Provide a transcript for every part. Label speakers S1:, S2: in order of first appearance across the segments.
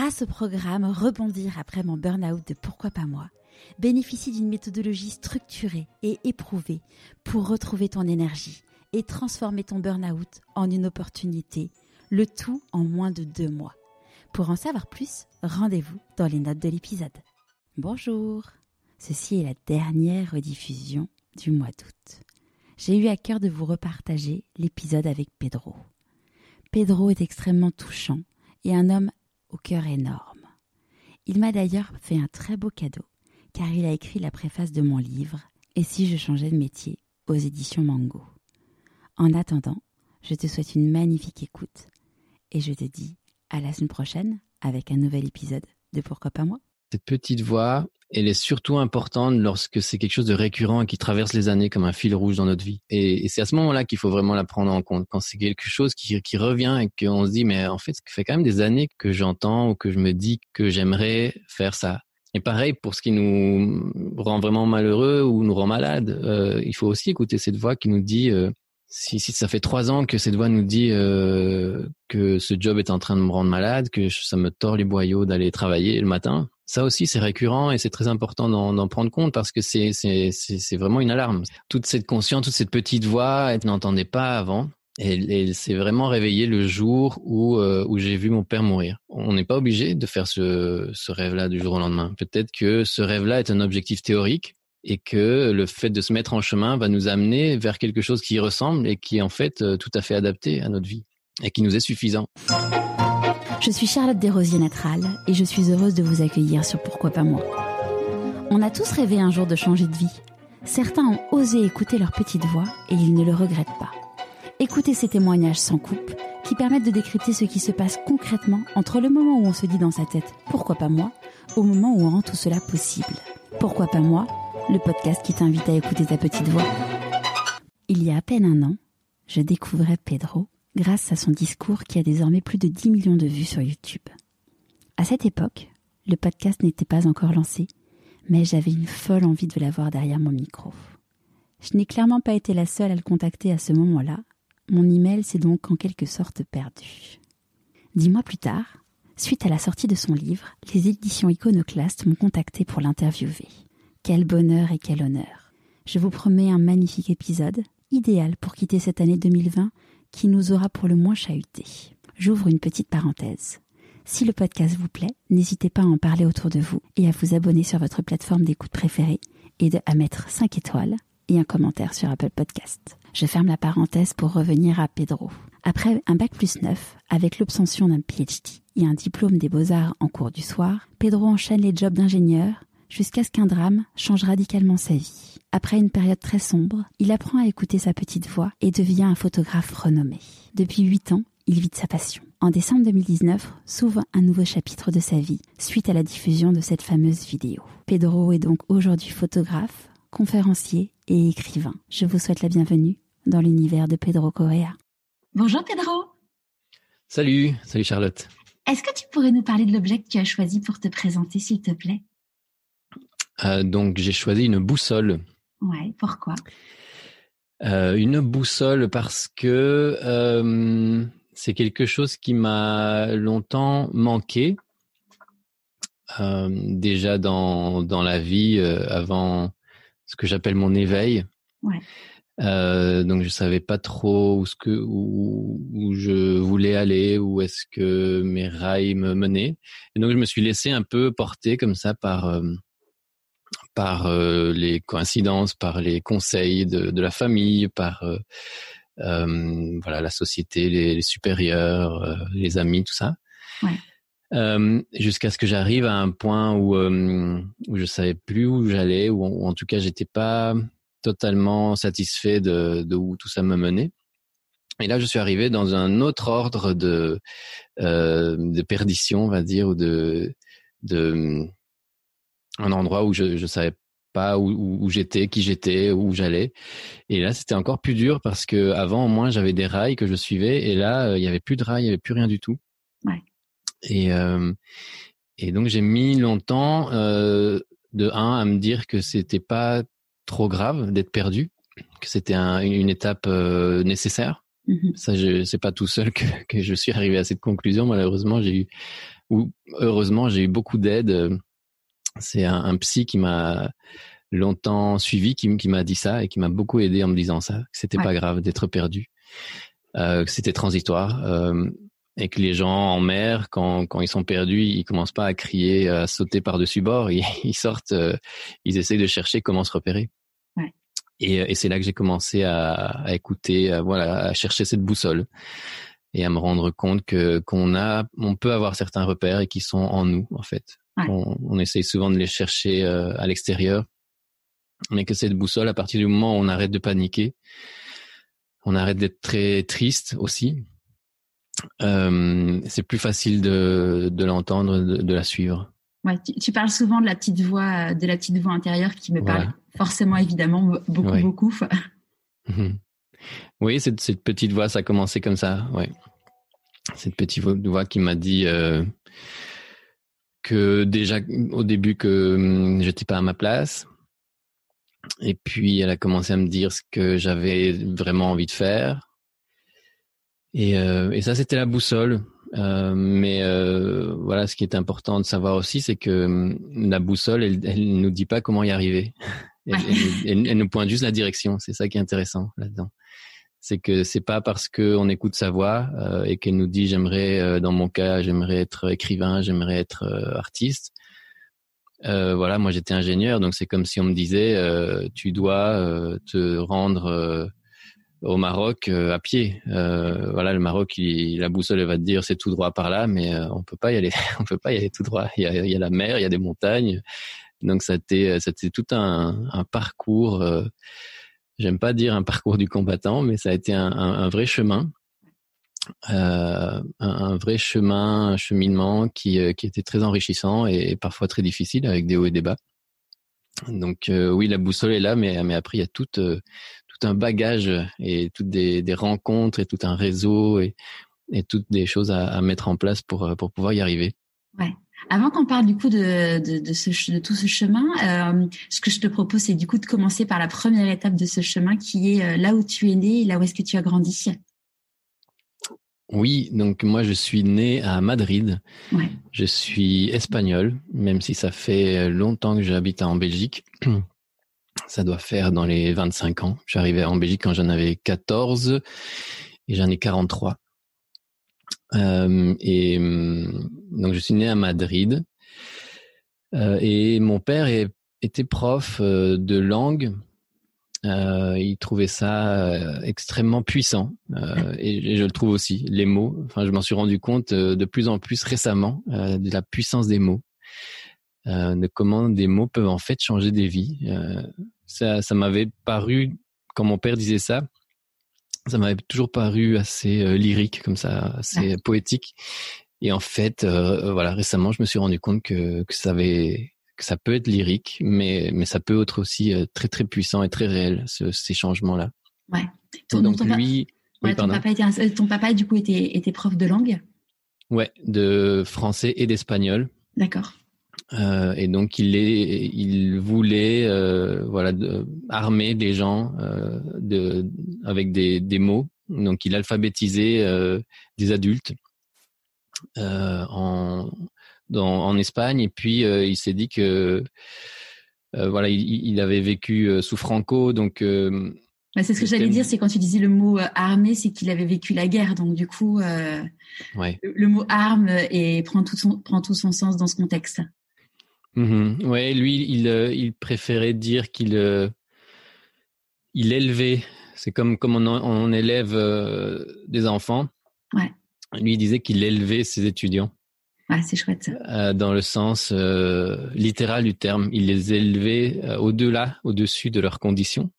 S1: grâce au programme Rebondir après mon burn-out de Pourquoi pas moi, bénéficie d'une méthodologie structurée et éprouvée pour retrouver ton énergie et transformer ton burn-out en une opportunité, le tout en moins de deux mois. Pour en savoir plus, rendez-vous dans les notes de l'épisode. Bonjour, ceci est la dernière rediffusion du mois d'août. J'ai eu à cœur de vous repartager l'épisode avec Pedro. Pedro est extrêmement touchant et un homme au cœur énorme. Il m'a d'ailleurs fait un très beau cadeau, car il a écrit la préface de mon livre Et si je changeais de métier aux éditions Mango. En attendant, je te souhaite une magnifique écoute et je te dis à la semaine prochaine avec un nouvel épisode de Pourquoi pas moi?
S2: Cette petite voix, elle est surtout importante lorsque c'est quelque chose de récurrent qui traverse les années comme un fil rouge dans notre vie. Et, c'est à ce moment-là qu'il faut vraiment la prendre en compte. Quand c'est quelque chose qui, revient et qu'on se dit, mais en fait, ça fait quand même des années que j'entends ou que je me dis que j'aimerais faire ça. Et pareil, pour ce qui nous rend vraiment malheureux ou nous rend malade, euh, il faut aussi écouter cette voix qui nous dit, euh, si, si ça fait trois ans que cette voix nous dit euh, que ce job est en train de me rendre malade, que ça me tord les boyaux d'aller travailler le matin, ça aussi, c'est récurrent et c'est très important d'en prendre compte parce que c'est vraiment une alarme. Toute cette conscience, toute cette petite voix, elle n'entendait pas avant. Et elle s'est vraiment réveillée le jour où, euh, où j'ai vu mon père mourir. On n'est pas obligé de faire ce, ce rêve-là du jour au lendemain. Peut-être que ce rêve-là est un objectif théorique et que le fait de se mettre en chemin va nous amener vers quelque chose qui y ressemble et qui est en fait euh, tout à fait adapté à notre vie et qui nous est suffisant.
S1: Je suis Charlotte Desrosiers Natral et je suis heureuse de vous accueillir sur Pourquoi pas moi. On a tous rêvé un jour de changer de vie. Certains ont osé écouter leur petite voix et ils ne le regrettent pas. Écoutez ces témoignages sans coupe qui permettent de décrypter ce qui se passe concrètement entre le moment où on se dit dans sa tête pourquoi pas moi au moment où on rend tout cela possible. Pourquoi pas moi Le podcast qui t'invite à écouter ta petite voix. Il y a à peine un an, je découvrais Pedro grâce à son discours qui a désormais plus de 10 millions de vues sur YouTube. À cette époque, le podcast n'était pas encore lancé, mais j'avais une folle envie de l'avoir derrière mon micro. Je n'ai clairement pas été la seule à le contacter à ce moment-là. Mon email s'est donc en quelque sorte perdu. Dix mois plus tard, suite à la sortie de son livre, les éditions Iconoclast m'ont contacté pour l'interviewer. Quel bonheur et quel honneur. Je vous promets un magnifique épisode, idéal pour quitter cette année 2020 qui nous aura pour le moins chahuté. J'ouvre une petite parenthèse. Si le podcast vous plaît, n'hésitez pas à en parler autour de vous et à vous abonner sur votre plateforme d'écoute préférée et à mettre 5 étoiles et un commentaire sur Apple Podcast. Je ferme la parenthèse pour revenir à Pedro. Après un bac plus 9, avec l'obtention d'un PhD et un diplôme des beaux-arts en cours du soir, Pedro enchaîne les jobs d'ingénieur jusqu'à ce qu'un drame change radicalement sa vie. Après une période très sombre, il apprend à écouter sa petite voix et devient un photographe renommé. Depuis huit ans, il vit de sa passion. En décembre 2019, s'ouvre un nouveau chapitre de sa vie suite à la diffusion de cette fameuse vidéo. Pedro est donc aujourd'hui photographe, conférencier et écrivain. Je vous souhaite la bienvenue dans l'univers de Pedro Correa. Bonjour Pedro.
S2: Salut, salut Charlotte.
S1: Est-ce que tu pourrais nous parler de l'objet que tu as choisi pour te présenter, s'il te plaît?
S2: Euh, Donc j'ai choisi une boussole
S1: Ouais, pourquoi?
S2: Euh, Une boussole parce que euh, c'est quelque chose qui m'a longtemps manqué. Euh, déjà dans, dans la vie avant ce que j'appelle mon éveil. Ouais. donc je savais pas trop où ce que où, où je voulais aller, où est-ce que mes rails me menaient. Et donc je me suis laissé un peu porter comme ça par par euh, les coïncidences, par les conseils de, de la famille, par euh, euh, voilà la société, les, les supérieurs, les amis, tout ça. Ouais. jusqu'à ce que j'arrive à un point où où je savais plus où j'allais, ou, en tout cas j'étais pas totalement satisfait de, de où tout ça me menait. Et là, je suis arrivé dans un autre ordre de euh, de perdition, on va dire, ou de de un endroit où je ne savais pas où, où, j'étais, qui j'étais, où j'allais. Et là, c'était encore plus dur parce que avant, au moins, j'avais des rails que je suivais, et là, euh, il y avait plus de rails, il y avait plus rien du tout. Ouais. Et euh, et donc j'ai mis longtemps euh, de un à me dire que c'était pas trop grave d'être perdu, que c'était un, une étape euh, nécessaire. Mm-hmm. Ça, je c'est pas tout seul que, que je suis arrivé à cette conclusion. Malheureusement, j'ai eu où heureusement j'ai eu beaucoup d'aide. C'est un, un, psy qui m'a longtemps suivi, qui, qui m'a dit ça et qui m'a beaucoup aidé en me disant ça, que c'était pas grave d'être perdu, euh, que c'était transitoire. Euh, et que les gens en mer, quand, quand ils sont perdus, ils commencent pas à crier, à sauter par-dessus bord, ils, ils sortent, euh, ils essayent de chercher comment se repérer. Ouais. Et, et c'est là que j'ai commencé à, à écouter, à, voilà, à chercher cette boussole et à me rendre compte que qu'on a, on peut avoir certains repères et qui sont en nous en fait. Ouais. On, on, essaye souvent de les chercher euh, à l'extérieur, mais que cette boussole, à partir du moment où on arrête de paniquer, on arrête d'être très triste aussi, euh, c'est plus facile de, de l'entendre, de, de, la suivre.
S1: Ouais, tu, tu, parles souvent de la petite voix, de la petite voix intérieure qui me parle forcément, évidemment, beaucoup, ouais. beaucoup.
S2: Mhm. Oui, cette, petite voix, ça a commencé comme ça, ouais. Cette petite voix qui m'a dit euh, que déjà au début que hum, j'étais pas à ma place. Et puis elle a commencé à me dire ce que j'avais vraiment envie de faire et, euh, ça, c'était la boussole. Euh, mais voilà, ce qui est important de savoir aussi, c'est que hum, la boussole, elle, elle nous dit pas comment y arriver. Elle, elle, nous pointe juste la direction. C'est ça qui est intéressant là-dedans. C'est que c'est pas parce qu'on écoute sa voix euh, et qu'elle nous dit j'aimerais, euh, dans mon cas, j'aimerais être écrivain, j'aimerais être euh, artiste. voilà, moi j'étais ingénieur, donc c'est comme si on me disait tu dois te rendre au Maroc euh, à pied. Euh, voilà, le Maroc, il, la boussole elle va te dire c'est tout droit par là, mais euh, on peut pas y aller, on peut pas y aller tout droit. Il y a, y a la mer, il y a des montagnes, donc ça c'était c'était tout un, un parcours. Euh, J'aime pas dire un parcours du combattant, mais ça a été un, vrai chemin. Euh, un, vrai chemin, un cheminement qui, qui était très enrichissant et parfois très difficile avec des hauts et des bas. Donc euh, oui, la boussole est là, mais, après il y a toute, un bagage et toutes des, rencontres et tout un réseau et, toutes des choses à, à, mettre en place pour, pour pouvoir y arriver.
S1: Ouais. Avant qu'on parle du coup de, de, de, ce, de tout ce chemin, euh, ce que je te propose, c'est du coup de commencer par la première étape de ce chemin qui est euh, là où tu es né et là où est-ce que tu as grandi.
S2: Oui, donc moi je suis né à Madrid. Ouais. Je suis espagnol, même si ça fait longtemps que j'habite en Belgique. Ça doit faire dans les 25 ans. J'arrivais en Belgique quand j'en avais 14 et j'en ai 43. Euh, et donc je suis né à Madrid. Euh, et mon père était prof euh, de langue. Il trouvait ça extrêmement puissant et, je le trouve aussi. Les mots. Enfin, je m'en suis rendu compte de plus en plus récemment de la puissance des mots. De comment des mots peuvent en fait changer des vies. Ça m'avait paru, quand mon père disait ça, ça m'avait toujours paru assez euh, lyrique, comme ça, assez ouais. poétique. Et en fait, euh, voilà, récemment, je me suis rendu compte que, que ça avait que ça peut être lyrique, mais mais ça peut être aussi très très puissant et très réel ce, ces changements-là.
S1: Ouais. Ton, donc, ton lui, ouais, oui, ton, papa était, ton papa du coup était était prof de langue?
S2: Ouais, de français et d'espagnol.
S1: D'accord.
S2: Euh, et donc il est, il voulait euh, voilà de, armer les gens euh, de, avec des, des mots. Donc il alphabétisait des adultes en, dans, en Espagne et puis il s'est dit que voilà il, il, avait vécu sous Franco donc
S1: c'est ce que j'allais dire, c'est quand tu disais le mot armé, c'est qu'il avait vécu la guerre, donc du coup, euh,
S2: ouais.
S1: le, le, mot arme et prend tout son prend tout son sens dans ce contexte.
S2: Mmh. Ouais, lui, il, euh, il préférait dire qu'il euh, il élevait. C'est comme comme on, on élève euh, des enfants.
S1: Ouais.
S2: Lui, il disait qu'il élevait ses étudiants.
S1: Ouais, c'est chouette ça.
S2: Dans le sens littéral du terme, il les élevait au-delà, au-dessus de leurs conditions.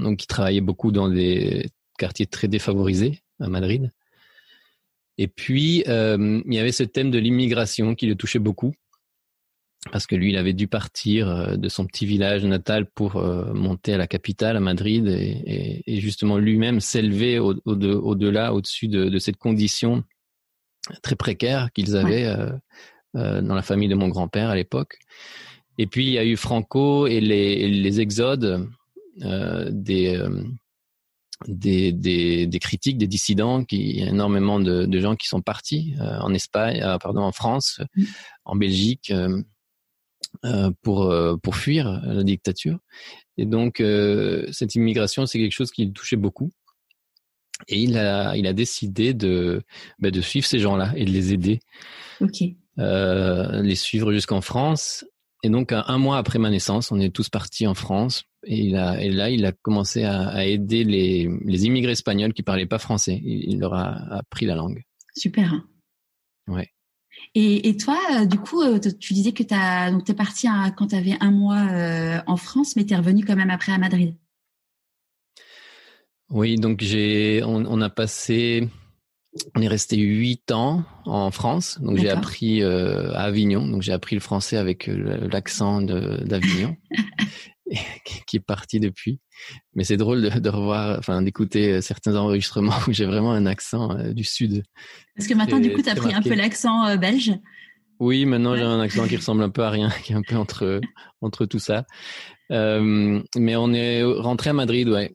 S2: Donc, il travaillait beaucoup dans des quartiers très défavorisés à Madrid. Et puis, il y avait ce thème de l'immigration qui le touchait beaucoup parce que lui, il avait dû partir euh, de son petit village natal pour euh, monter à la capitale, à Madrid, et, et, et justement lui-même s'élever au-delà, au au au-dessus de, de, cette condition très précaire qu'ils avaient ouais. euh, dans la famille de mon grand-père à l'époque. Et puis il y a eu Franco et les, les exodes des des, des, des, critiques, des dissidents, qui, il y a énormément de, de gens qui sont partis euh, en Espagne, euh, pardon, en France, mm. en Belgique, euh, pour pour fuir la dictature. Et donc cette immigration, c'est quelque chose qui le touchait beaucoup. Et il a il a décidé de bah, de suivre ces gens-là et de les aider.
S1: Ok.
S2: les suivre jusqu'en France. Et donc un mois après ma naissance, on est tous partis en France et, il a, et là, il a commencé à, à aider les, les, immigrés espagnols qui parlaient pas français. Il, leur a appris la langue.
S1: Super.
S2: Ouais.
S1: Et, et toi, euh, du coup, euh, tu disais que tu es parti quand tu avais un mois euh, en France, mais tu es revenu quand même après à Madrid.
S2: Oui, donc j'ai, on, on, a passé, on est resté huit ans en France. Donc j'ai appris à Avignon. Donc j'ai appris le français avec l'accent d'Avignon. qui est parti depuis. Mais c'est drôle de, de, revoir, enfin, d'écouter euh, certains enregistrements où j'ai vraiment un accent euh, du sud.
S1: Parce que maintenant, du coup, tu as pris un peu l'accent euh, belge.
S2: Oui, maintenant j'ai un accent qui ressemble un peu à rien, qui est un peu entre entre tout ça. Euh, mais on est rentré à Madrid, ouais,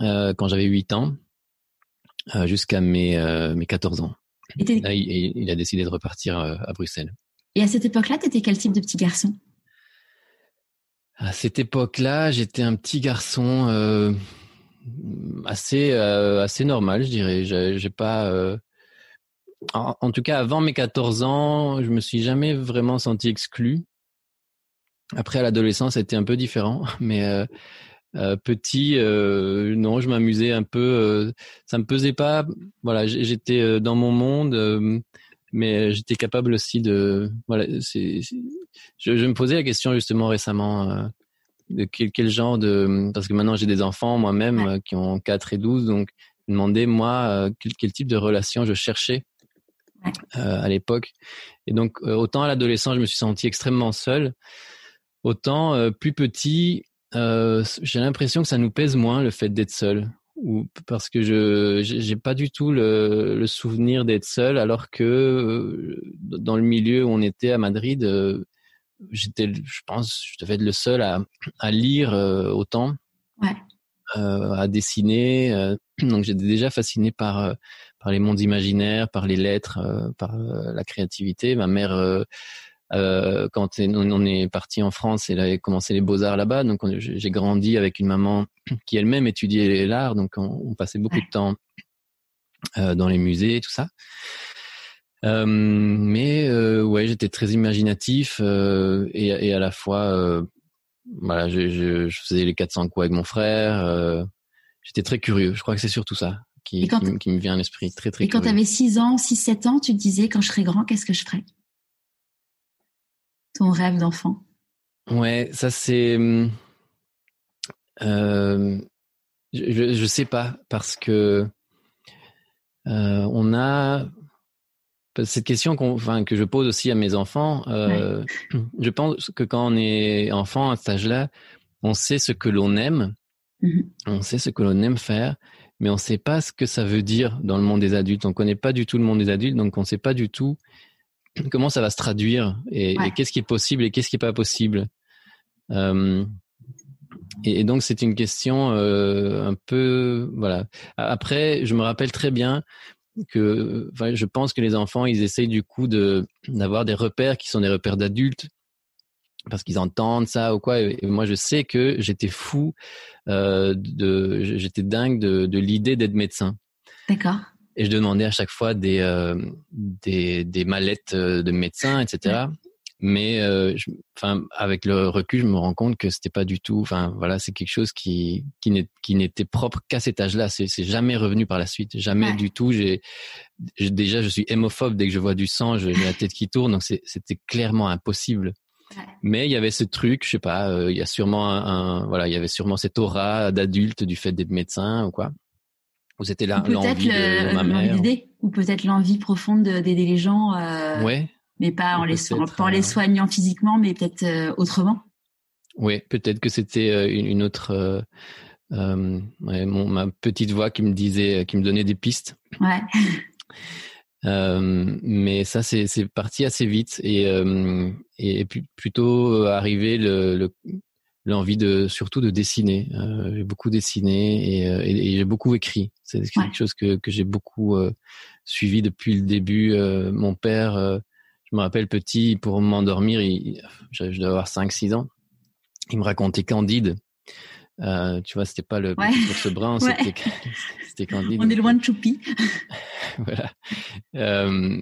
S2: quand j'avais 8 ans, jusqu'à mes mes 14 ans. Et Là, il, il, a décidé de repartir à Bruxelles.
S1: Et à cette époque-là, tu étais quel type de petit garçon?
S2: À cette époque-là, j'étais un petit garçon euh, assez euh, assez normal, je dirais. Pas euh, en, tout cas avant mes 14 ans, je me suis jamais vraiment senti exclu. Après à l'adolescence, c'était un peu différent, mais petit, non, je m'amusais un peu. ça me pesait pas. Voilà, j'étais dans mon monde mais j'étais capable aussi de voilà c'est je, je, me posais la question justement récemment euh, de quel, quel, genre de parce que maintenant j'ai des enfants moi-même euh, qui ont 4 et 12 donc je me demandais moi euh, quel, quel, type de relation je cherchais à l'époque. Et donc autant à l'adolescence je me suis senti extrêmement seul autant plus petit j'ai l'impression que ça nous pèse moins le fait d'être seul ou parce que je j'ai pas du tout le, le souvenir d'être seul alors que euh, dans le milieu où on était à Madrid euh, j'étais je pense je devais être le seul à, à lire euh, autant
S1: ouais.
S2: à dessiner donc j'étais déjà fasciné par par les mondes imaginaires par les lettres par la créativité ma mère euh, quand on est parti en France, elle avait commencé les beaux-arts là-bas. Donc j'ai grandi avec une maman qui elle-même étudiait l'art. Donc on, passait beaucoup de temps euh, dans les musées, tout ça. Euh, mais ouais, j'étais très imaginatif et, et, à la fois, voilà, je, je, je, faisais les 400 coups avec mon frère. j'étais très curieux. Je crois que c'est surtout ça qui, qui, qui, me vient à l'esprit. Très très.
S1: Et quand tu avais 6 ans, 6-7 ans, tu te disais quand je serai grand, qu'est-ce que je ferais? Ton rêve d'enfant?
S2: Ouais, ça c'est. Euh, je, je sais pas parce que euh, on a cette question enfin, que je pose aussi à mes enfants. Euh, Je pense que quand on est enfant à cet âge-là, on sait ce que l'on aime, mm-hmm. on sait ce que l'on aime faire, mais on ne sait pas ce que ça veut dire dans le monde des adultes. On connaît pas du tout le monde des adultes, donc on ne sait pas du tout comment ça va se traduire et, qu'est-ce qui est possible et qu'est-ce qui est pas possible. Euh, et, donc c'est une question euh, un peu voilà. Après, je me rappelle très bien que enfin, je pense que les enfants ils essayent du coup de d'avoir des repères qui sont des repères d'adultes parce qu'ils entendent ça ou quoi. Et, moi, je sais que j'étais fou, euh, de, j'étais dingue de, de l'idée d'être médecin.
S1: D'accord
S2: et je demandais à chaque fois des euh, des, des, mallettes euh, de médecins, etc. Mais euh, enfin, avec le recul, je me rends compte que c'était pas du tout. Enfin, voilà, c'est quelque chose qui qui n'était propre qu'à cet âge-là. C'est c'est jamais revenu par la suite, jamais du tout. J'ai déjà, je suis hémophobe dès que je vois du sang, j'ai la tête qui tourne, donc c'était clairement impossible. Mais il y avait ce truc, je sais pas, euh, il y a sûrement un, un, voilà, il y avait sûrement cette aura d'adulte du fait d'être médecin ou quoi. Ou c'était l'envie de ma mère
S1: Ou peut-être l'envie profonde d'aider les gens. Euh,
S2: ouais.
S1: Mais pas en les, pas en les euh, soignant physiquement, mais peut-être euh, autrement.
S2: Oui, peut-être que c'était une, autre. Euh, ouais, mon, ma petite voix qui me disait, qui me donnait des pistes.
S1: Ouais.
S2: Euh, mais ça, c'est parti assez vite et, euh, plutôt arrivé le, le, l'envie de surtout de dessiner. Euh, j'ai beaucoup dessiné et, et, j'ai beaucoup écrit. C'est quelque chose que, que j'ai beaucoup suivi depuis le début. mon père, je me rappelle petit, pour m'endormir, je dois avoir 5-6 ans, il me racontait Candide. Euh, tu vois, c'était pas le petit ce brun, c'était Candide.
S1: On est loin de Choupi.
S2: voilà. Euh,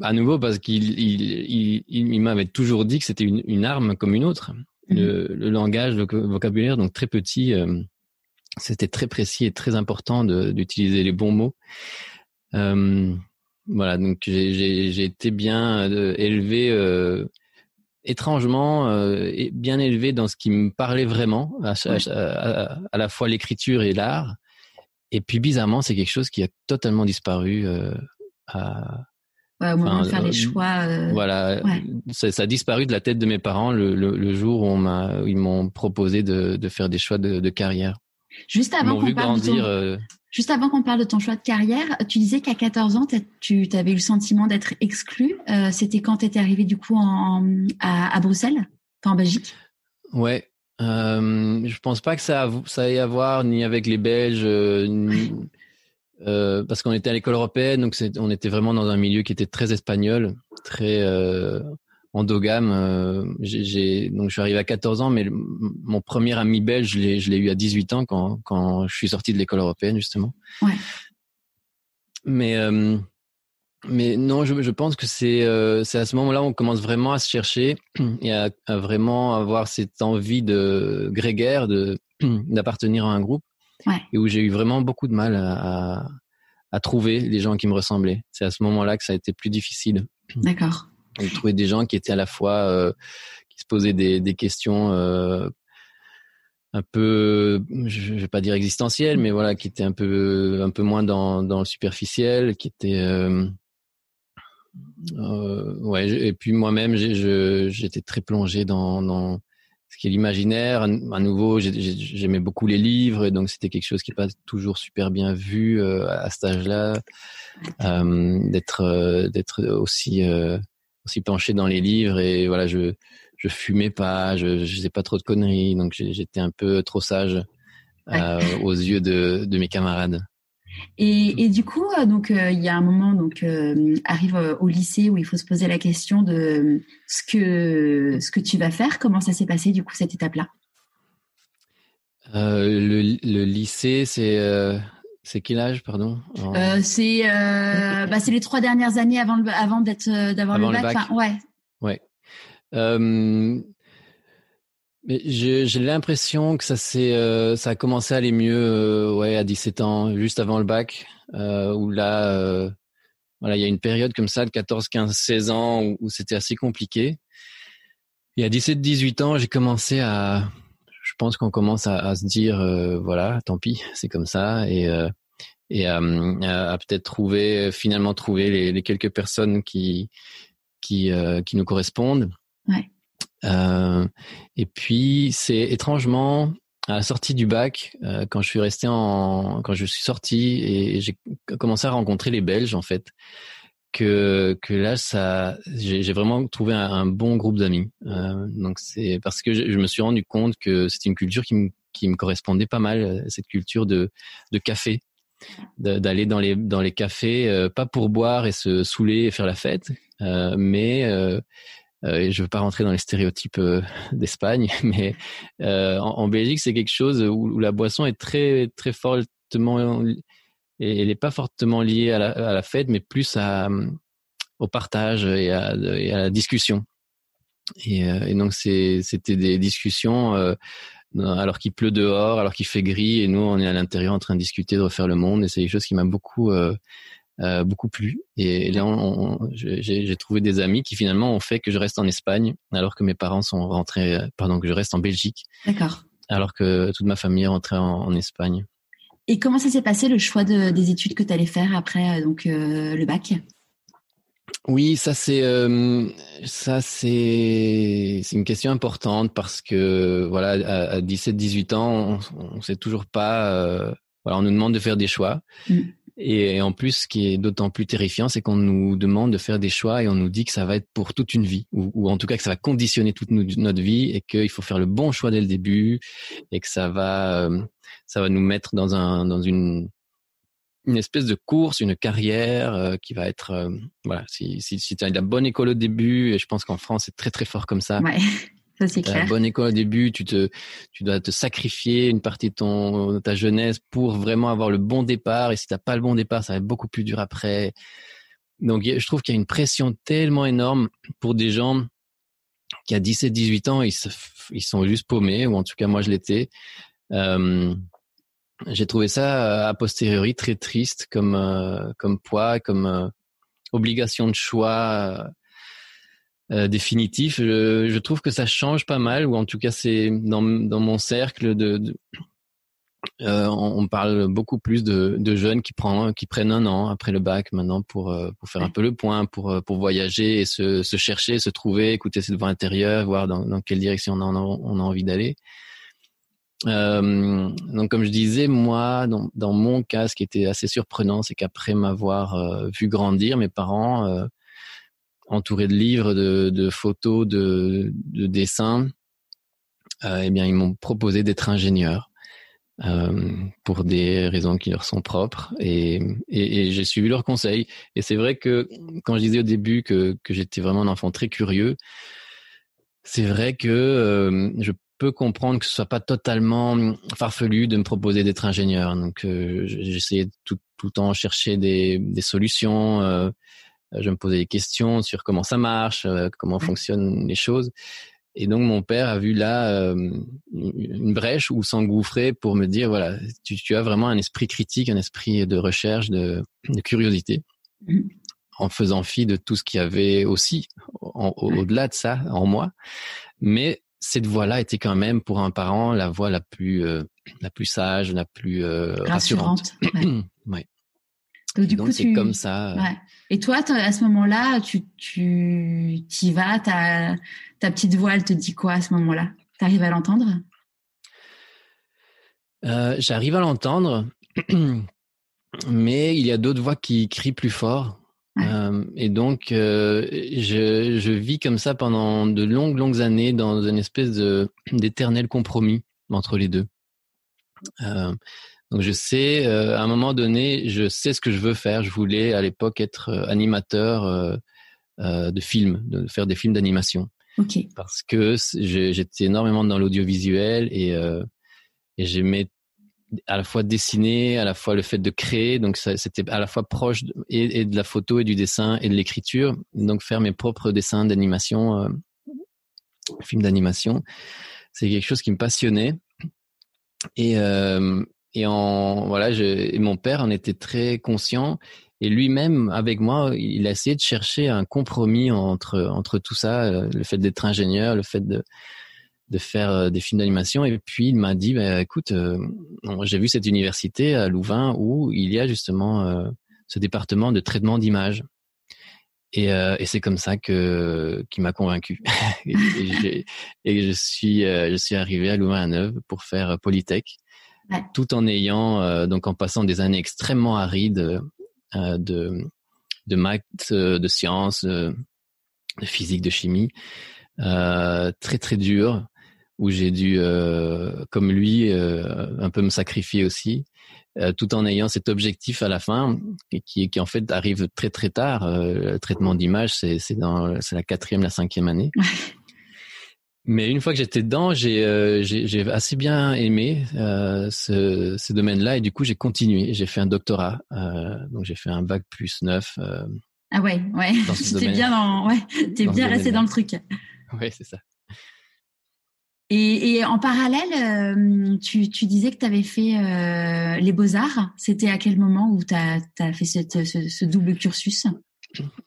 S2: à nouveau, parce qu'il il, il, m'avait toujours dit que c'était une, une, arme comme une autre. Mhm. Le, langage, le vocabulaire, donc très petit, euh, c'était très précis et très important d'utiliser les bons mots. Euh, voilà, donc j'ai été bien euh, élevé étrangement euh, bien élevé dans ce qui me parlait vraiment, à, à, la fois l'écriture et l'art. Et puis bizarrement, c'est quelque chose qui a totalement disparu. Euh, à,
S1: ouais, au moment de faire les euh, choix.
S2: Euh, voilà, ça, ça, a disparu de la tête de mes parents le, le, le jour où on ils m'ont proposé de, de, faire des choix de, de carrière.
S1: Juste avant qu'on parle de ton... Juste avant qu'on parle de ton choix de carrière, tu disais qu'à 14 ans, tu avais eu le sentiment d'être exclu. Euh, C'était quand tu étais arrivé du coup en, à, à, Bruxelles, enfin en Belgique?
S2: Ouais. Euh, je pense pas que ça, ça ait à voir ni avec les Belges, euh, ni, euh, parce qu'on était à l'école européenne, donc on était vraiment dans un milieu qui était très espagnol, très euh, endogame. Euh, j'ai donc je suis arrivé à 14 ans, mais mon premier ami belge, je l'ai eu à 18 ans quand quand je suis sorti de l'école européenne justement.
S1: Ouais.
S2: Mais mais non, je, je pense que c'est c'est à ce moment-là où on commence vraiment à se chercher et à, à vraiment avoir cette envie de grégaire, de d'appartenir à un groupe,
S1: ouais.
S2: et où j'ai eu vraiment beaucoup de mal à, à, à trouver les gens qui me ressemblaient. C'est à ce moment-là que ça a été plus difficile.
S1: D'accord.
S2: J'ai trouvé des gens qui étaient à la fois euh, qui se posaient des, des questions euh, un peu, je vais pas dire existentielles, mais voilà, qui étaient un peu un peu moins dans dans le superficiel, qui étaient euh, euh, ouais. Et puis moi-même, j'étais très plongé dans dans ce qui est l'imaginaire. À nouveau, j'aimais beaucoup les livres, et donc c'était quelque chose qui n'est pas toujours super bien vu euh, à cet âge-là, euh, d'être euh, d'être aussi aussi penché dans les livres et voilà, je je fumais pas, je je faisais pas trop de conneries, donc j'étais un peu trop sage euh, aux yeux de de mes camarades.
S1: Et, et du coup, euh, donc euh, il y a un moment donc euh, arrive au lycée où il faut se poser la question de ce que ce que tu vas faire. Comment ça s'est passé du coup cette étape-là?
S2: Le, le, lycée, c'est c'est quel âge, pardon?
S1: C'est bah, c'est les trois dernières années avant le, avant d'être d'avoir le bac. Le bac. Enfin, ouais.
S2: Ouais. Euh, mais j'ai l'impression que ça c'est euh, ça a commencé à aller mieux euh, ouais à 17 ans, juste avant le bac, où là voilà il y a une période comme ça de 14, 15, 16 ans où, c'était assez compliqué. Et à 17, 18 ans, j'ai commencé à je pense qu'on commence à, à, se dire euh, voilà, tant pis, c'est comme ça et euh, et à, à peut-être trouver finalement trouver les, les, quelques personnes qui qui euh, qui nous correspondent.
S1: Ouais.
S2: Et puis c'est étrangement à la sortie du bac, quand je suis resté en, quand je suis sorti et j'ai commencé à rencontrer les Belges en fait, que que là ça j'ai vraiment trouvé un, bon groupe d'amis. Euh, donc c'est parce que je, me suis rendu compte que c'était une culture qui me qui me correspondait pas mal cette culture de de café d'aller dans les dans les cafés euh, pas pour boire et se saouler et faire la fête euh, mais euh, euh, je veux pas rentrer dans les stéréotypes euh, d'Espagne mais en, en, Belgique c'est quelque chose où, la boisson est très très fortement elle n'est pas fortement liée à la, fête, mais plus à, au partage et à, la discussion. Et, euh, donc c'était des discussions euh, alors qu'il pleut dehors, alors qu'il fait gris, et nous on est à l'intérieur en train de discuter, de refaire le monde. Et c'est quelque chose qui m'a beaucoup euh, euh, beaucoup plu. Et, là, j'ai trouvé des amis qui finalement ont fait que je reste en Espagne, alors que mes parents sont rentrés, pardon, que je reste en Belgique.
S1: D'accord.
S2: Alors que toute ma famille est rentrée en, en Espagne.
S1: Et comment ça s'est passé le choix de, des études que tu allais faire après euh, donc euh, le bac?
S2: Oui, ça c'est euh, ça c'est c'est une question importante parce que voilà à, à 17 18 ans, on, on sait toujours pas euh, voilà, on nous demande de faire des choix. Mm. Et, en plus, ce qui est d'autant plus terrifiant, c'est qu'on nous demande de faire des choix et on nous dit que ça va être pour toute une vie, ou, en tout cas que ça va conditionner toute notre vie et qu'il faut faire le bon choix dès le début et que ça va, euh, ça va nous mettre dans un, dans une, une espèce de course, une carrière euh, qui va être, euh, voilà, si, si, si tu as de la bonne école au début, et je pense qu'en France c'est très très fort comme ça.
S1: Ouais. Ça, c'est clair.
S2: bonne école au début, tu te, tu dois te sacrifier une partie de ton, ta jeunesse pour vraiment avoir le bon départ. Et si t'as pas le bon départ, ça va être beaucoup plus dur après. Donc, je trouve qu'il y a une pression tellement énorme pour des gens qui à 17, 18 ans, ils, ils sont juste paumés, ou en tout cas, moi, je l'étais. Euh, j'ai trouvé ça a posteriori très triste comme euh, comme poids, comme euh, obligation de choix euh, définitif. Je, je, trouve que ça change pas mal, ou en tout cas c'est dans, dans mon cercle de, de euh, on, parle beaucoup plus de, de, jeunes qui prennent qui prennent un an après le bac maintenant pour euh, pour faire un peu le point, pour euh, pour voyager et se, se chercher, se trouver, écouter ses voix intérieures, voir dans, dans quelle direction on a, on a envie d'aller. Euh, donc comme je disais, moi, dans, dans, mon cas, ce qui était assez surprenant, c'est qu'après m'avoir vu grandir, mes parents entouré de livres, de, de photos, de, de dessins, euh, eh bien, ils m'ont proposé d'être ingénieur euh, pour des raisons qui leur sont propres, et, et, et j'ai suivi leurs conseils. Et c'est vrai que quand je disais au début que, que j'étais vraiment un enfant très curieux, c'est vrai que euh, je peux comprendre que ce soit pas totalement farfelu de me proposer d'être ingénieur. Donc, euh, j'essayais tout, tout le temps chercher des, des solutions. Euh, euh, je me posais des questions sur comment ça marche, euh, comment fonctionnent les choses. Et donc mon père a vu là euh, une brèche où s'engouffrer pour me dire voilà, tu, tu, as vraiment un esprit critique, un esprit de recherche, de, de curiosité, mmh. en faisant fi de tout ce qu'il y avait aussi au-delà de ça en moi. Mais cette voie-là était quand même pour un parent la voie la plus la plus sage, la plus rassurante. rassurante. ouais. Donc, du coup, c'est comme ça.
S1: Euh. Ouais. Et toi, à ce moment-là, tu tu y vas, ta ta petite voix, elle te dit quoi à ce moment-là? Tu arrives à l'entendre?
S2: Euh, J'arrive à l'entendre, mais il y a d'autres voix qui crient plus fort. Euh, et donc, euh, je, je vis comme ça pendant de longues, longues années dans une espèce d'éternel compromis entre les deux. Donc je sais, euh, à un moment donné, je sais ce que je veux faire. Je voulais à l'époque être euh, animateur euh, de films, de faire des films d'animation.
S1: Okay.
S2: Parce que j'étais énormément dans l'audiovisuel et, et j'aimais à la fois dessiner, à la fois le fait de créer. Donc c'était à la fois proche de, et, de la photo et du dessin et de l'écriture. Donc faire mes propres dessins d'animation, films d'animation, c'est quelque chose qui me passionnait. Et, euh, et en voilà, je, mon père en était très conscient. Et lui-même, avec moi, il a essayé de chercher un compromis entre entre tout ça, euh, le fait d'être ingénieur, le fait de de faire euh, des films d'animation. Et puis il m'a dit, bah, écoute, euh, j'ai vu cette université à Louvain où il y a justement ce département de traitement d'images. Et, euh, et c'est comme ça que qui m'a convaincu. et, et, je suis je suis arrivé à Louvain-la-Neuve pour faire Polytech tout en ayant euh, donc en passant des années extrêmement arides euh, de de maths, euh, de sciences, de physique, de chimie, très très dur où j'ai dû, comme lui, un peu me sacrifier aussi, tout en ayant cet objectif à la fin qui, qui en fait arrive très très tard. le traitement d'image, c'est c'est dans c'est la quatrième, la cinquième année. Mais une fois que j'étais dedans, j'ai euh, j'ai assez bien aimé euh, ce, ce domaine-là et du coup j'ai continué. J'ai fait un doctorat, euh, donc j'ai fait un bac plus neuf. Euh,
S1: ah ouais, ouais. T'es bien dans, ouais, t'es bien resté dans le truc.
S2: Ouais, c'est ça.
S1: Et, et, en parallèle, tu, tu disais que tu avais fait les beaux-arts. C'était à quel moment où tu as, as, fait cette, ce, ce double cursus?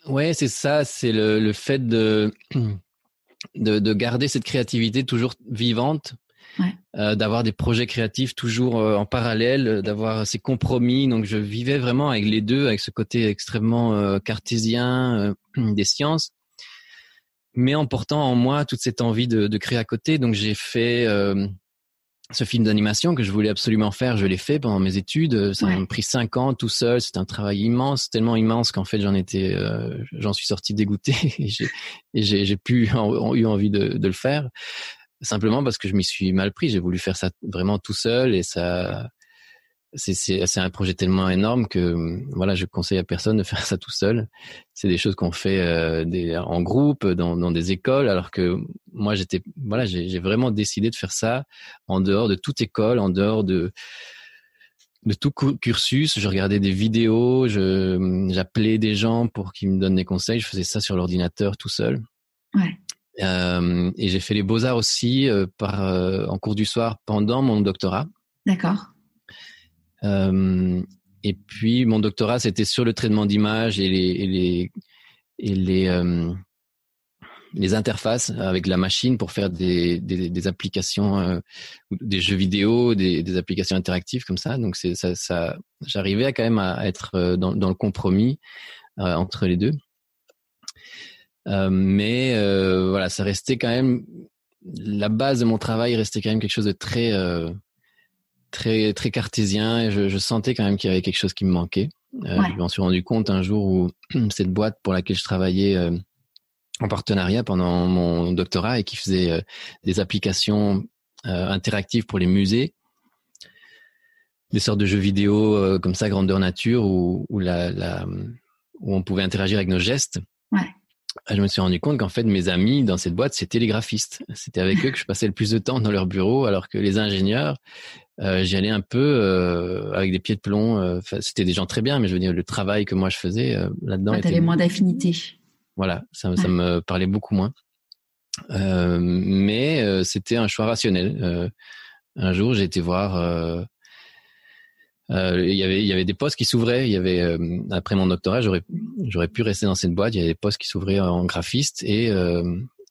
S2: Ouais, c'est ça. C'est le, le fait de de, de, garder cette créativité toujours vivante, ouais. euh, d'avoir des projets créatifs toujours euh, en parallèle, euh, d'avoir ces compromis. Donc je vivais vraiment avec les deux, avec ce côté extrêmement cartésien des sciences, mais en portant en moi toute cette envie de, de créer à côté. Donc j'ai fait ce film d'animation que je voulais absolument faire, je l'ai fait pendant mes études. Ça m'a pris cinq ans tout seul. C'est un travail immense, tellement immense qu'en fait j'en étais, euh, j'en suis sorti dégoûté et j'ai, j'ai, pu eu envie de, de, le faire simplement parce que je m'y suis mal pris. J'ai voulu faire ça vraiment tout seul et ça, c'est un projet tellement énorme que voilà, je conseille à personne de faire ça tout seul. C'est des choses qu'on fait euh, des, en groupe, dans, dans, des écoles, alors que moi j'étais voilà, j'ai vraiment décidé de faire ça en dehors de toute école, en dehors de de tout cursus. Je regardais des vidéos, j'appelais des gens pour qu'ils me donnent des conseils. Je faisais ça sur l'ordinateur tout seul.
S1: Ouais.
S2: Euh, et j'ai fait les beaux arts aussi euh, par euh, en cours du soir pendant mon doctorat.
S1: D'accord.
S2: Euh, et puis mon doctorat, c'était sur le traitement d'image et les et les et les euh, les interfaces avec la machine pour faire des, des, des applications, euh, des jeux vidéo, des, des, applications interactives comme ça. Donc c'est ça, ça j'arrivais quand même à être euh, dans, dans le compromis euh, entre les deux. mais voilà, ça restait quand même la base de mon travail restait quand même quelque chose de très très très cartésien et je, je sentais quand même qu'il y avait quelque chose qui me manquait. Euh, Je m'en suis rendu compte un jour où cette boîte pour laquelle je travaillais euh, en partenariat pendant mon doctorat et qui faisait euh, des applications interactives pour les musées, des sortes de jeux vidéo comme ça grandeur nature où, où, la, la, où on pouvait interagir avec nos gestes.
S1: Ouais.
S2: Je me suis rendu compte qu'en fait mes amis dans cette boîte c'était les graphistes. C'était avec eux que je passais le plus de temps dans leur bureau, alors que les ingénieurs euh, j'y allais un peu euh, avec des pieds de plomb. Euh, c'était des gens très bien, mais je veux dire, le travail que moi je faisais là-dedans.
S1: Ah, T'avais moins d'affinité.
S2: Voilà, ça, ça, me parlait beaucoup moins. mais c'était un choix rationnel. un jour, j'ai été voir. il y avait il y avait des postes qui s'ouvraient. Il y avait après mon doctorat, j'aurais j'aurais pu rester dans cette boîte. Il y avait des postes qui s'ouvraient en graphiste et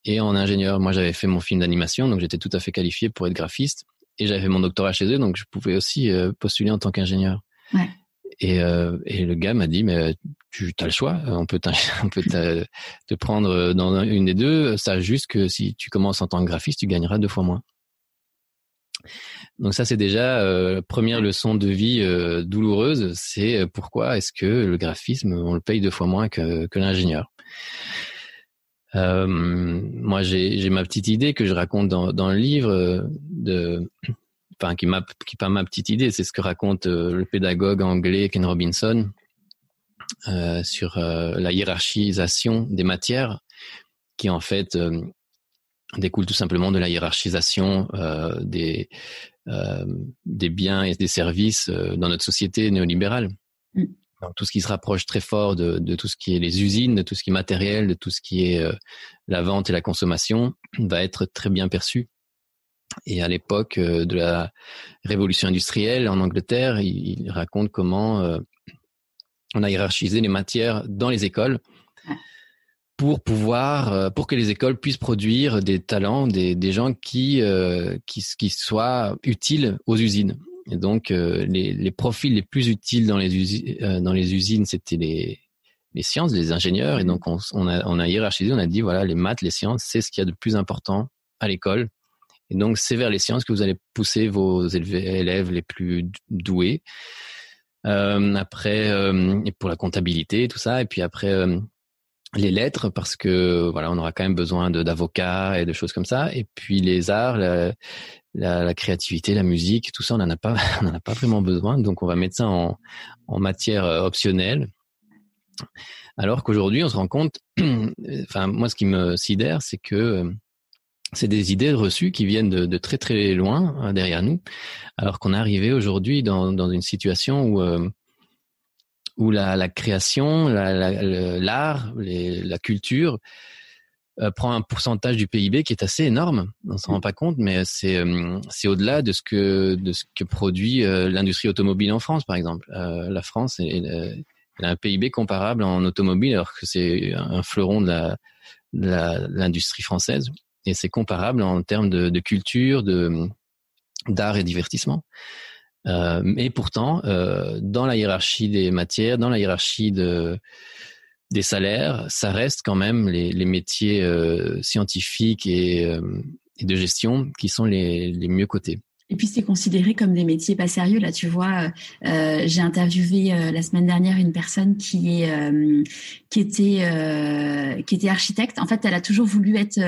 S2: et en ingénieur. Moi, j'avais fait mon film d'animation, donc j'étais tout à fait qualifié pour être graphiste et j'avais mon doctorat chez eux, donc je pouvais aussi euh, postuler en tant qu'ingénieur.
S1: Ouais.
S2: Et, euh, et le gars m'a dit, mais tu as le choix, on peut, on peut te prendre dans une des deux, ça juste que si tu commences en tant que graphiste, tu gagneras deux fois moins. Donc ça, c'est déjà euh, première leçon de vie euh, douloureuse, c'est pourquoi est-ce que le graphisme, on le paye deux fois moins que, que l'ingénieur? Euh, moi, j'ai ma petite idée que je raconte dans, le livre euh, enfin qui qui pas ma petite idée, c'est ce que raconte euh, le pédagogue anglais Ken Robinson sur la hiérarchisation des matières, qui en fait découle tout simplement de la hiérarchisation des des biens et des services dans notre société néolibérale. Mm tout ce qui se rapproche très fort de, tout ce qui est les usines, de tout ce qui est matériel, de tout ce qui est euh, la vente et la consommation, va être très bien perçu. Et à l'époque euh, de la révolution industrielle en Angleterre, il, raconte comment euh, on a hiérarchisé les matières dans les écoles pour pouvoir, pour que les écoles puissent produire des talents, des, gens qui, qui soient utiles aux usines. Et donc, euh, les, profils les plus utiles dans les, usines, euh, dans les usines, c'était les, les sciences, les ingénieurs. Et donc, on, a, on a hiérarchisé, on a dit, voilà, les maths, les sciences, c'est ce qu'il y a de plus important à l'école. Et donc, c'est vers les sciences que vous allez pousser vos élèves les plus doués. Euh, après, pour la comptabilité, tout ça. Et puis après, les lettres, parce que voilà, on aura quand même besoin d'avocats et de choses comme ça. Et puis les arts, la, la, la, créativité, la musique, tout ça, on n'en a pas, on en a pas vraiment besoin. Donc, on va mettre ça en, en matière euh, optionnelle. Alors qu'aujourd'hui, on se rend compte, enfin, moi, ce qui me sidère, c'est que euh, c'est des idées reçues qui viennent de, de très très loin hein, derrière nous, alors qu'on est arrivé aujourd'hui dans, dans une situation où euh, où la, la création, l'art, la, la, culture euh, prend un pourcentage du PIB qui est assez énorme. On s'en rend pas compte, mais c'est euh, c'est au-delà de ce que de ce que produit euh, l'industrie automobile en France, par exemple. la France elle a un PIB comparable en automobile, alors que c'est un fleuron de l'industrie française, et c'est comparable en termes de, de culture, de d'art et divertissement. Euh, mais pourtant, euh, dans la hiérarchie des matières, dans la hiérarchie de des salaires, ça reste quand même les, métiers euh, scientifiques et, euh, de gestion qui sont les mieux cotés.
S1: Et puis c'est considéré comme des métiers pas sérieux. Là, tu vois, euh, j'ai interviewé euh, la semaine dernière une personne qui est euh, qui était euh, qui était architecte. En fait, elle a toujours voulu être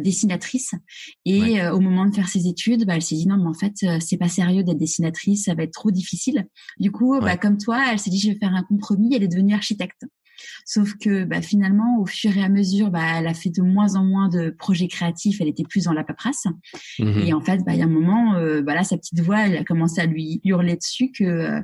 S1: dessinatrice. Et au moment de faire ses études, bah, elle s'est dit non, mais en fait, c'est pas sérieux d'être dessinatrice. Ça va être trop difficile. Du coup, bah, comme toi, elle s'est dit je vais faire un compromis. Elle est devenue architecte. Sauf que bah, finalement, au fur et à mesure, bah, elle a fait de moins en moins de projets créatifs. Elle était plus dans la paperasse. Mhm. Et en fait, bah, il y a un moment, euh, bah, sa petite voix, elle a commencé à lui hurler dessus que euh,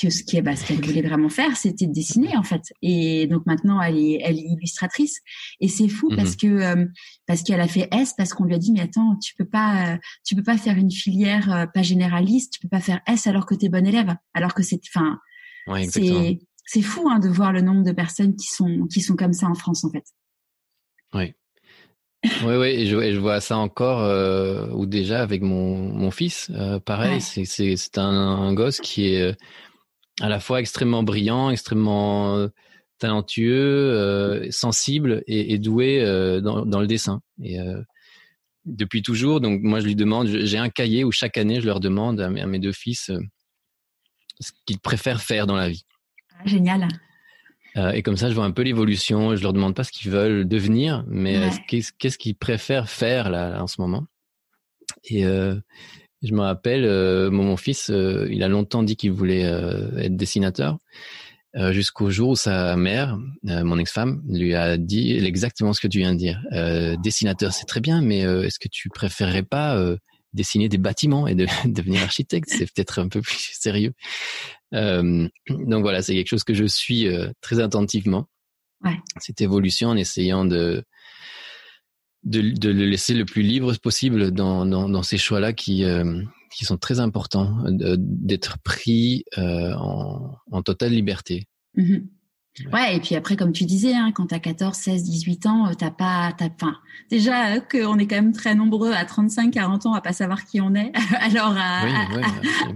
S1: que ce qui bah, qu'elle voulait vraiment faire, c'était de dessiner en fait. Et donc maintenant, elle est, elle est illustratrice. Et c'est fou parce mhm. que euh, parce qu'elle a fait S parce qu'on lui a dit mais attends, tu peux pas, tu peux pas faire une filière pas généraliste, tu peux pas faire S alors que tu es bonne élève, alors que c'est, enfin, c'est c'est fou hein, de voir le nombre de personnes qui sont qui sont comme ça en France en fait.
S2: Oui. oui, oui, et je, je, vois ça encore, euh, ou déjà avec mon, mon fils, euh, pareil, c'est c'est un, un, gosse qui est euh, à la fois extrêmement brillant, extrêmement euh, talentueux, sensible et, et doué dans, dans, le dessin. Et depuis toujours, donc moi je lui demande, j'ai un cahier où chaque année je leur demande à mes, à mes deux fils ce qu'ils préfèrent faire dans la vie.
S1: Génial.
S2: Euh, et comme ça, je vois un peu l'évolution. Je leur demande pas ce qu'ils veulent devenir, mais euh, qu'est-ce qu'ils préfèrent faire là, en ce moment. Et euh, je me rappelle, mon, fils, il a longtemps dit qu'il voulait être dessinateur, jusqu'au jour où sa mère, mon ex-femme, lui a dit exactement ce que tu viens de dire. dessinateur, c'est très bien, mais est-ce que tu préférerais pas dessiner des bâtiments et de, devenir architecte C'est peut-être un peu plus sérieux. Euh, donc voilà, c'est quelque chose que je suis euh, très attentivement. Ouais. Cette évolution en essayant de, de, de, le laisser le plus libre possible dans, dans, dans ces choix-là qui, euh, qui sont très importants, d'être pris en, en, totale liberté.
S1: Mm-hmm. Ouais, et puis après, comme tu disais, hein, quand tu as 14, 16, 18 ans, euh, t'as pas, t'as, enfin, déjà euh, qu'on est quand même très nombreux à 35, 40 ans à pas savoir qui on est. Alors à,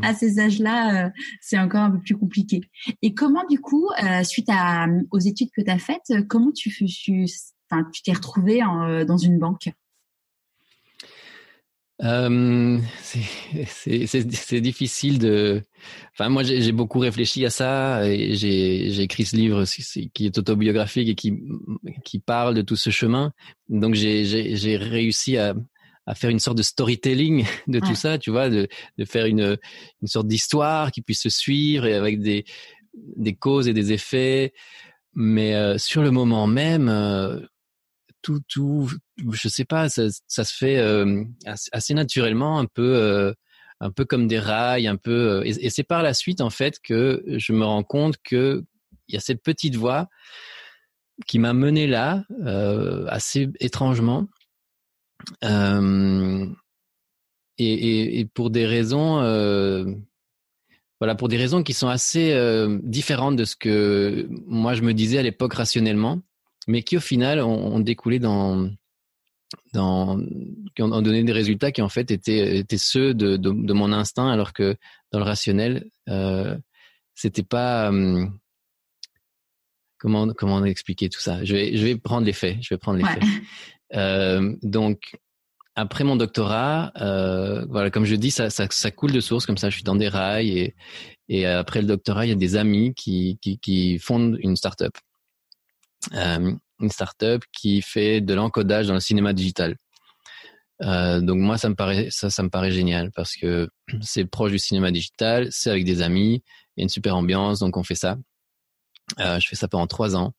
S1: à, ces âges-là, euh, c'est encore un peu plus compliqué. Et comment du coup, suite à, aux études que tu as faites, comment tu, tu, tu t'es retrouvé en, dans une banque?
S2: Euh, c'est difficile de. Enfin, moi, j'ai beaucoup réfléchi à ça et j'ai écrit ce livre qui est autobiographique et qui qui parle de tout ce chemin. Donc, j'ai réussi à, à faire une sorte de storytelling de tout ça, tu vois, de, de faire une une sorte d'histoire qui puisse se suivre et avec des des causes et des effets. Mais euh, sur le moment même, euh, tout, tout, je sais pas, ça, se fait euh, assez naturellement, un peu, euh, un peu comme des rails, un peu. Euh, et, c'est par la suite en fait que je me rends compte que il y a cette petite voix qui m'a mené là, assez étrangement. Et, pour des raisons, voilà, pour des raisons qui sont assez différentes de ce que moi je me disais à l'époque rationnellement mais qui au final ont, découlé dans dans qui ont, donné des résultats qui en fait étaient étaient ceux de, de, de mon instinct alors que dans le rationnel euh, c'était pas euh, comment comment expliquer tout ça? Je vais je vais prendre les faits je vais prendre les faits. Euh, donc après mon doctorat euh, voilà comme je dis ça, ça, ça coule de source comme ça je suis dans des rails et et après le doctorat il y a des amis qui qui, qui fondent une start-up une startup qui fait de l'encodage dans le cinéma digital. Euh, donc moi, ça me paraît ça, ça me paraît génial parce que c'est proche du cinéma digital, c'est avec des amis, il y a une super ambiance, donc on fait ça. Euh, je fais ça pendant trois ans.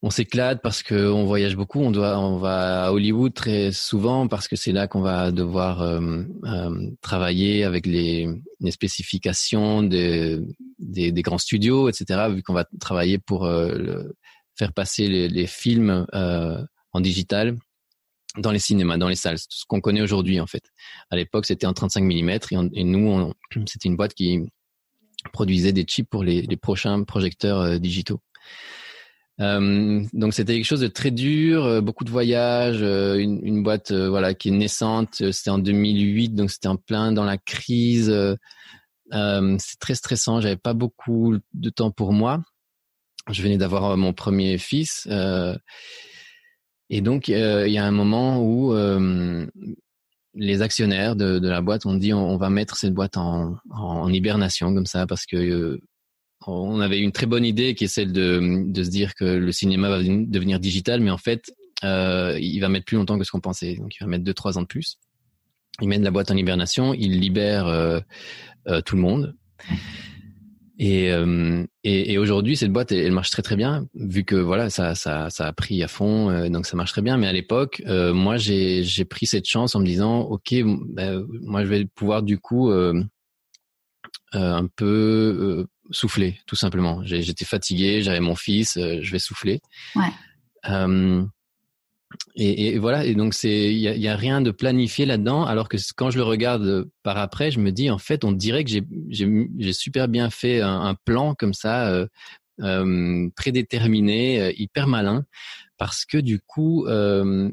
S2: On s'éclate parce que on voyage beaucoup. On doit, on va à Hollywood très souvent parce que c'est là qu'on va devoir euh, euh travailler avec les, les spécifications des, des, grands studios, etc. Vu qu'on va travailler pour euh, le, faire passer les, les films euh, en digital dans les cinémas, dans les salles, ce qu'on connaît aujourd'hui en fait. À l'époque, c'était en 35 mm et, et nous, c'était une boîte qui produisait des chips pour les, les prochains projecteurs euh, digitaux. Euh, donc c'était quelque chose de très dur, euh, beaucoup de voyages, euh, une, boîte voilà qui est naissante. C'était en 2008, donc c'était en plein dans la crise. c'est très stressant. J'avais pas beaucoup de temps pour moi je venais d'avoir mon premier fils. Euh, et donc, euh, il y a un moment où, euh, les actionnaires de, la boîte ont dit on, va mettre cette boîte en, hibernation comme ça parce que on avait une très bonne idée qui est celle de, de se dire que le cinéma va devenir digital, mais en fait, euh, il va mettre plus longtemps que ce qu'on pensait. Donc, il va mettre deux, trois ans de plus. Il mène la boîte en hibernation, il libère euh, euh, tout le monde. Et, euh, et, et aujourd'hui, cette boîte, elle, marche très très bien, vu que voilà, ça, ça, ça a pris à fond, euh, donc ça marche très bien. Mais à l'époque, euh, moi, j'ai, j'ai pris cette chance en me disant, ok, moi, je vais pouvoir du coup un peu souffler, tout simplement. J'étais fatigué, j'avais mon fils, je vais souffler.
S1: Ouais.
S2: Et, et, voilà, et donc c'est il y a, y a, rien de planifié là-dedans, alors que quand je le regarde par après, je me dis en fait, on dirait que j'ai super bien fait un, un plan comme ça, euh, euh, prédéterminé, euh, hyper malin, parce que du coup, euh,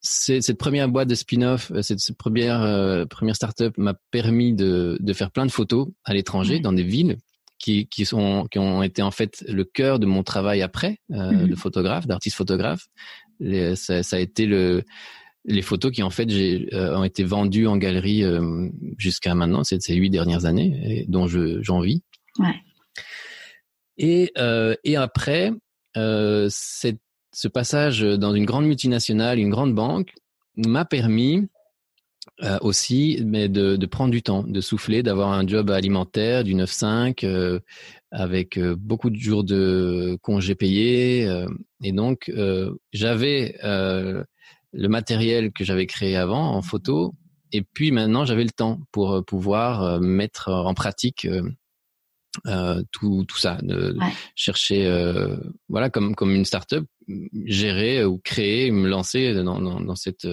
S2: cette première boîte de spin-off, euh, cette, cette, première euh, première startup m'a permis de, de faire plein de photos à l'étranger, dans des villes qui, qui sont qui ont été en fait le cœur de mon travail après euh, mmh de photographe, d'artiste photographe ça, ça, a été le, les photos qui en fait euh, ont été vendues en galerie euh, jusqu'à maintenant, ces huit dernières années, et dont je, j'en vis.
S1: Ouais.
S2: Et, euh, et après, euh, cette, ce passage dans une grande multinationale, une grande banque, m'a permis euh, aussi mais de, de, prendre du temps, de souffler, d'avoir un job alimentaire du 9-5 euh, avec euh, beaucoup de jours de congés payés. Euh, et donc, j'avais le matériel que j'avais créé avant en photo. Et puis maintenant, j'avais le temps pour pouvoir mettre en pratique tout, tout ça, de
S1: ouais.
S2: chercher, voilà, comme, comme une start-up, gérer ou créer, me lancer dans, dans, dans cette,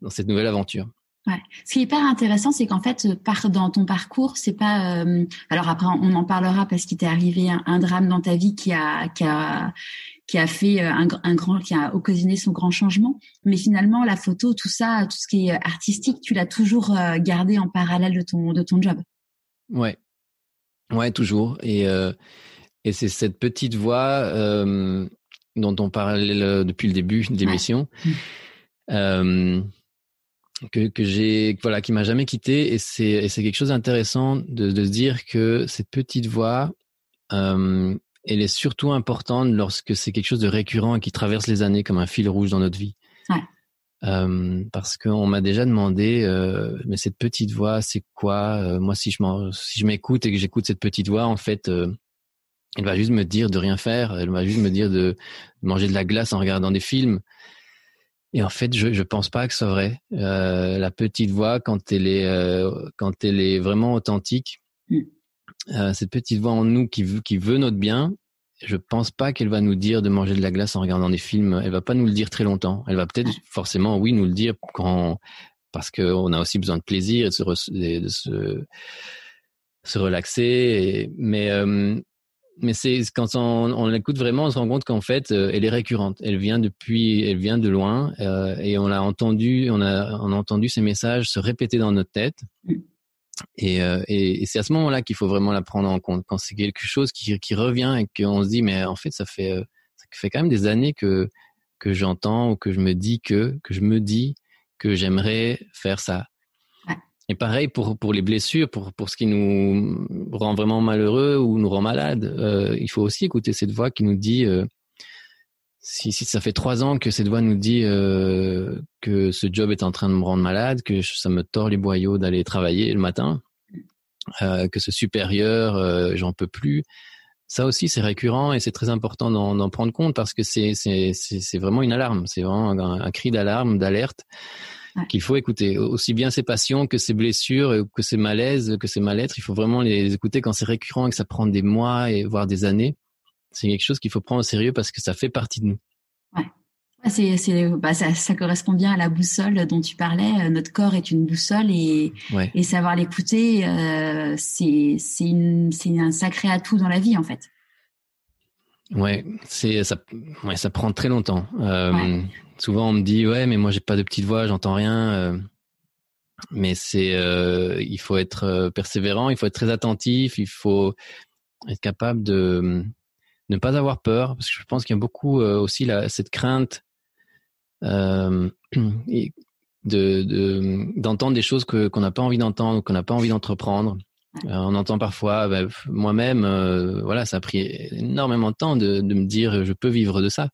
S2: dans cette nouvelle aventure.
S1: Ouais. Ce qui est hyper intéressant, c'est qu'en fait, par, dans ton parcours, c'est pas. Euh, alors après, on en parlera parce qu'il t'est arrivé un, un, drame dans ta vie qui a, qui a, qui a fait euh, un, un, grand, qui a occasionné son grand changement. Mais finalement, la photo, tout ça, tout ce qui est artistique, tu l'as toujours euh, gardé en parallèle de ton, de ton job.
S2: Ouais, ouais, toujours. Et euh, et c'est cette petite voix euh, dont on parlait depuis le début de l'émission. Ouais. Que, que j'ai voilà qui m'a jamais quitté. Et c'est c'est quelque chose d'intéressant de, de se dire que cette petite voix euh, elle est surtout importante lorsque c'est quelque chose de récurrent et qui traverse les années comme un fil rouge dans notre vie.
S1: Ouais.
S2: euh, parce qu'on m'a déjà demandé euh, mais cette petite voix c'est quoi euh, moi si je si je m'écoute et que j'écoute cette petite voix en fait euh, elle va juste me dire de rien faire. Elle va juste me dire de manger de la glace en regardant des films et en fait, je je pense pas que ce soit vrai. Euh, la petite voix, quand elle est euh, quand elle est vraiment authentique,
S1: mm.
S2: euh, cette petite voix en nous qui veut qui veut notre bien, je pense pas qu'elle va nous dire de manger de la glace en regardant des films. Elle va pas nous le dire très longtemps. Elle va peut-être forcément, oui, nous le dire quand parce qu'on a aussi besoin de plaisir et de se de se, se relaxer. Et, mais euh, mais c'est quand on, l'écoute vraiment, on se rend compte qu'en fait, euh, elle est récurrente. Elle vient depuis, elle vient de loin, euh, et on l'a entendu, on a, entendu ces messages se répéter dans notre tête. Et, euh, et, c'est à ce moment-là qu'il faut vraiment la prendre en compte. Quand c'est quelque chose qui, qui revient et qu'on se dit, mais en fait, ça fait, ça fait quand même des années que que j'entends ou que je me dis que que je me dis que j'aimerais faire ça. Et pareil pour pour les blessures, pour pour ce qui nous rend vraiment malheureux ou nous rend malade, euh, il faut aussi écouter cette voix qui nous dit euh, si si ça fait trois ans que cette voix nous dit euh, que ce job est en train de me rendre malade, que ça me tord les boyaux d'aller travailler le matin, euh, que ce supérieur euh, j'en peux plus. Ça aussi c'est récurrent et c'est très important d'en prendre compte parce que c'est c'est c'est vraiment une alarme, c'est vraiment un, un cri d'alarme, d'alerte
S1: ouais.
S2: qu'il faut écouter. Aussi bien ses passions que ses blessures, que ses malaises, que ses mal-être. Il faut vraiment les écouter quand c'est récurrent et que ça prend des mois et voire des années. C'est quelque chose qu'il faut prendre au sérieux parce que ça fait partie de nous.
S1: Ouais. C'est, c'est, bah, ça, ça, correspond bien à la boussole dont tu parlais. Notre corps est une boussole et,
S2: ouais.
S1: et savoir l'écouter, euh, c'est, c'est, une, c'est un sacré atout dans la vie en fait.
S2: Ouais, c'est ça. Ouais, ça prend très longtemps. Euh, ouais. Souvent, on me dit ouais, mais moi j'ai pas de petite voix, j'entends rien. Euh, mais c'est, euh, il faut être euh, persévérant, il faut être très attentif, il faut être capable de ne pas avoir peur, parce que je pense qu'il y a beaucoup aussi la, cette crainte. et de d'entendre des choses que qu'on n'a pas envie d'entendre, qu'on n'a pas envie d'entreprendre. Euh, on entend parfois, bah, moi-même, euh, voilà, ça a pris énormément de temps de, de me dire je peux vivre de ça.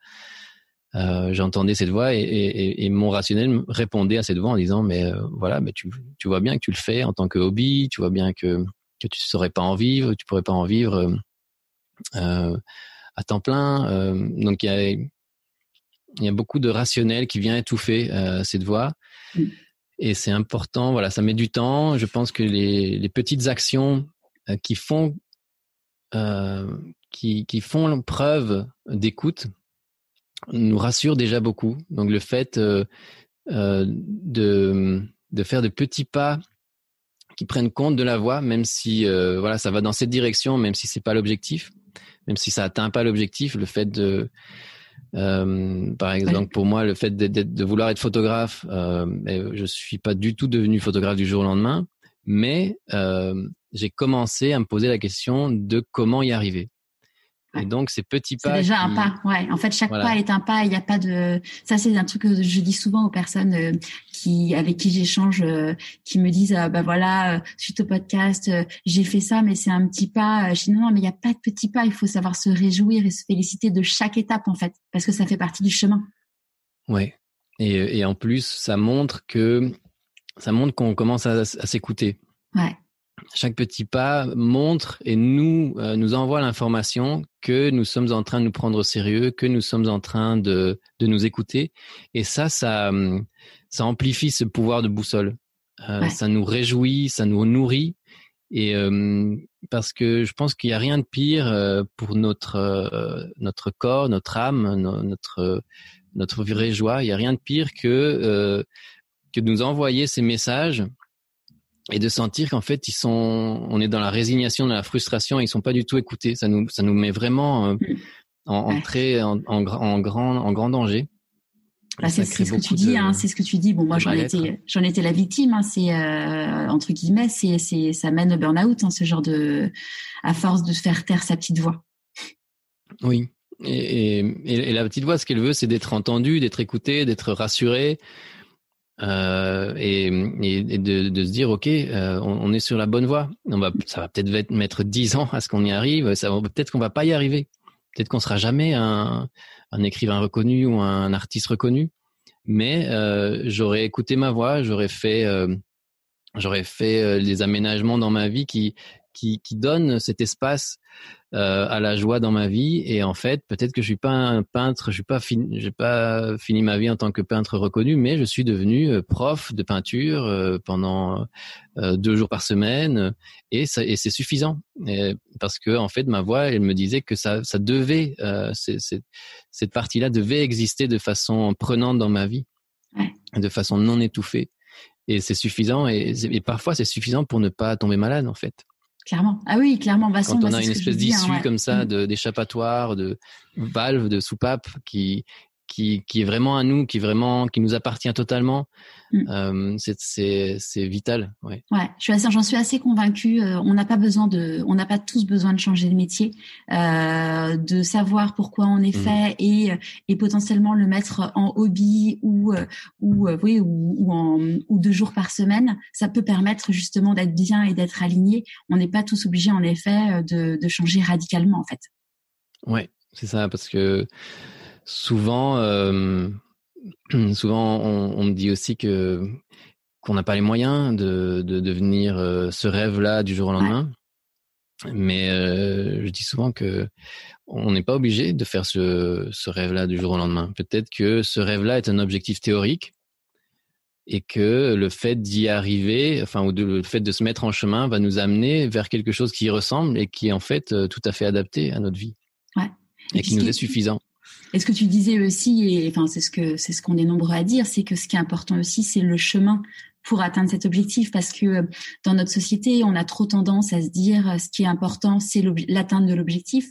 S2: Euh, j'entendais cette voix et, et, et, mon rationnel répondait à cette voix en disant mais euh, voilà, mais tu, tu vois bien que tu le fais en tant que hobby, tu vois bien que que tu saurais pas en vivre, tu pourrais pas en vivre euh, à temps plein. donc il y a il y a beaucoup de rationnel qui vient étouffer cette voix. Mm. Et c'est important, voilà, ça met du temps. Je pense que les, les petites actions euh, qui font euh, qui, qui font preuve d'écoute nous rassurent déjà beaucoup. Donc le fait euh, euh, de, de faire de petits pas qui prennent compte de la voix, même si euh, voilà ça va dans cette direction, même si c'est pas l'objectif, même si ça atteint pas l'objectif, le fait de par exemple, pour moi, le fait de, de vouloir être photographe, je suis pas du tout devenu photographe du jour au lendemain, mais j'ai commencé à me poser la question de comment y arriver. Et donc ces petits pas.
S1: C'est déjà un pas, ouais. En fait, chaque pas est un pas. Il n'y a pas de. Ça, c'est un truc que je dis souvent aux personnes euh, qui avec qui j'échange, euh, qui me disent, bah voilà, euh, suite au podcast, j'ai fait ça, mais c'est un petit pas. Je dis non, non, mais il n'y a pas de petit pas. Il faut savoir se réjouir et se féliciter de chaque étape en fait, parce que ça fait partie du chemin.
S2: Ouais. Et, et en plus, ça montre que ça montre qu'on commence à, à s'écouter.
S1: Ouais
S2: chaque petit pas montre et nous euh, nous envoie l'information que nous sommes en train de nous prendre au sérieux, que nous sommes en train de de nous écouter. Et ça, ça ça amplifie ce pouvoir de boussole. Euh, Ça nous réjouit, ça nous nourrit. Et euh, parce que je pense qu'il n'y a rien de pire euh, pour notre notre corps, notre âme, notre notre vraie joie. Il n'y a rien de pire que que de nous envoyer ces messages et de sentir qu'en fait ils sont on est dans la résignation dans la frustration ils sont pas du tout écoutés. Ça nous ça nous met vraiment euh, mm. en, en, très en, en, grand en grand danger.
S1: Bah, c'est ce que tu dis hein, c'est ce que tu dis. Bon moi j'en étais j'en étais la victime hein, c'est euh, entre guillemets c'est c'est ça mène au burn-out hein, ce genre de à force de faire taire sa petite voix.
S2: Oui. Et, et, et la petite voix ce qu'elle veut c'est d'être entendue d'être écoutée d'être rassurée euh, et, et de, de, se dire ok euh, on, on, est sur la bonne voie. On va ça va peut-être mettre dix ans à ce qu'on y arrive. Ça peut-être qu'on va pas y arriver. Peut-être qu'on sera jamais un, un, écrivain reconnu ou un artiste reconnu. Mais euh, j'aurais écouté ma voix. J'aurais fait euh, j'aurais fait les aménagements dans ma vie qui qui, qui donne cet espace euh, à la joie dans ma vie. Et en fait, peut-être que je suis pas un peintre, je suis pas fini, j'ai pas fini ma vie en tant que peintre reconnu, mais je suis devenu euh, prof de peinture euh, pendant euh, deux jours par semaine, et, ça, et c'est suffisant parce que en fait, ma voix, elle me disait que ça, ça devait, cette partie-là devait exister de façon prenante dans ma vie, de façon non étouffée. Et c'est suffisant, et, et parfois c'est suffisant pour ne pas tomber malade en fait.
S1: Clairement. Ah oui, clairement.
S2: Quand on a une espèce d'issue hein, comme ça, mm. d'échappatoire, de, de valve, de soupape qui qui, qui est vraiment à nous, qui vraiment qui nous appartient totalement. Mm. Euh, c'est c'est vital. Ouais.
S1: Ouais, je suis assez, j'en suis assez convaincue. Euh, on n'a pas besoin de, on n'a pas tous besoin de changer de métier, euh, de savoir pourquoi on est mm. fait et et potentiellement le mettre en hobby ou ou oui ou ou, en, ou deux jours par semaine. Ça peut permettre justement d'être bien et d'être aligné. On n'est pas tous obligés en effet de de changer radicalement en fait.
S2: Ouais, c'est ça parce que souvent, euh, souvent on, on, me dit aussi que qu'on n'a pas les moyens de, de devenir euh, ce rêve-là du jour au lendemain. Mais euh, je dis souvent que on n'est pas obligé de faire ce, ce rêve-là du jour au lendemain. Peut-être que ce rêve-là est un objectif théorique et que le fait d'y arriver, enfin, ou de, le fait de se mettre en chemin va nous amener vers quelque chose qui ressemble et qui est en fait tout à fait adapté à notre vie.
S1: Ouais.
S2: Et, et qui nous est suffisant.
S1: Et ce que tu disais aussi, et enfin c'est ce que c'est ce qu'on est nombreux à dire, c'est que ce qui est important aussi, c'est le chemin pour atteindre cet objectif, parce que euh, dans notre société, on a trop tendance à se dire euh, ce qui est important, c'est l'atteinte de l'objectif,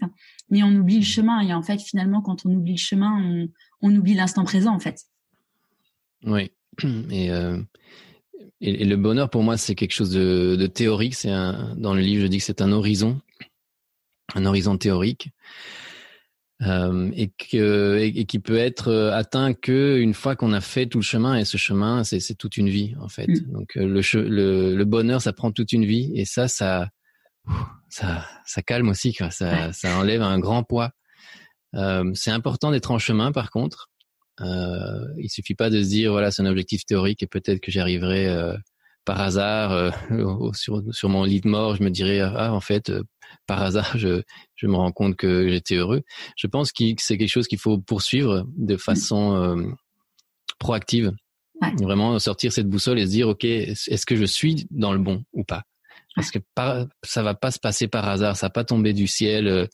S1: mais on oublie le chemin. Et en fait, finalement, quand on oublie le chemin, on, oublie l'instant présent, en fait.
S2: Oui. Et, euh, et, le bonheur, pour moi, c'est quelque chose de, de théorique. C'est dans le livre, je dis que c'est un horizon, un horizon théorique. Euh, et, que, et, qui peut être euh, atteint que une fois qu'on a fait tout le chemin. Et ce chemin, c'est toute une vie en fait. Mm. Donc le, le, le, bonheur, ça prend toute une vie. Et ça, ça, ça, ça calme aussi. Quoi. Ça, ça enlève un grand poids. Euh, c'est important d'être en chemin, par contre. Euh, il suffit pas de se dire voilà, c'est un objectif théorique et peut-être que j'y arriverai euh, par hasard euh, sur, sur mon lit de mort. Je me dirais ah en fait euh, par hasard je, je me rends compte que j'étais heureux. Je pense que c'est quelque chose qu'il faut poursuivre de façon euh, proactive. Vraiment sortir cette boussole et se dire ok est-ce que je suis dans le bon ou pas? Parce que par, ça va pas se passer par hasard, ça va pas tomber du ciel.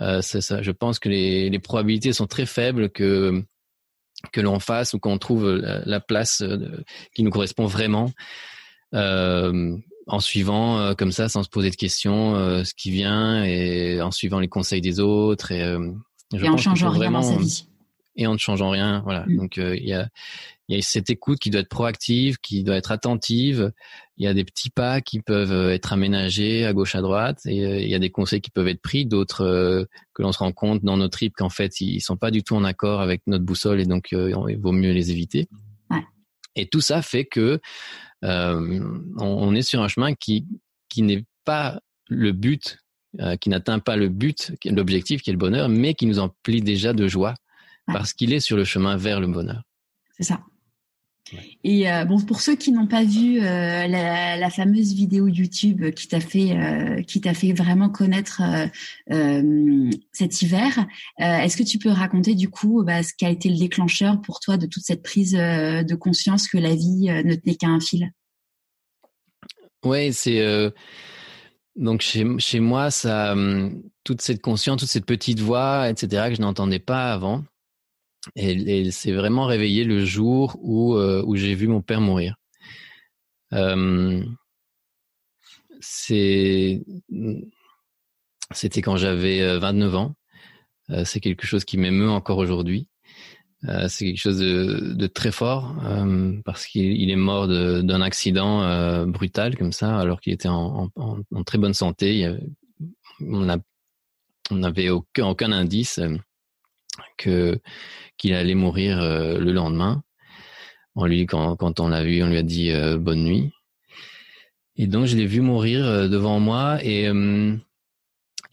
S2: Euh, ça, je pense que les, les, probabilités sont très faibles que que l'on fasse ou qu'on trouve la, place euh, qui nous correspond vraiment. Euh, en suivant euh, comme ça sans se poser de questions euh, ce qui vient et en suivant les conseils des autres et,
S1: je et en changeant rien dans sa vie
S2: et en ne changeant rien voilà mm. donc il y a il y a cette écoute qui doit être proactive, qui doit être attentive. Il y a des petits pas qui peuvent euh, être aménagés à gauche à droite et euh, il y a des conseils qui peuvent être pris, d'autres euh, que l'on se rend compte dans nos tripes qu'en fait ils sont pas du tout en accord avec notre boussole et donc il vaut mieux les éviter. Et tout ça fait que on, est sur un chemin qui qui n'est pas le but, qui n'atteint pas le but, l'objectif qui est le bonheur, mais qui nous emplit déjà de joie parce qu'il est sur le chemin vers le bonheur.
S1: C'est ça. Et euh, bon, pour ceux qui n'ont pas vu euh, la, la, fameuse vidéo YouTube qui t'a fait, euh, qui t'a fait vraiment connaître cet hiver, est-ce que tu peux raconter du coup bah, ce qui a été le déclencheur pour toi de toute cette prise de conscience que la vie ne tenait qu'à un fil?
S2: Ouais, c'est donc chez, chez moi, ça, hum, toute cette conscience, toute cette petite voix, etc., que je n'entendais pas avant. Et, c'est vraiment réveillé le jour où, euh, j'ai vu mon père mourir. Euh, c'était quand j'avais 29 euh, ans. C'est quelque chose qui m'émeut encore aujourd'hui. C'est quelque chose de, très fort parce qu'il est mort d'un accident brutal comme ça, alors qu'il était en, très bonne santé. On n'avait aucun indice que qu'il allait mourir euh, le lendemain. On lui, quand, quand on l'a vu, on lui a dit euh, bonne nuit. Et donc je l'ai vu mourir euh, devant moi et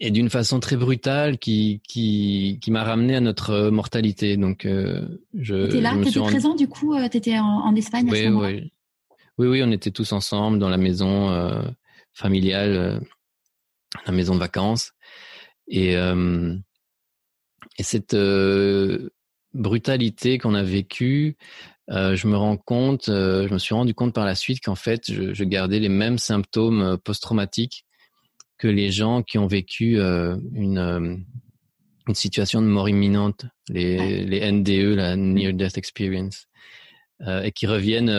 S2: et d'une façon très brutale qui qui qui m'a ramené à notre mortalité. Donc je.
S1: T'étais là, t'étais présent du coup, t'étais en, en Espagne.
S2: Oui, oui, oui, oui, on était tous ensemble dans la maison familiale, la maison de vacances et et cette brutalité qu'on a vécue, euh, je me rends compte, euh, je me suis rendu compte par la suite qu'en fait, je, je, gardais les mêmes symptômes euh, post-traumatiques que les gens qui ont vécu euh, une, euh, une situation de mort imminente, les, les NDE, la Near Death Experience, et qui reviennent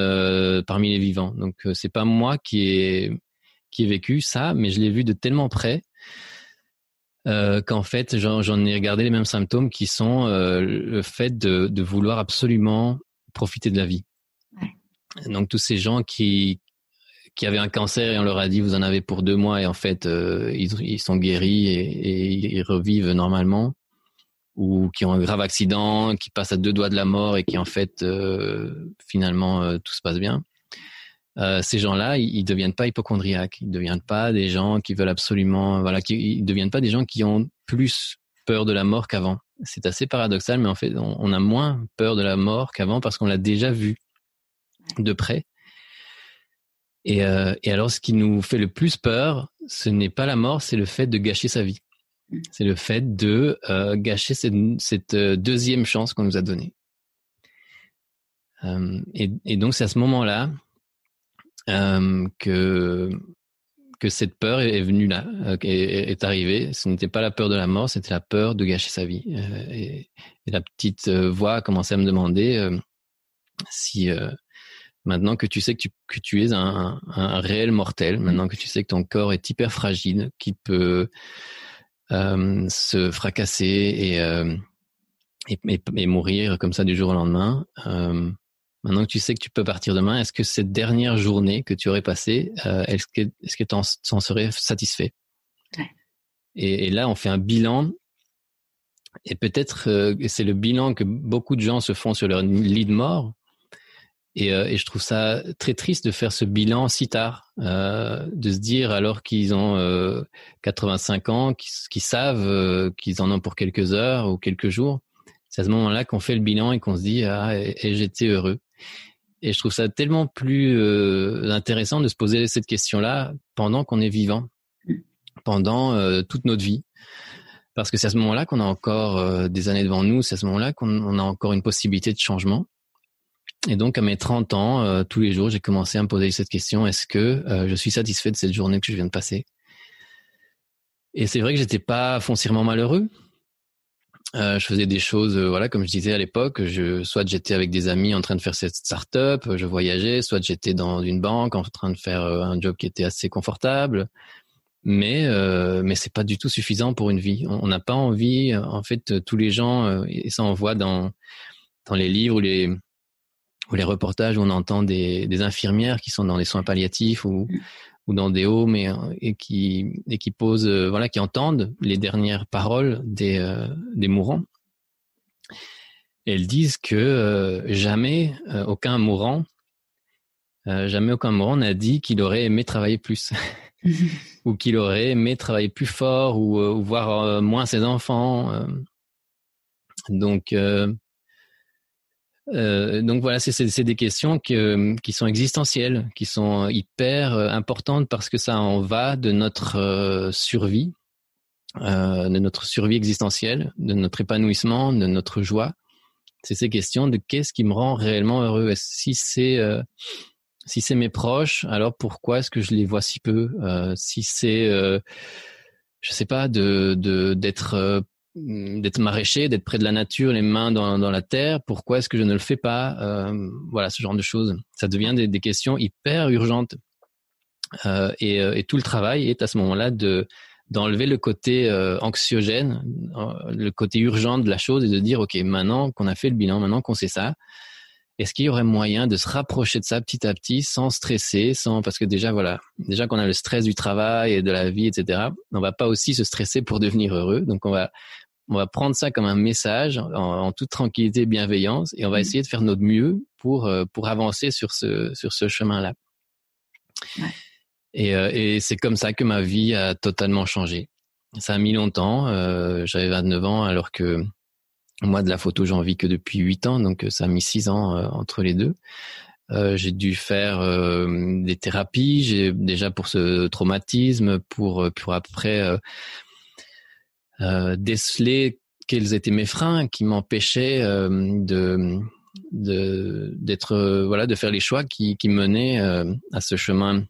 S2: parmi les vivants. Donc, c'est pas moi qui ai qui ai vécu ça, mais je l'ai vu de tellement près euh, qu'en fait j'en ai regardé les mêmes symptômes qui sont euh, le fait de, de, vouloir absolument profiter de la vie. Ouais. Donc tous ces gens qui qui avaient un cancer et on leur a dit vous en avez pour deux mois et en fait euh, ils, ils, sont guéris et, et, ils revivent normalement ou qui ont un grave accident, qui passent à deux doigts de la mort et qui en fait euh, finalement euh, tout se passe bien. Euh, ces gens-là, ils, ne deviennent pas hypochondriaques, ils deviennent pas des gens qui veulent absolument, voilà, qui, ils deviennent pas des gens qui ont plus peur de la mort qu'avant. C'est assez paradoxal, mais en fait, on, a moins peur de la mort qu'avant parce qu'on l'a déjà vu de près. Et, euh, et, alors, ce qui nous fait le plus peur, ce n'est pas la mort, c'est le fait de gâcher sa vie. C'est le fait de euh, gâcher cette, deuxième chance qu'on nous a donnée. Et, donc, c'est à ce moment-là que que cette peur est, venue là, euh, est, arrivée. Ce n'était pas la peur de la mort, c'était la peur de gâcher sa vie. Euh, et, la petite voix a commencé à me demander si maintenant que tu sais que tu, es un, réel mortel, maintenant que tu sais que ton corps est hyper fragile, qui peut se fracasser et, mourir comme ça du jour au lendemain. Maintenant que tu sais que tu peux partir demain, est-ce que cette dernière journée que tu aurais passée, euh, est-ce que est-ce que tu en, serais satisfait? Ouais. et, et, là, on fait un bilan Et peut-être euh, c'est le bilan que beaucoup de gens se font sur leur lit de mort. Et, euh, et, je trouve ça très triste de faire ce bilan si tard, euh, de se dire alors qu'ils ont 85 ans, qu'ils savent qu'ils en ont pour quelques heures ou quelques jours. C'est à ce moment-là qu'on fait le bilan et qu'on se dit ah et, j'étais heureux. Et je trouve ça tellement plus intéressant de se poser cette question-là pendant qu'on est vivant, pendant toute notre vie parce que c'est à ce moment-là qu'on a encore euh, des années devant nous, c'est à ce moment-là qu'on a encore une possibilité de changement. Et donc, à mes 30 ans, euh, tous les jours, j'ai commencé à me poser cette question, est-ce que euh, je suis satisfait de cette journée que je viens de passer? Et c'est vrai que j'étais pas foncièrement malheureux. Je faisais des choses, voilà, comme je disais à l'époque, je, soit j'étais avec des amis en train de faire cette start-up, je voyageais, soit j'étais dans une banque en train de faire un job qui était assez confortable mais euh, mais c'est pas du tout suffisant pour une vie. On n'a pas envie, en fait, tous les gens euh, et ça on voit dans dans les livres ou les ou les reportages où on entend des, des infirmières qui sont dans les soins palliatifs ou ou dans des homes et, et qui et qui posent euh, voilà qui entendent les dernières paroles des euh, des mourants. elles disent que jamais aucun mourant jamais aucun mourant n'a dit qu'il aurait aimé travailler plus. ou qu'il aurait aimé travailler plus fort ou, euh, voir euh, moins ses enfants. Euh. Donc, donc voilà, c'est des questions qui sont existentielles, qui sont hyper importantes parce que ça en va de notre survie, de notre survie existentielle, de notre épanouissement, de notre joie. C'est ces questions de qu'est-ce qui me rend réellement heureux. Si c'est si c'est mes proches, alors pourquoi est-ce que je les vois si peu? Euh, Si c'est, euh, je sais pas, de d'être euh, d'être maraîcher, d'être près de la nature, les mains dans, dans la terre, pourquoi est-ce que je ne le fais pas? Euh, Voilà, ce genre de choses. Ça devient des, questions hyper urgentes. Euh, et, et, tout le travail est à ce moment-là de d'enlever le côté anxiogène, le côté urgent de la chose et de dire ok maintenant qu'on a fait le bilan, maintenant qu'on sait ça, est-ce qu'il y aurait moyen de se rapprocher de ça petit à petit sans stresser, sans parce que déjà voilà, déjà qu'on a le stress du travail et de la vie, etc. On va pas aussi se stresser pour devenir heureux. Donc on va on va prendre ça comme un message en, toute tranquillité et bienveillance et on va mmh. essayer de faire notre mieux pour euh, pour avancer sur ce sur ce chemin-là. Et, euh, et c'est comme ça que ma vie a totalement changé. Ça a mis longtemps. Euh, J'avais 29 ans alors que moi, de la photo, j'en vis que depuis huit ans, donc euh, ça a mis six ans euh, entre les deux. Euh, j'ai dû faire des thérapies, j'ai déjà pour ce traumatisme, pour pour après déceler quels étaient mes freins qui m'empêchaient de d'être voilà de faire les choix qui qui menaient à ce chemin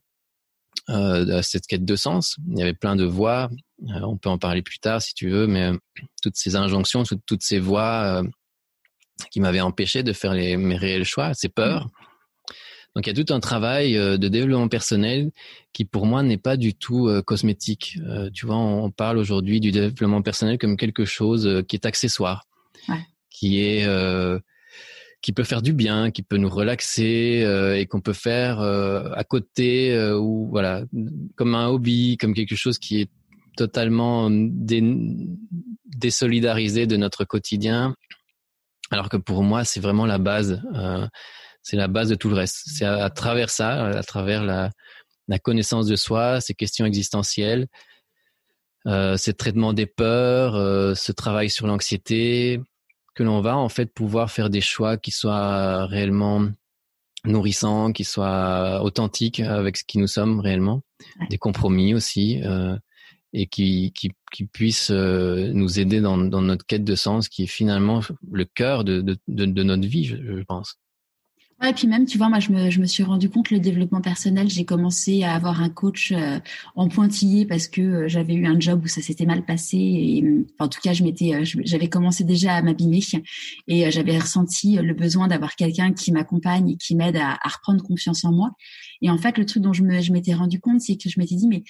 S2: à cette quête de sens. Il y avait plein de voies, euh, on peut en parler plus tard si tu veux, mais euh, toutes ces injonctions, toutes, ces voix euh, qui m'avaient empêché de faire les, mes réels choix, ces peurs. Donc il y a tout un travail de développement personnel qui pour moi n'est pas du tout cosmétique. tu vois, on, parle aujourd'hui du développement personnel comme quelque chose qui est accessoire, qui est qui peut faire du bien, qui peut nous relaxer et qu'on peut faire à côté ou voilà comme un hobby, comme quelque chose qui est totalement désolidarisé de notre quotidien, alors que pour moi, c'est vraiment la base. Euh, c'est la base de tout le reste. C'est à, travers ça, à travers la, connaissance de soi, ces questions existentielles, euh, ces traitements des peurs, euh, ce travail sur l'anxiété, que l'on va en fait pouvoir faire des choix qui soient réellement nourrissants, qui soient authentiques avec ce qui nous sommes réellement, des compromis aussi. Euh, et qui, qui, qui puisse euh, nous aider dans, dans, notre quête de sens, qui est finalement le cœur de, de, de, notre vie, je, je, pense.
S1: Et puis même, tu vois, moi, je me, je me suis rendu compte, le développement personnel, j'ai commencé à avoir un coach euh, en pointillé parce que euh, j'avais eu un job où ça s'était mal passé. Et en tout cas, je m'étais, j'avais commencé déjà à m'abîmer et j'avais ressenti le besoin d'avoir quelqu'un qui m'accompagne et qui m'aide à, à, reprendre confiance en moi. Et en fait, le truc dont je me, je m'étais rendu compte, c'est que je m'étais dit, mais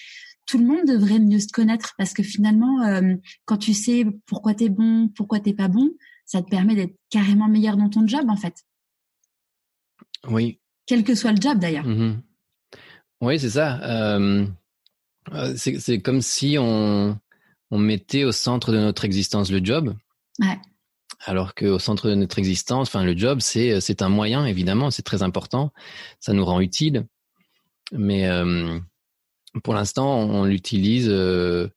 S1: tout le monde devrait mieux se connaître parce que finalement, euh, quand tu sais pourquoi tu es bon, pourquoi t'es pas bon, ça te permet d'être carrément meilleur dans ton job en fait.
S2: Oui.
S1: Quel que soit le job d'ailleurs.
S2: Mm-hmm. Oui, c'est ça. Euh, euh, c'est comme si on, on mettait au centre de notre existence le job
S1: Ouais.
S2: Alors qu'au centre de notre existence, enfin le job, c'est un moyen évidemment, c'est très important, ça nous rend utile, mais euh, pour l'instant, on, l'utilise euh,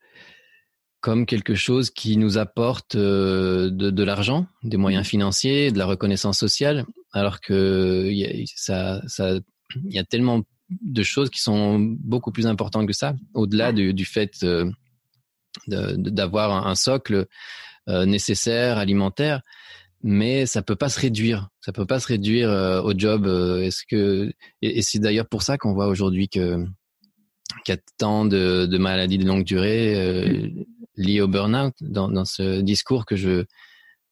S2: comme quelque chose qui nous apporte euh, de, de l'argent, des moyens financiers, de la reconnaissance sociale, alors que y a, ça, ça, il y a tellement de choses qui sont beaucoup plus importantes que ça, au-delà du, du, fait d'avoir un socle euh, nécessaire, alimentaire, mais ça peut pas se réduire. Ça peut pas se réduire euh, au job. Euh, est-ce que et, c'est d'ailleurs pour ça qu'on voit aujourd'hui que qu'il y a tant de, de, maladies de longue durée liées au burn-out dans, dans, ce discours que je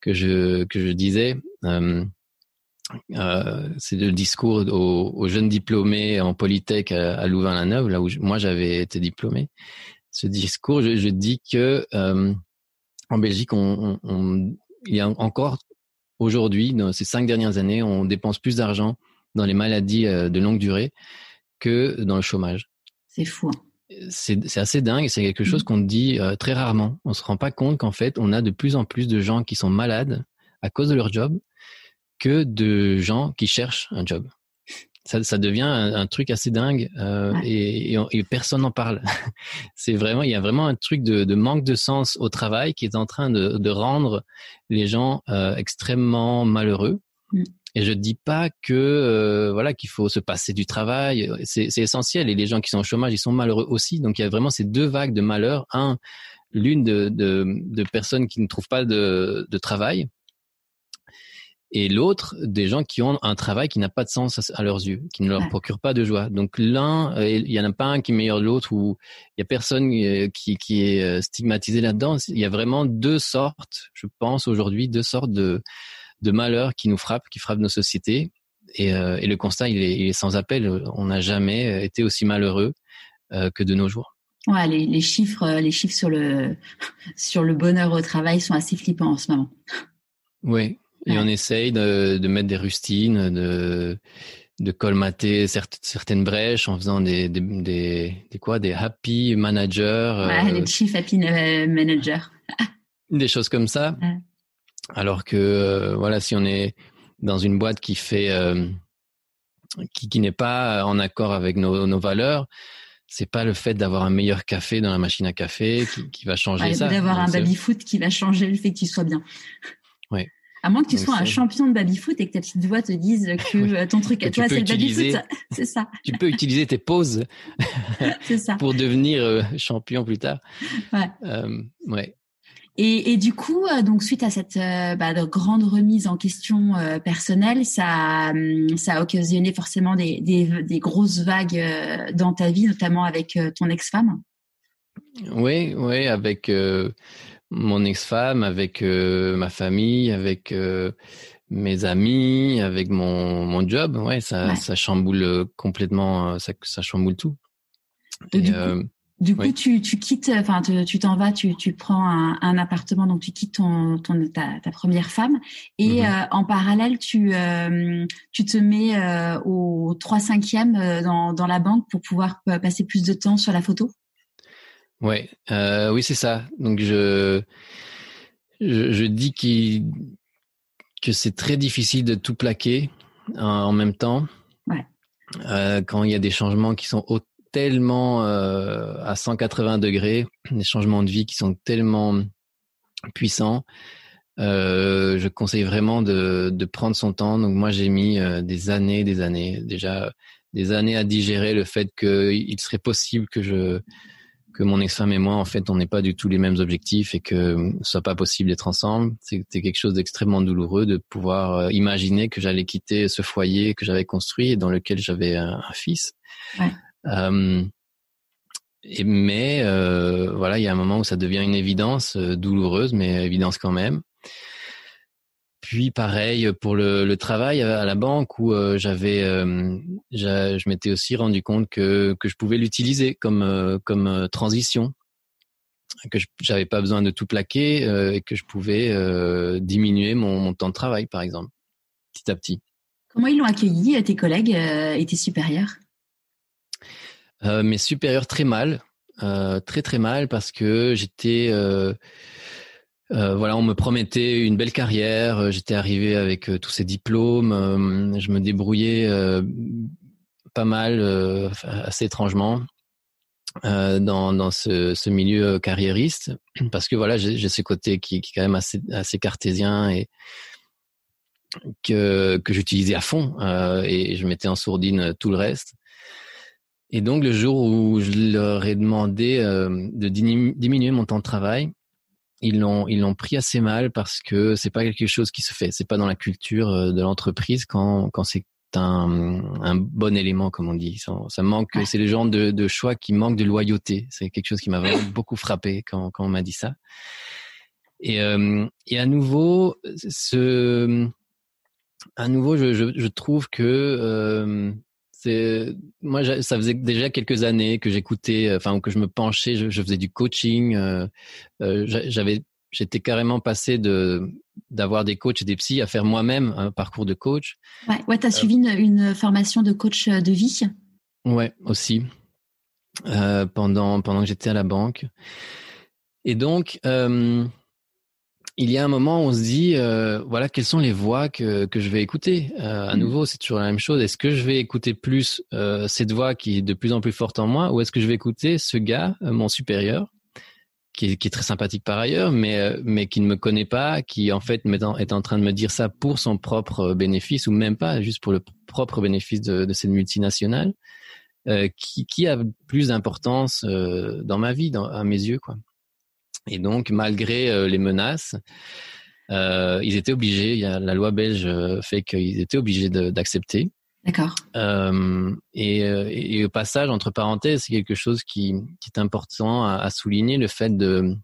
S2: que je que je disais. Euh, c'est le discours aux, aux, jeunes diplômés en polytech à, à Louvain-la-Neuve, là où moi j'avais été diplômé. Ce discours, je, je dis que euh, en Belgique, on, on, il y a encore aujourd'hui, dans ces cinq dernières années, on dépense plus d'argent dans les maladies euh, de longue durée que dans le chômage.
S1: C'est fou. Hein.
S2: C'est assez dingue. C'est quelque chose mmh. qu'on dit très rarement. On se rend pas compte qu'en fait, on a de plus en plus de gens qui sont malades à cause de leur job que de gens qui cherchent un job ça, ça devient un, truc assez dingue euh, et, et, personne n'en parle. c'est vraiment, il y a vraiment un truc de, de, manque de sens au travail qui est en train de, de rendre les gens euh, extrêmement malheureux. Mm. Et je dis pas que euh, voilà qu'il faut se passer du travail, c'est essentiel. Et les gens qui sont au chômage, ils sont malheureux aussi. Donc il y a vraiment ces deux vagues de malheur. Un, l'une de, de, de, personnes qui ne trouvent pas de, de travail et l'autre des gens qui ont un travail qui n'a pas de sens à, leurs yeux, qui ne leur procure pas de joie. Donc l'un, euh, il y en a pas un qui est meilleur que l'autre ou il y a personne euh, qui, qui est euh, stigmatisé là-dedans. Il y a vraiment deux sortes, je pense aujourd'hui, deux sortes de, de malheurs qui nous frappent, qui frappent nos sociétés. Et, et le constat, il est, il est sans appel. On n'a jamais été aussi malheureux que de nos jours.
S1: Ouais, les, les chiffres, les chiffres sur le sur le bonheur au travail sont assez flippants en ce moment.
S2: Oui, et on essaye de, de, mettre des rustines, de, de colmater certaines brèches en faisant des, des, des, quoi, des happy managers.
S1: Ouais, les euh, chief happy managers.
S2: des choses comme ça. Alors que, euh, voilà, si on est dans une boîte qui fait, euh, qui, qui n'est pas en accord avec nos, nos valeurs, c'est pas le fait d'avoir un meilleur café dans la machine à café qui, qui va changer ouais, ça.
S1: D'avoir un baby foot qui va changer le fait que tu sois bien.
S2: Oui.
S1: À moins que tu sois un champion de baby-foot et que ta petite voix te dise que euh, ton truc, toi, c'est le baby-foot. C'est ça.
S2: Tu peux utiliser tes pauses
S1: ça.
S2: pour devenir euh, champion plus tard.
S1: Ouais.
S2: Euh, ouais.
S1: Et, et, du coup, donc suite à cette bah, de grande remise en question personnelle, ça, hum, ça a occasionné forcément des, des, des grosses vagues dans ta vie, notamment avec ton ex-femme?
S2: Oui, oui, avec mon ex-femme, avec euh, ma famille, avec euh, mes amis, avec mon, mon job. Ouais, ça, ça chamboule euh, complètement, ça, ça chamboule tout.
S1: Et, du coup, du coup tu, tu quittes, enfin, tu t'en vas, tu, tu prends un, un, appartement, donc tu quittes ton, ton ta, ta première femme, et mm-hmm. en parallèle, tu, tu te mets au 3 5 dans, dans la banque pour pouvoir passer plus de temps sur la photo?
S2: Ouais, euh, oui, c'est ça. Donc je je, je dis que c'est très difficile de tout plaquer en, même temps.
S1: Ouais.
S2: Euh, quand il y a des changements qui sont tellement euh, à 180 degrés, des changements de vie qui sont tellement puissants, je conseille vraiment de, de prendre son temps. Donc moi j'ai mis des années, des années, déjà des années à digérer le fait qu'il serait possible que je que mon ex-femme et moi, en fait, on n'est pas du tout les mêmes objectifs et que ce soit pas possible d'être ensemble. C'était quelque chose d'extrêmement douloureux de pouvoir euh, imaginer que j'allais quitter ce foyer que j'avais construit et dans lequel j'avais un, fils.
S1: Ouais.
S2: Euh, et, mais euh, voilà, il y a un moment où ça devient une évidence euh, douloureuse, mais évidence quand même. Puis pareil pour le, le travail à la banque où euh, j'avais, euh, je m'étais aussi rendu compte que que je pouvais l'utiliser comme euh, comme transition, que j'avais pas besoin de tout plaquer et que je pouvais diminuer mon, mon, temps de travail par exemple, petit à petit.
S1: Comment ils l'ont accueilli tes collègues et tes supérieurs?
S2: Mes supérieurs très mal, très très mal parce que j'étais voilà, on me promettait une belle carrière. J'étais arrivé avec tous ces diplômes. je me débrouillais pas mal, assez étrangement. Euh, dans, dans ce, ce, milieu carriériste parce que voilà j'ai ce côté qui, qui est quand même assez, assez cartésien et que, que j'utilisais à fond euh, et je mettais en sourdine tout le reste et donc le jour où je leur ai demandé euh, de diminuer mon temps de travail ils l'ont ils l'ont pris assez mal parce que c'est pas quelque chose qui se fait c'est pas dans la culture euh, de l'entreprise quand quand c'est un, un, bon élément, comme on dit. Ça, ça manque, c'est le genre de, de, choix qui manque de loyauté. C'est quelque chose qui m'a vraiment beaucoup frappé quand, quand on m'a dit ça. Et, euh, et à nouveau, ce, à nouveau, je, je, je trouve que euh, c'est moi, ça faisait déjà quelques années que j'écoutais, enfin que je me penchais, je, je faisais du coaching. Euh, euh j'avais j'étais carrément passé de d'avoir des coachs et des psys à faire moi-même un parcours de coach.
S1: Ouais, ouais, t'as as euh, suivi une, formation de coach euh, de vie?
S2: Ouais, aussi euh, pendant pendant que j'étais à la banque. Et donc, euh, il y a un moment où on se dit, euh, voilà, quelles sont les voix que que je vais écouter? à mm. nouveau, c'est toujours la même chose. Est-ce que je vais écouter plus cette voix qui est de plus en plus forte en moi, ou est-ce que je vais écouter ce gars, mon supérieur, qui est, qui est, très sympathique par ailleurs, mais euh, mais qui ne me connaît pas, qui en fait est en train de me dire ça pour son propre bénéfice ou même pas, juste pour le propre bénéfice de, de cette multinationale, euh, qui, qui a plus d'importance euh, dans ma vie, dans, à mes yeux, quoi. Et donc, malgré euh, les menaces, ils étaient obligés. Il y a la loi belge fait qu'ils étaient obligés d'accepter.
S1: D'accord.
S2: Euh, et, euh, et, au passage, entre parenthèses, c'est quelque chose qui, qui est important à, à, souligner, le fait de,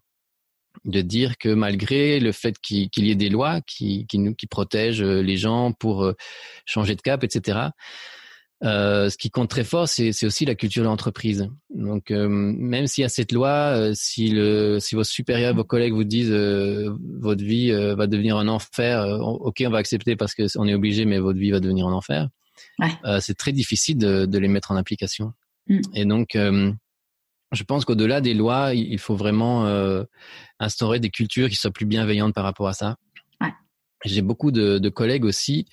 S2: de dire que malgré le fait qu'il y ait des lois qui, qui, nous, qui protègent les gens pour euh, changer de cap, etc., euh, ce qui compte très fort, c'est aussi la culture de l'entreprise. Donc, euh, même s'il y a cette loi, si, le, si vos supérieurs, vos collègues vous disent votre vie va devenir un enfer, ok, on va accepter parce qu'on est obligé, mais votre vie va devenir un enfer. Euh, c'est très difficile de, de, les mettre en application. Mm. Et donc, euh, je pense qu'au-delà des lois, il faut vraiment euh, instaurer des cultures qui soient plus bienveillantes par rapport à ça. Ouais. J'ai beaucoup de, de, collègues aussi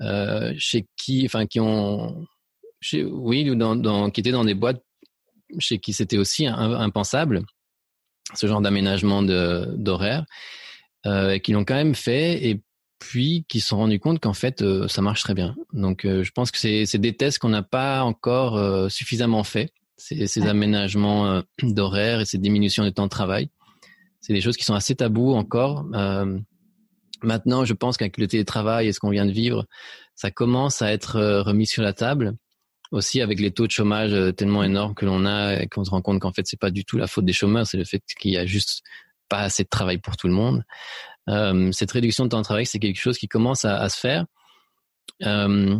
S2: euh, chez qui, enfin, qui ont, chez, oui, dans, dans, qui étaient dans des boîtes chez qui c'était aussi impensable ce genre d'aménagement d'horaire, euh, qui l'ont quand même fait et puis qui se sont rendus compte qu'en fait euh, ça marche très bien. Donc euh, je pense que c'est des tests qu'on n'a pas encore euh, suffisamment fait, ces, ces aménagements d'horaire et ces diminutions de temps de travail. C'est des choses qui sont assez tabous encore. Maintenant, je pense qu'avec le télétravail et ce qu'on vient de vivre, ça commence à être remis sur la table. Aussi avec les taux de chômage tellement énormes que l'on a et qu'on se rend compte qu'en fait c'est pas du tout la faute des chômeurs, c'est le fait qu'il y a juste pas assez de travail pour tout le monde. Euh, cette réduction de temps de travail, c'est quelque chose qui commence à, à se faire. Euh,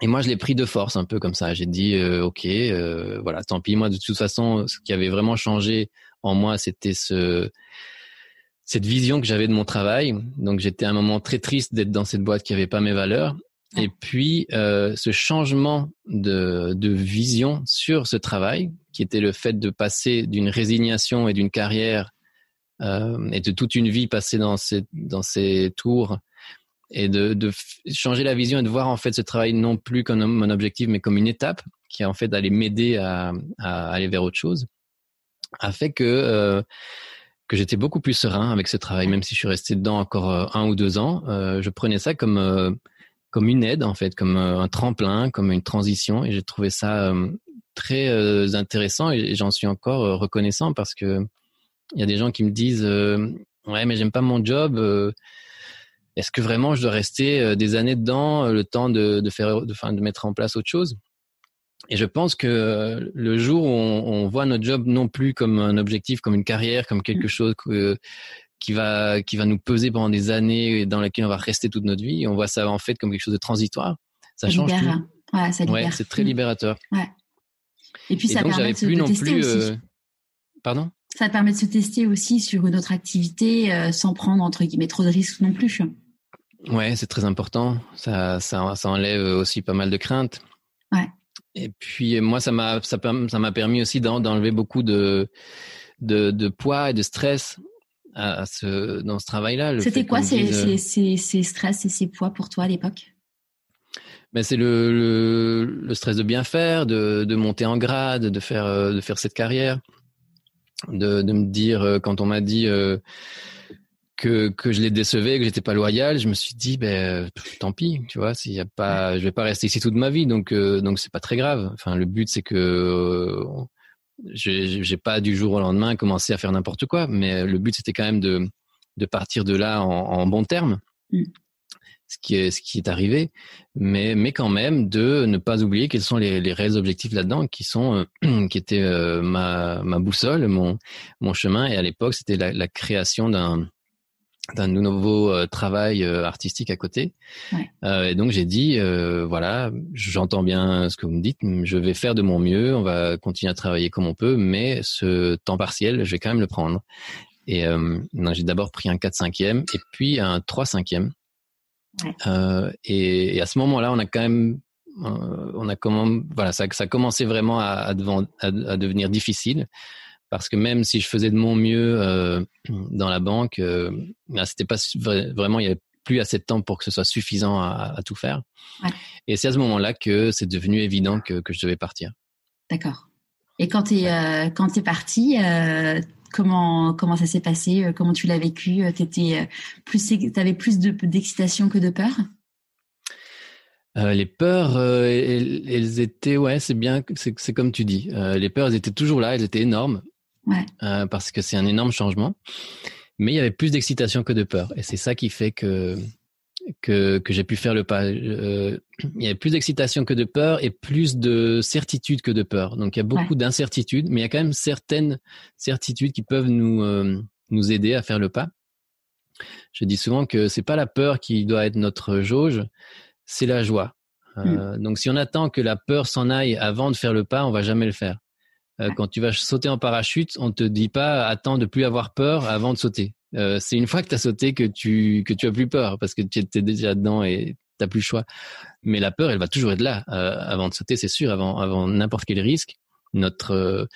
S2: et moi, je l'ai pris de force, un peu comme ça. J'ai dit, euh, ok, euh, voilà, tant pis. Moi, de toute façon, ce qui avait vraiment changé en moi, c'était ce cette vision que j'avais de mon travail. Donc, j'étais à un moment très triste d'être dans cette boîte qui avait pas mes valeurs. Et puis, euh, ce changement de, de vision sur ce travail, qui était le fait de passer d'une résignation et d'une carrière euh, et de toute une vie passée dans ces, dans ces tours et de, de changer la vision et de voir en fait ce travail non plus comme un objectif mais comme une étape qui est en fait d'aller m'aider à, à, aller vers autre chose a fait que euh, que j'étais beaucoup plus serein avec ce travail même si je suis resté dedans encore euh, un ou deux ans euh, je prenais ça comme euh, comme une aide en fait comme un tremplin comme une transition et j'ai trouvé ça très intéressant et j'en suis encore reconnaissant parce que il y a des gens qui me disent ouais mais j'aime pas mon job. Est-ce que vraiment je dois rester des années dedans, le temps de, de faire, de mettre en place autre chose? Et je pense que le jour où on, on, voit notre job non plus comme un objectif, comme une carrière, comme quelque mm. chose que, qui va qui va nous peser pendant des années et dans laquelle on va rester toute notre vie, on voit ça en fait comme quelque chose de transitoire. Ça, change tout.
S1: Ouais, ça
S2: libère. Ouais, c'est très libérateur.
S1: Ouais. Et puis ça permet de, plus non plus. Aussi.
S2: Pardon?
S1: Ça permet de se tester aussi sur une autre activité euh, sans prendre entre guillemets trop de risques non plus.
S2: Ouais, c'est très important. Ça, ça, ça enlève aussi pas mal de craintes.
S1: Ouais.
S2: Et puis moi, ça m'a ça, ça m'a permis aussi d'enlever beaucoup de, de, de poids et de stress à, ce dans ce travail-là.
S1: C'était quoi ces, ces, ces, stress et ces poids pour toi à l'époque?
S2: Mais c'est le, le, stress de bien faire, de, de monter en grade, de faire de faire cette carrière, de, de me dire quand on m'a dit que que je les décevais, que j'étais pas loyal, je me suis dit ben tant pis, tu vois, s'il y a pas, je vais pas rester ici toute ma vie, donc euh, donc c'est pas très grave. Enfin, le but c'est que euh, j'ai pas du jour au lendemain commencé à faire n'importe quoi, mais le but c'était quand même de de partir de là en, en bon terme. Mm. Ce qui est ce qui est arrivé, mais mais quand même de ne pas oublier quels sont les, les réels objectifs là-dedans, qui sont euh, qui étaient euh, ma ma boussole, mon mon chemin. Et à l'époque, c'était la, la création d'un d'un nouveau euh, travail euh, artistique à côté. Ouais. Euh, et donc j'ai dit, voilà, j'entends bien ce que vous me dites, je vais faire de mon mieux, on va continuer à travailler comme on peut, mais ce temps partiel, je vais quand même le prendre. Et j'ai d'abord pris un 4 5 e et puis un 3 5 e ouais. et, et, à ce moment-là, on a quand même, on a comment, voilà, ça, ça a commencé vraiment à, à, à devenir difficile parce que même si je faisais de mon mieux euh, dans la banque, euh, c'était pas vraiment, il y avait plus assez de temps pour que ce soit suffisant à, à tout faire. Ouais. Et c'est à ce moment-là que c'est devenu évident que, que, je devais partir.
S1: D'accord. Et quand tu es, euh, quand es parti, euh, comment, comment ça s'est passé euh, Comment tu l'as vécu plus, avais plus d'excitation que de peur?
S2: Euh, les peurs, euh, elles, elles, étaient, ouais, c'est bien, c'est comme tu dis. Euh, les peurs, elles étaient toujours là, elles étaient énormes. Euh, parce que c'est un énorme changement. Mais il y avait plus d'excitation que de peur. Et c'est ça qui fait que, que, que j'ai pu faire le pas. Euh, il y avait plus d'excitation que de peur et plus de certitude que de peur. Donc il y a beaucoup ouais. d'incertitudes, mais il y a quand même certaines certitudes qui peuvent nous, euh, nous aider à faire le pas. Je dis souvent que c'est pas la peur qui doit être notre jauge, c'est la joie. Euh, mm. Donc si on attend que la peur s'en aille avant de faire le pas, on va jamais le faire. Euh, quand tu vas sauter en parachute, on te dit pas attends de plus avoir peur avant de sauter. Euh, c'est une fois que tu as sauté que tu que tu as plus peur parce que tu étais déjà dedans et t'as plus le choix. Mais la peur, elle va toujours être là euh, avant de sauter, c'est sûr, avant avant n'importe quel risque. Notre euh,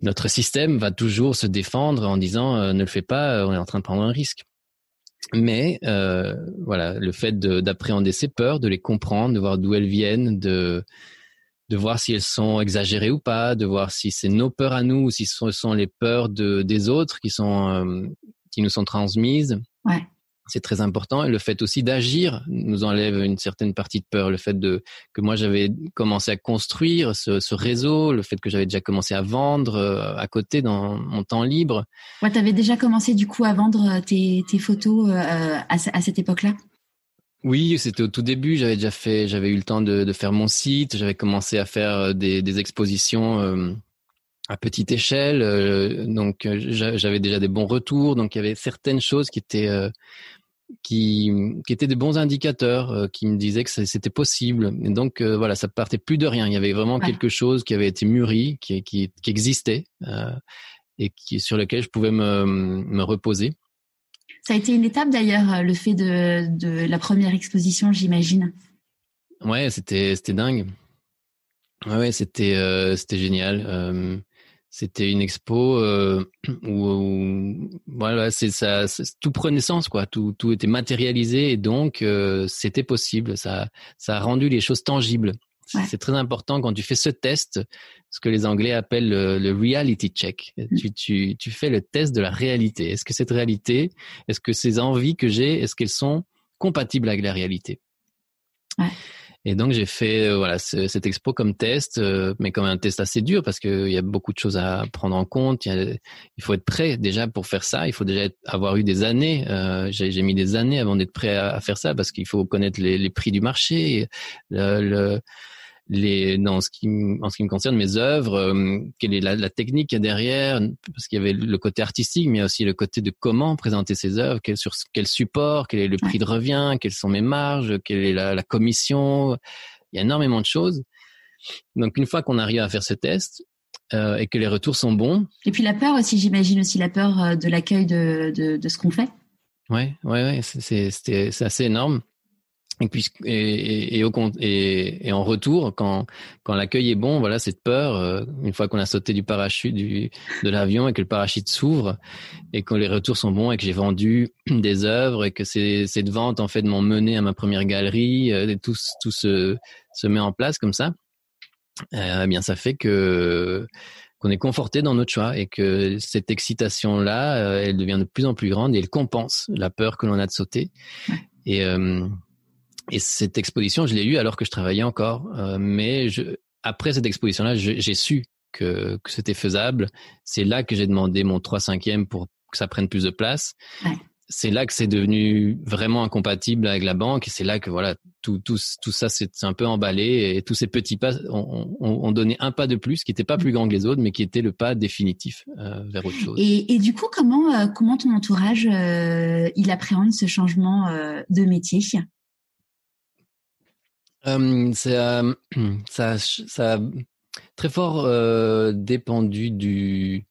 S2: notre système va toujours se défendre en disant euh, ne le fais pas, on est en train de prendre un risque. Mais voilà, le fait d'appréhender ces peurs, de les comprendre, de voir d'où elles viennent, de de voir si elles sont exagérées ou pas, de voir si c'est nos peurs à nous ou si ce sont les peurs de, des autres qui sont euh, qui nous sont transmises. Ouais. C'est très important. Et le fait aussi d'agir nous enlève une certaine partie de peur. Le fait de que moi j'avais commencé à construire ce, ce, réseau, le fait que j'avais déjà commencé à vendre euh, à côté dans mon temps libre.
S1: Ouais, tu avais déjà commencé du coup à vendre tes, tes photos euh, à, à cette époque-là?
S2: Oui, c'était au tout début. J'avais déjà fait, j'avais eu le temps de, de faire mon site. J'avais commencé à faire euh, des, des expositions euh, à petite échelle. Euh, donc, j'avais déjà des bons retours. Donc, il y avait certaines choses qui étaient qui, qui étaient des bons indicateurs, qui me disaient que c'était possible. Et donc, voilà, ça partait plus de rien. Il y avait vraiment ouais. quelque chose qui avait été mûri, qui, qui, qui existait et qui sur lequel je pouvais me, me reposer.
S1: Ça a été une étape d'ailleurs, euh, le fait de, la première exposition, j'imagine.
S2: Ouais, c'était dingue. Ouais, euh, c'était génial. Euh, c'était une expo où, où, voilà, c'est tout prenait sens quoi. Tout était matérialisé et donc c'était possible. Ça ça a rendu les choses tangibles. Ouais. C'est très important quand tu fais ce test, ce que les Anglais appellent le, le reality check. Mmh. Tu, tu, tu fais le test de la réalité. Est-ce que cette réalité, est-ce que ces envies que j'ai, est-ce qu'elles sont compatibles avec la réalité? Ouais. Et donc j'ai fait euh, voilà cette expo comme test, euh, mais comme un test assez dur parce qu'il y a beaucoup de choses à prendre en compte. Il, a, il, faut être prêt déjà pour faire ça. Il faut déjà être, avoir eu des années. Euh, j'ai mis des années avant d'être prêt à, à, faire ça parce qu'il faut connaître les, les, prix du marché, le, le les dans ce qui en ce qui me concerne mes œuvres euh, quelle est la, la technique qu'il y a derrière parce qu'il y avait le côté artistique mais aussi le côté de comment présenter ces œuvres quel sur quel support quel est le prix de revient quelles sont mes marges quelle est la, la commission. Il y a énormément de choses. Donc une fois qu'on arrive à faire ce test euh, et que les retours sont bons
S1: et puis la peur aussi j'imagine aussi la peur euh, de l'accueil de, de, de ce qu'on fait.
S2: Ouais ouais ouais c'est assez énorme Et, puis, et, et, au, et, et en retour, quand, quand l'accueil est bon, voilà, cette peur, euh, une fois qu'on a sauté du parachute du, de l'avion et que le parachute s'ouvre et que les retours sont bons et que j'ai vendu des œuvres et que ces, cette vente en fait m'ont mené à ma première galerie, euh, et tout, tout se, se met en place comme ça, euh, eh bien ça fait que qu'on est conforté dans notre choix et que cette excitation là, euh, elle devient de plus en plus grande et elle compense la peur que l'on a de sauter. Et euh, et cette exposition, je l'ai eue alors que je travaillais encore. Euh, mais je, après cette exposition-là, j'ai su que, que c'était faisable. C'est là que j'ai demandé mon 3 5 pour que ça prenne plus de place. Ouais. C'est là que c'est devenu vraiment incompatible avec la banque et c'est là que voilà tout tout tout ça c'est un peu emballé et tous ces petits pas ont, ont, ont donné un pas de plus qui n'était pas plus grand que les autres mais qui était le pas définitif euh, vers autre chose.
S1: Et, et, du coup comment euh, comment ton entourage euh, il appréhende ce changement euh, de métier?
S2: Euh, ça, ça, ça a très fort euh, dépendu du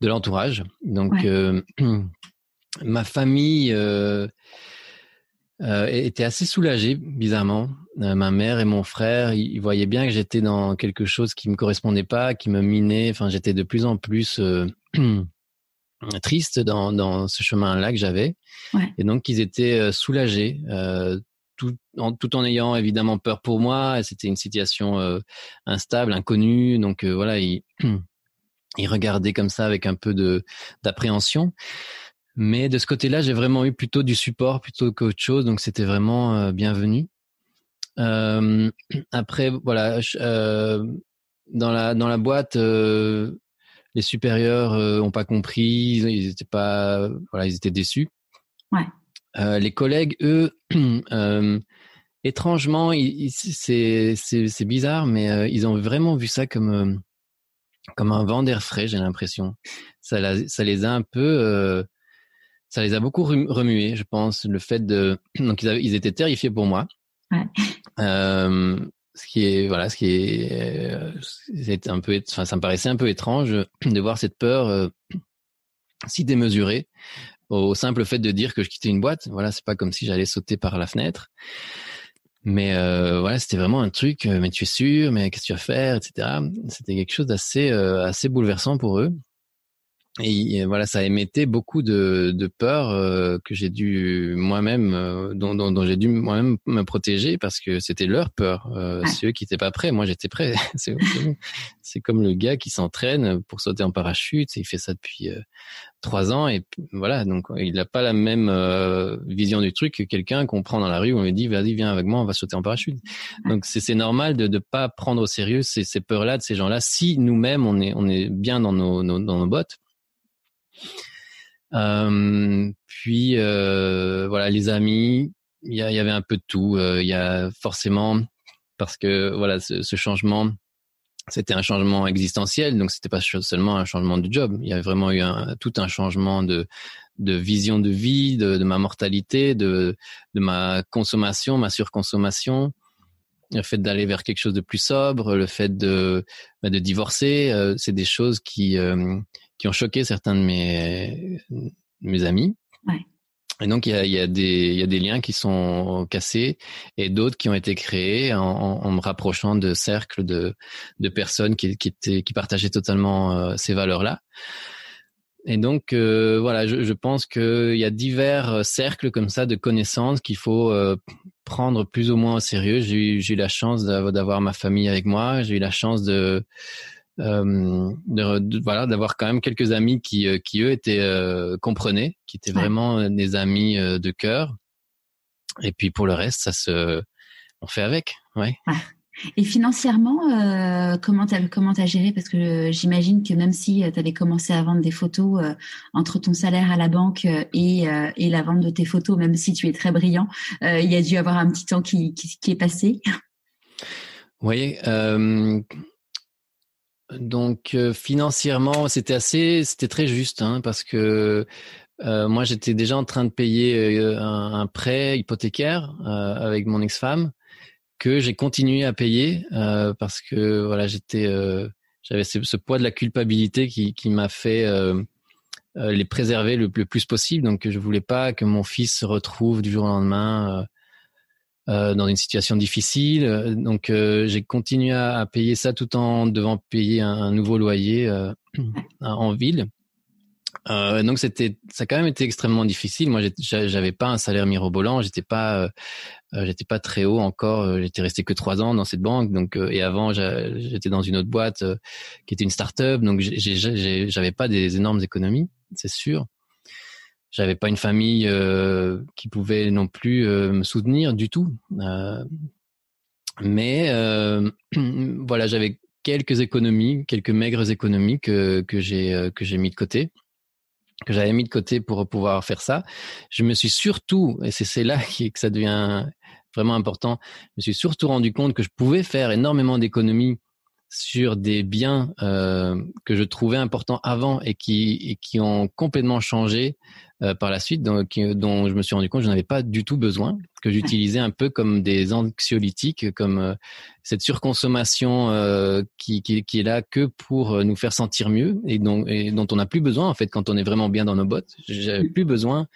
S2: de l'entourage. Donc, ouais. euh, ma famille euh, était assez soulagée, bizarrement. ma mère et mon frère, ils, voyaient bien que j'étais dans quelque chose qui me correspondait pas, qui me minait. Enfin, j'étais de plus en plus triste dans, dans ce chemin-là que j'avais. Ouais. Et donc, ils étaient soulagés tout en, tout en ayant évidemment peur pour moi. C'était une situation euh, instable, inconnue. Donc euh, voilà, il, il comme ça avec un peu de d'appréhension. Mais de ce côté-là, j'ai vraiment eu plutôt du support plutôt qu'autre chose. Donc c'était vraiment euh, bienvenu. après, voilà, dans la dans la boîte, les supérieurs ont pas compris. Ils étaient pas, voilà, ils étaient déçus.
S1: Ouais.
S2: Euh, les collègues, eux, euh, étrangement, c'est bizarre, mais euh, ils ont vraiment vu ça comme comme un vent d'air frais. J'ai l'impression. Ça, les a un peu, ça les a beaucoup remués, je pense. Le fait de, donc ils, avaient, ils étaient terrifiés pour moi.
S1: Ouais.
S2: ce qui est voilà, ce qui est, c'est un peu, enfin, ça me paraissait un peu étrange de voir cette peur si démesurée au simple fait de dire que je quittais une boîte. Voilà, c'est pas comme si j'allais sauter par la fenêtre. Mais euh, voilà, c'était vraiment un truc. Euh, mais tu es sûr Mais qu'est-ce que tu vas faire, etc. C'était quelque chose d'assez euh, assez bouleversant pour eux. Et, voilà, ça émettait beaucoup de, de peur euh, que j'ai dû moi-même, euh, dont, dont, dont j'ai dû moi-même me protéger parce que c'était leur peur. Euh, ouais. C'est eux qui étaient pas prêts. Moi, j'étais prêt. c'est comme le gars qui s'entraîne pour sauter en parachute. Il fait ça depuis euh, trois ans et voilà. Donc, il n'a pas la même euh, vision du truc que quelqu'un qu'on prend dans la rue où on lui dit vas-y viens avec moi, on va sauter en parachute. Donc, c'est normal de ne pas prendre au sérieux ces, ces peurs-là de ces gens-là si nous-mêmes on est on est bien dans nos, nos dans nos bottes euh, puis euh, voilà, les amis, il y, avait un peu de tout. Euh, il y a forcément parce que voilà, ce, changement, c'était un changement existentiel, donc c'était pas seulement un changement du job. Il y a vraiment eu tout un changement de de vision de vie, de, de ma mortalité, de de ma consommation, ma surconsommation le fait d'aller vers quelque chose de plus sobre, le fait de bah, de divorcer, euh, c'est des choses qui euh, qui ont choqué certains de mes, mes amis.
S1: Ouais.
S2: Et donc il y a, y a des y a des liens qui sont cassés et d'autres qui ont été créés en, en, me rapprochant de cercles de de personnes qui qui étaient qui partageaient totalement euh, ces valeurs là. Et donc euh, voilà, je, je pense qu'il y a divers cercles comme ça de connaissances qu'il faut euh, prendre plus ou moins au sérieux. J'ai eu, eu la chance d'avoir ma famille avec moi. J'ai eu la chance de euh, de, de, voilà d'avoir quand même quelques amis qui euh, qui eux étaient euh, comprenaient qui étaient ouais. vraiment des amis euh, de cœur et puis pour le reste ça se on fait avec ouais,
S1: ouais. Et financièrement, euh, comment t'as as géré? Parce que j'imagine que même si tu avais commencé à vendre des photos euh, entre ton salaire à la banque et, euh, et la vente de tes photos, même si tu es très brillant, il y a dû avoir un petit temps qui, qui, est passé.
S2: Oui, donc euh, financièrement, c'était assez, c'était très juste, hein, parce que euh, moi j'étais déjà en train de payer euh, un, un, prêt hypothécaire euh, avec mon ex-femme que j'ai continué à payer euh, parce que voilà j'étais, j'avais ce, poids de la culpabilité qui, qui m'a fait les préserver le, le, plus possible. Donc je voulais pas que mon fils se retrouve du jour au lendemain dans une situation difficile. Donc j'ai continué à, payer ça tout en devant payer un, nouveau loyer en ville. Euh, donc c'était, ça a quand même été extrêmement difficile. Moi, j'avais pas un salaire mirobolant, j'étais pas, euh, j'étais pas très haut encore. Euh, j'étais resté que trois ans dans cette banque. Donc et avant, j'étais dans une autre boîte qui était une start-up. Donc j'avais pas des énormes économies, c'est sûr. J'avais pas une famille qui pouvait non plus me soutenir du tout. mais voilà, j'avais quelques économies, quelques maigres économies que que j'ai que j'ai mis de côté que j'avais mis de côté pour pouvoir faire ça. Je me suis surtout, et c'est là que ça devient vraiment important, je me suis surtout rendu compte que je pouvais faire énormément d'économies sur des biens euh, que je trouvais importants avant et qui, et qui ont complètement changé euh, par la suite, donc, dont je me suis rendu compte que je n'avais pas du tout besoin, que j'utilisais un peu comme des anxiolytiques, comme euh, cette surconsommation euh, qui, qui, qui, est là que pour nous faire sentir mieux et dont, et dont on n'a plus besoin en fait quand on est vraiment bien dans nos bottes. J'avais plus besoin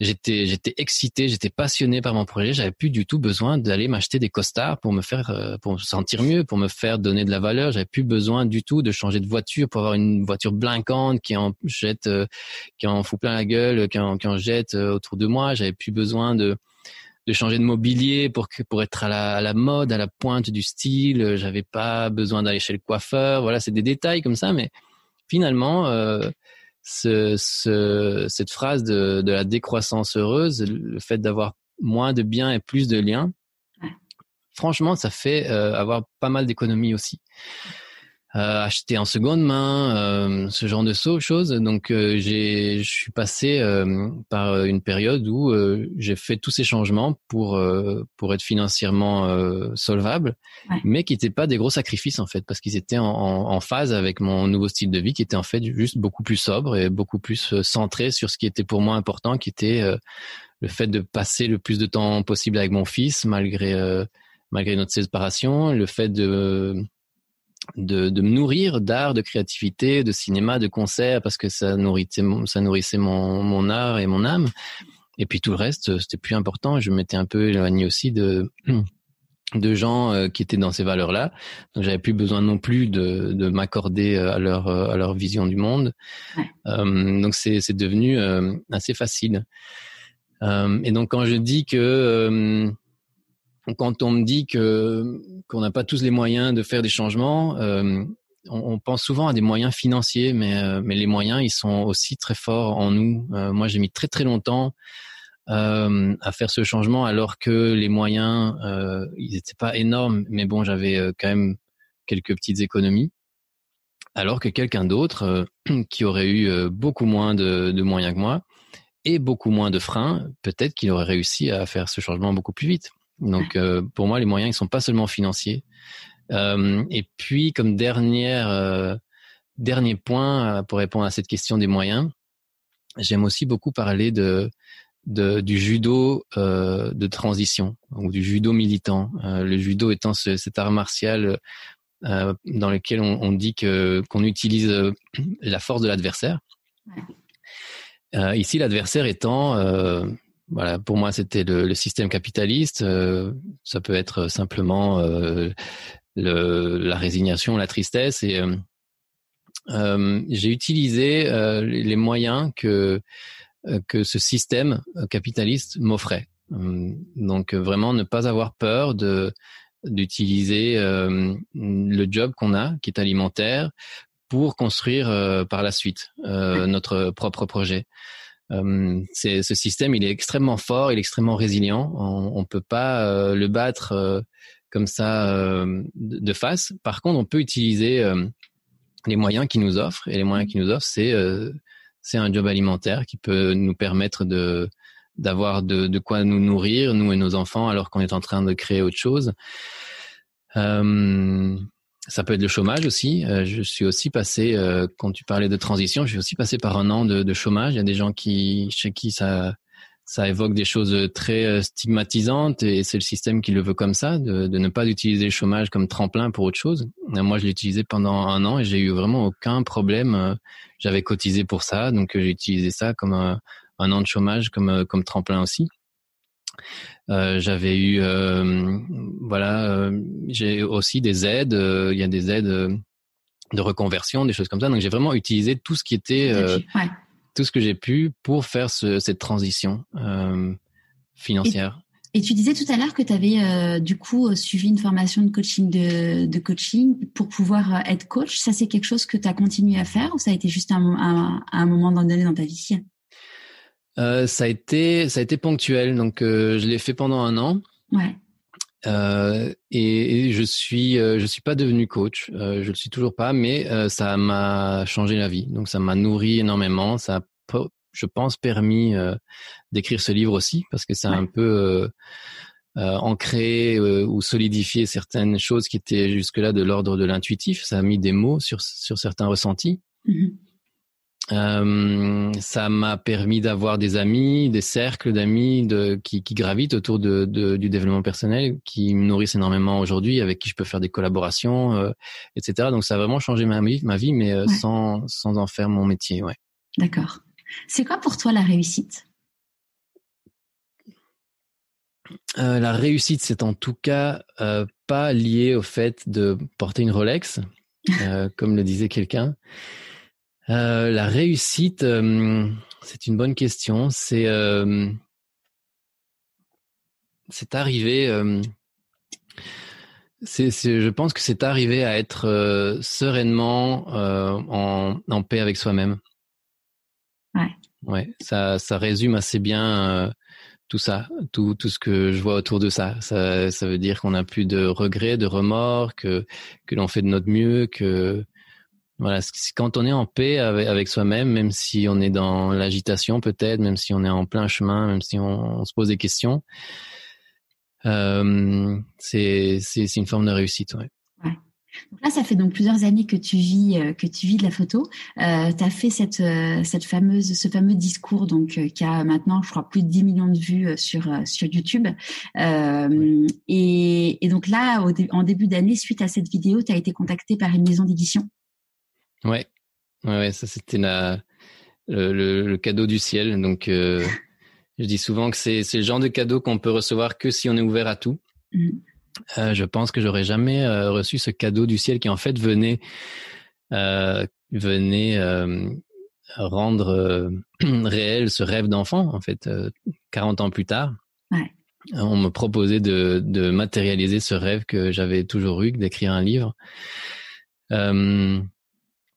S2: j'étais j'étais excité, j'étais passionné par mon projet. J'avais plus du tout besoin d'aller m'acheter des costards pour me faire euh, pour me sentir mieux, pour me faire donner de la valeur. J'avais plus besoin du tout de changer de voiture pour avoir une voiture blinkante qui en jette, euh, qui en fout plein la gueule, qui en, qui en jette euh, autour de moi. J'avais plus besoin de de changer de mobilier pour que, pour être à la, à la mode, à la pointe du style. J'avais pas besoin d'aller chez le coiffeur. Voilà, c'est des détails comme ça, mais finalement, euh, ce, cette phrase de, de, la décroissance heureuse, le fait d'avoir moins de biens et plus de liens, franchement, ça fait euh, avoir pas mal d'économies aussi. Euh, acheter en seconde main, euh, ce genre de choses. Donc euh, j'ai, je suis passé par une période où j'ai fait tous ces changements pour pour être financièrement solvable, mais qui n'étaient pas des gros sacrifices en fait, parce qu'ils étaient en, en, phase avec mon nouveau style de vie, qui était en fait juste beaucoup plus sobre et beaucoup plus centré sur ce qui était pour moi important, qui était le fait de passer le plus de temps possible avec mon fils malgré malgré notre séparation, le fait de de, de me nourrir d'art, de créativité, de cinéma, de concert, parce que ça nourrissait, mon, ça nourrissait mon, mon art et mon âme. Et puis tout le reste, c'était plus important. Je m'étais un peu éloigné aussi de de gens euh, qui étaient dans ces valeurs-là. Donc j'avais plus besoin non plus de, de m'accorder euh, à leur euh, à leur vision du monde. Euh, donc c'est c'est devenu assez facile. et donc quand je dis que quand on me dit qu'on n'a pas tous les moyens de faire des changements, euh, on, pense souvent à des moyens financiers, mais euh, mais les moyens ils sont aussi très forts en nous. Euh, moi, j'ai mis très très longtemps à faire ce changement, alors que les moyens ils n'étaient pas énormes, mais bon, j'avais quand même quelques petites économies. Alors que quelqu'un d'autre qui aurait eu beaucoup moins de, de moyens que moi et beaucoup moins de freins, peut-être qu'il aurait réussi à faire ce changement beaucoup plus vite. Donc euh, pour moi, les moyens ils sont pas seulement financiers. Euh, et puis comme dernière euh, dernier point pour répondre à cette question des moyens, j'aime aussi beaucoup parler de, de du judo de transition ou du judo militant. le judo étant cet art martial dans lequel on, on dit que qu'on utilise la force de l'adversaire. ici, l'adversaire étant voilà, pour moi, c'était le, le, système capitaliste. Euh, ça peut être simplement euh, le, la résignation, la tristesse. Et euh, euh j'ai utilisé euh, les moyens que que ce système capitaliste m'offrait. Donc vraiment, ne pas avoir peur de d'utiliser le job qu'on a, qui est alimentaire, pour construire par la suite notre propre projet. Euh, ce système, il est extrêmement fort, il est extrêmement résilient. On, on peut pas euh, le battre euh, comme ça de, face. Par contre, on peut utiliser les moyens qu'il nous offre. Et les moyens qu'il nous offre, c'est c'est un job alimentaire qui peut nous permettre de d'avoir de, quoi nous nourrir, nous et nos enfants, alors qu'on est en train de créer autre chose. Ça peut être le chômage aussi. Euh, je suis aussi passé, euh, quand tu parlais de transition, je suis aussi passé par un an de, de, chômage. Il y a des gens qui, chez qui ça, ça évoque des choses très euh, stigmatisantes et c'est le système qui le veut comme ça, de, de ne pas utiliser le chômage comme tremplin pour autre chose. Moi, je l'ai utilisé pendant un an et j'ai eu vraiment aucun problème. J'avais cotisé pour ça, donc j'ai utilisé ça comme un, un, an de chômage comme, comme tremplin aussi. J'avais eu, voilà, j'ai aussi des aides. Il y a des aides de reconversion, des choses comme ça. Donc j'ai vraiment utilisé tout ce qui était, tout ce que j'ai pu pour faire cette transition financière.
S1: Et tu disais tout à l'heure que tu avais euh, du coup suivi une formation de coaching de, coaching pour pouvoir euh, être coach. Ça, c'est quelque chose que tu as continué à faire ou ça a été juste un, un, moment donné dans ta vie?
S2: Euh, Ça a été ça a été ponctuel. Donc je l'ai fait pendant un an.
S1: Ouais.
S2: et, je suis je suis pas devenu coach. je le suis toujours pas, mais ça m'a changé la vie. Donc ça m'a nourri énormément. Ça a je pense, permis euh, d'écrire ce livre aussi, parce que ça a un peu euh, euh, ancré ou solidifié certaines choses qui étaient jusque-là de l'ordre de l'intuitif. Ça a mis des mots sur, sur certains ressentis. Mm-hmm. ça m'a permis d'avoir des amis, des cercles d'amis de, qui, qui, gravitent autour de, du développement personnel, qui me nourrissent énormément aujourd'hui, avec qui je peux faire des collaborations, etc. Donc ça a vraiment changé ma vie, ma vie mais sans, sans en faire mon métier. Ouais.
S1: D'accord. C'est quoi pour toi la réussite?
S2: Euh, La réussite, c'est en tout cas euh, pas lié au fait de porter une Rolex, euh, comme le disait quelqu'un. La réussite, c'est une bonne question. C'est c'est arrivé. C'est, je pense que c'est arrivé à être sereinement en, en paix avec soi-même. Ouais. ça, ça résume assez bien euh, tout ça, tout, tout ce que je vois autour de ça. Ça, ça veut dire qu'on n'a plus de regrets, de remords, que, que l'on fait de notre mieux, que voilà, quand on est en paix avec, soi-même, même si on est dans l'agitation peut-être, même si on est en plein chemin, même si on, se pose des questions, euh, c'est une forme de réussite. Ouais.
S1: Donc là, ça fait donc plusieurs années que tu vis euh, que tu vis de la photo. Euh, tu as fait cette cette fameuse ce fameux discours donc qui a maintenant, je crois, plus de 10 millions de vues sur sur YouTube. Et, et, donc là, en début d'année, suite à cette vidéo, tu as été contacté par une maison d'édition.
S2: Ouais, ouais, ouais ça c'était la le, le, cadeau du ciel. Donc je dis souvent que c'est le genre de cadeau qu'on peut recevoir que si on est ouvert à tout. Mmh. Euh, je pense que j'aurais jamais euh, reçu ce cadeau du ciel qui en fait venait euh, venait rendre réel ce rêve d'enfant en fait 40 ans plus tard. On me proposait de, de matérialiser ce rêve que j'avais toujours eu, d'écrire un livre.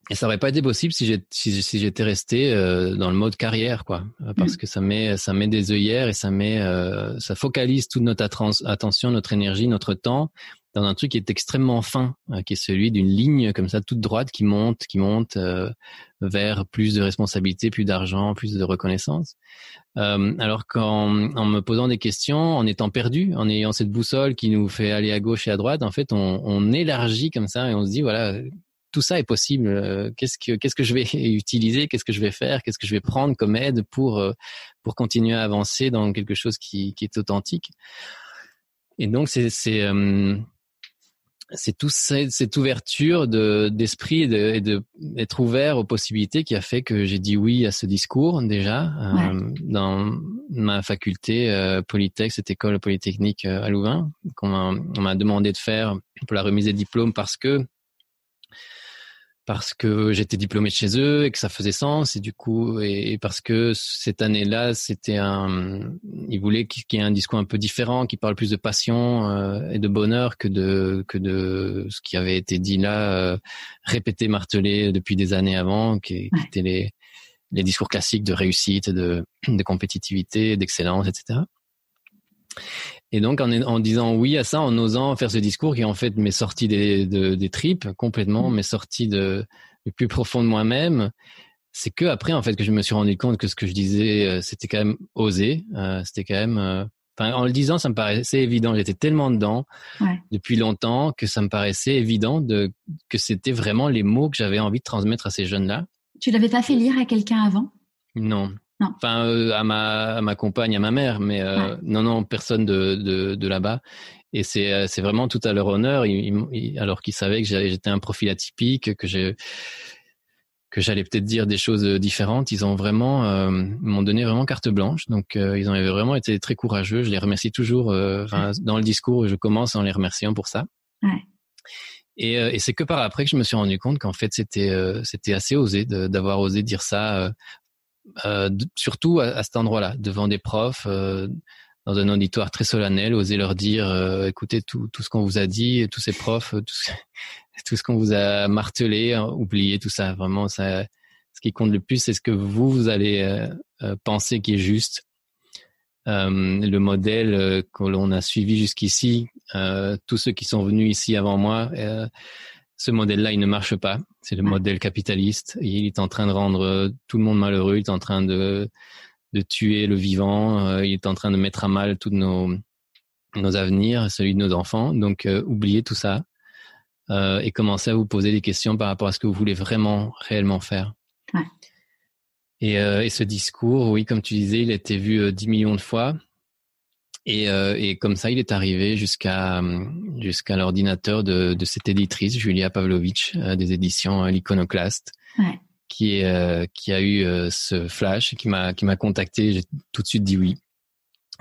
S2: Et ça aurait pas été possible si j'étais si, j'étais resté euh, dans le mode carrière, quoi, euh, parce mm. que ça met ça met des œillères et ça met euh, ça focalise toute notre attention, notre énergie, notre temps dans un truc qui est extrêmement fin, qui est celui d'une ligne comme ça toute droite qui monte, qui monte vers plus de responsabilités, plus d'argent, plus de reconnaissance. alors qu'en en me posant des questions, en étant perdu, en ayant cette boussole qui nous fait aller à gauche et à droite, en fait, on, on élargit comme ça et on se dit voilà tout ça est possible. Euh, qu'est-ce que qu'est-ce que je vais utiliser Qu'est-ce que je vais faire Qu'est-ce que je vais prendre comme aide pour euh, pour continuer à avancer dans quelque chose qui qui est authentique Et donc c'est c'est euh, c'est tout cette ouverture de d'esprit et de d'être ouvert aux possibilités qui a fait que j'ai dit oui à ce discours déjà dans ma faculté Polytech, cette école polytechnique à Louvain qu'on m'a demandé de faire pour la remise des diplômes parce que parce que j'étais diplômé de chez eux et que ça faisait sens et du coup et, parce que cette année-là c'était un ils voulaient qu'il y ait un discours un peu différent qui parle plus de passion euh, et de bonheur que de que de ce qui avait été dit là euh, répété martelé depuis des années avant qui, qui étaient les les discours classiques de réussite de de compétitivité d'excellence etc et donc en, en, disant oui à ça, en osant faire ce discours qui en fait m'est sorti des, des tripes complètement, mmh. m'est sorti de, du plus profond de moi-même, c'est que après en fait que je me suis rendu compte que ce que je disais euh, c'était quand même osé, euh, c'était quand même. Euh, enfin, en le disant, ça me paraissait évident. J'étais tellement dedans depuis longtemps que ça me paraissait évident de que c'était vraiment les mots que j'avais envie de transmettre à ces jeunes-là.
S1: Tu l'avais pas fait lire à quelqu'un avant?
S2: Non. Enfin, euh, à ma à ma compagne, à ma mère, mais euh, non, non, personne de de, de là-bas. Et c'est euh, c'est vraiment tout à leur honneur, alors qu'ils savaient que j'étais un profil atypique, que j'ai que j'allais peut-être dire des choses différentes. Ils ont vraiment m'ont donné vraiment carte blanche. Donc ils ont vraiment été très courageux. Je les remercie toujours. dans le discours, je commence en les remerciant pour ça. Ouais. Et, et c'est que par après que je me suis rendu compte qu'en fait c'était c'était assez osé d'avoir osé dire ça, surtout à, cet endroit-là, devant des profs, dans un auditoire très solennel, oser leur dire, euh, écoutez tout, ce qu'on vous a dit, tous ces profs, tout ce, qu'on vous a martelé, hein, oubliez tout ça. Vraiment, ce qui compte le plus, c'est ce que vous, vous allez euh, euh, penser qui est juste. le modèle que l'on a suivi jusqu'ici, tous ceux qui sont venus ici avant moi, ce modèle-là, il ne marche pas. C'est le modèle capitaliste. Il est en train de rendre tout le monde malheureux. Il est en train de de tuer le vivant. Euh, il est en train de mettre à mal tous nos, nos avenirs, celui de nos enfants. Donc, euh, oubliez tout ça euh, et commencez à vous poser des questions par rapport à ce que vous voulez vraiment, réellement faire. Ouais. Et, et, ce discours, oui, comme tu disais, il a été vu 10 millions de fois. Et, et, comme ça, il est arrivé jusqu'à jusqu'à l'ordinateur de, de, cette éditrice, Julia Pavlovitch, des éditions L'Iconoclaste. Ouais qui, euh, qui a eu euh, ce flash, qui m'a qui m'a contacté. J'ai tout de suite dit oui.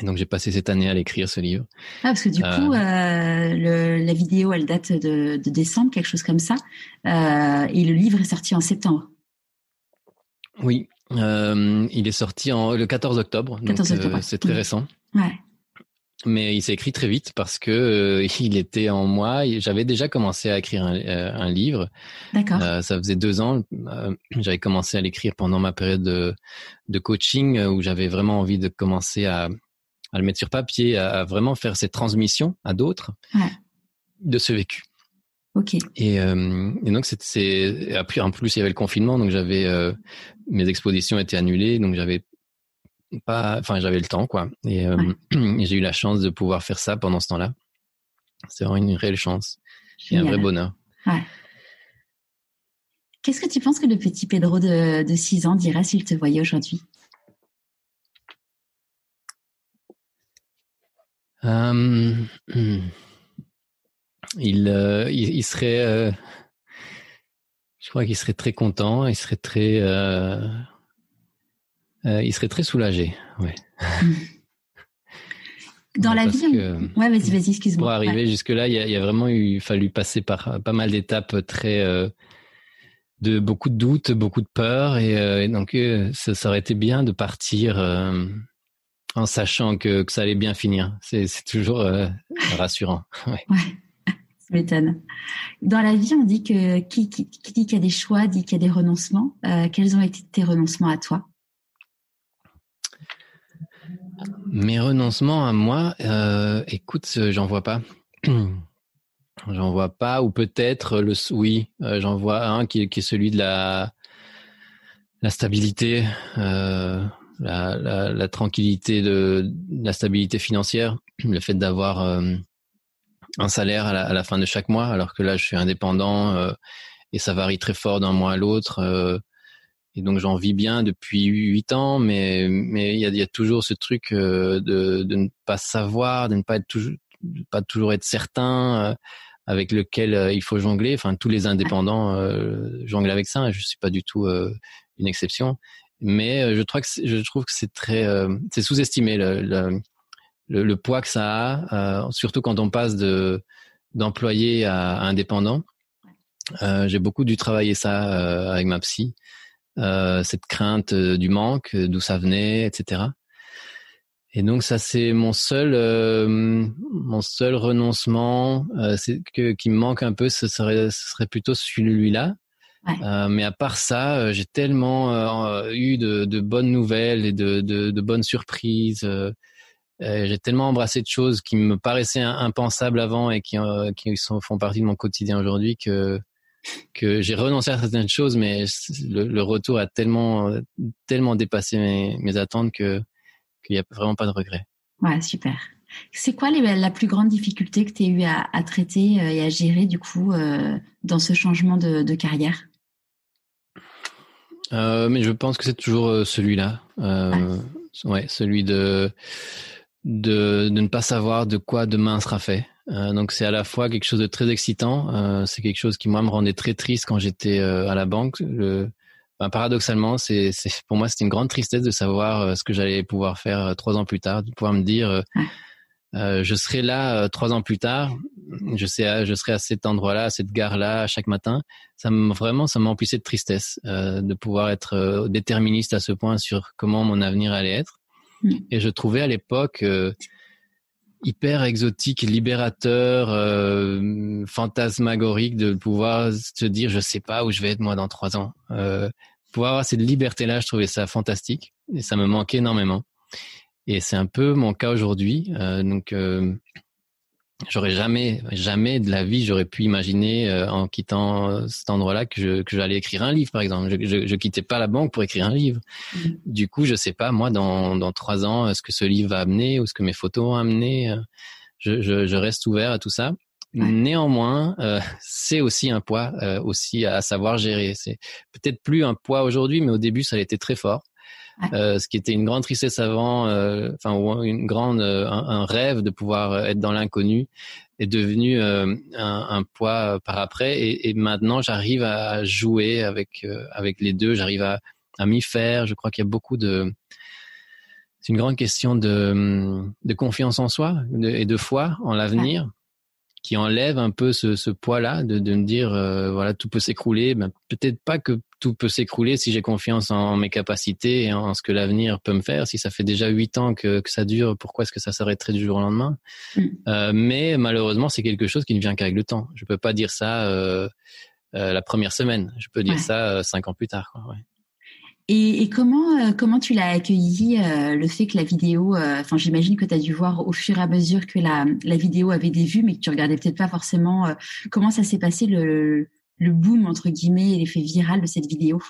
S2: Et donc j'ai passé cette année à l'écrire ce livre.
S1: Ah, parce que du coup, euh, le, la vidéo, elle date de, de, décembre, quelque chose comme ça, et le livre est sorti en septembre.
S2: Oui, il est sorti en, le 14 octobre, 14 octobre. c'est très récent. Ouais mais il s'est écrit très vite parce que euh, il était en moi. J'avais déjà commencé à écrire un, euh, un livre. D'accord. Euh, ça faisait deux ans. j'avais commencé à l'écrire pendant ma période de, de coaching où j'avais vraiment envie de commencer à, à le mettre sur papier, à, vraiment faire cette transmission à d'autres ouais. de ce vécu. Ok. Et, et donc c'est après en plus il y avait le confinement donc j'avais mes expositions étaient annulées donc j'avais pas, enfin, j'avais le temps, quoi. Euh, et, j'ai eu la chance de pouvoir faire ça pendant ce temps-là. C'est vraiment une réelle chance et un vrai bonheur. Ouais.
S1: Qu'est-ce que tu penses que le petit Pedro de, de 6 ans dirait s'il te voyait aujourd'hui?
S2: Euh, il, euh, il, serait, je crois qu'il serait très content, il serait très euh, il serait très soulagé. Ouais.
S1: Dans la vie, ouais, vas-y, vas-y, excuse-moi.
S2: Pour arriver jusque-là, il y a, vraiment eu, fallu passer par pas mal d'étapes très, euh, de beaucoup de doutes, beaucoup de peurs, et, euh, donc ça, ça, aurait été bien de partir en sachant que, que, ça allait bien finir. C'est toujours rassurant. Ouais. ouais.
S1: Ça m'étonne. Dans la vie, on dit que qui, qui, qui dit qu'il y a des choix dit qu'il y a des renoncements. quels ont été tes renoncements à toi?
S2: Mes renoncements à moi, euh, écoute, j'en vois pas. j'en vois pas, ou peut-être le oui, euh, j'en vois un qui, est celui de la la stabilité, euh, la, tranquillité de, la stabilité financière, le fait d'avoir un salaire à la, fin de chaque mois, alors que là je suis indépendant et ça varie très fort d'un mois à l'autre. Donc j'en vis bien depuis huit ans, mais il y a, toujours ce truc euh, de, ne pas savoir, de ne pas toujours, être certain, euh, avec lequel euh, il faut jongler. Enfin, tous les indépendants jonglent avec ça. je suis pas du tout une exception, mais je trouve que c'est très c'est sous-estimé le, poids que ça a, surtout quand on passe de d'employé à indépendant. J'ai beaucoup dû travailler ça avec ma psy. Euh, cette crainte euh, du manque, euh, d'où ça venait, etc. Et donc ça c'est mon seul mon seul renoncement, c'est que qui me manque un peu, ce serait ce serait plutôt celui-là. mais à part ça, j'ai tellement eu de, de, bonnes nouvelles et de, de, de bonnes surprises. j'ai tellement embrassé de choses qui me paraissaient impensables avant et qui, qui sont, font partie de mon quotidien aujourd'hui que que j'ai renoncé à certaines choses, mais le, retour a tellement, tellement dépassé mes, attentes que qu'il n'y a vraiment pas de regret.
S1: Ouais, super. C'est quoi la plus grande difficulté que tu as eu à, traiter euh, et à gérer du coup euh, dans ce changement de, carrière?
S2: Euh, Mais je pense que c'est toujours celui-là. ouais. celui de, de, de ne pas savoir de quoi demain sera fait. Euh, donc c'est à la fois quelque chose de très excitant, euh, c'est quelque chose qui moi me rendait très triste quand j'étais euh, à la banque, le, ben, paradoxalement, c'est, pour moi, c'était une grande tristesse de savoir ce que j'allais pouvoir faire trois ans plus tard, de pouvoir me dire, je serai là trois ans plus tard, je sais, je serai à cet endroit-là, à cette gare-là, chaque matin. Ça me vraiment, ça m'emplissait de tristesse de pouvoir être déterministe à ce point sur comment mon avenir allait être. Mm. Et je trouvais à l'époque hyper exotique, libérateur, euh, fantasmagorique de pouvoir se dire je sais pas où je vais être moi dans trois ans. Euh, pouvoir avoir cette liberté-là, je trouvais ça fantastique et ça me manquait énormément. Et c'est un peu mon cas aujourd'hui. Euh, donc euh, j'aurais jamais, jamais de la vie, j'aurais pu imaginer euh, en quittant euh, cet endroit-là que je, que j'allais écrire un livre, par exemple. Je, je, je, quittais pas la banque pour écrire un livre. Mm. Du coup, je sais pas, moi, dans, dans trois ans, ce que ce livre va amener ou ce que mes photos vont amener. Euh, je, je, je reste ouvert à tout ça. Néanmoins, euh, c'est aussi un poids aussi à savoir gérer. C'est peut-être plus un poids aujourd'hui, mais au début, ça a été très fort. Euh, ce qui était une grande tristesse avant, euh, enfin une grande, euh, un, rêve de pouvoir être dans l'inconnu, est devenu un, un, poids par après. Et, et maintenant, j'arrive à jouer avec avec les deux. J'arrive à, à m'y faire. Je crois qu'il y a beaucoup de c'est une grande question de, de confiance en soi et de foi en l'avenir qui enlève un peu ce, ce poids-là de, de me dire euh, voilà tout peut s'écrouler. Ben, peut-être pas que tout peut s'écrouler si j'ai confiance en mes capacités et en ce que l'avenir peut me faire. Si ça fait déjà huit ans que, que ça dure, pourquoi est-ce que ça s'arrêterait du jour au lendemain? Mm. euh, Mais malheureusement, c'est quelque chose qui ne vient qu'avec le temps. Je peux pas dire ça euh, euh la première semaine. Je peux dire ça cinq ans plus tard. Quoi, ouais.
S1: Et, et, comment euh, comment tu l'as accueilli euh, le fait que la vidéo, euh, enfin j'imagine que tu as dû voir au fur et à mesure que la, la vidéo avait des vues, mais que tu regardais peut-être pas forcément comment ça s'est passé le, le boom entre guillemets et l'effet viral de cette vidéo.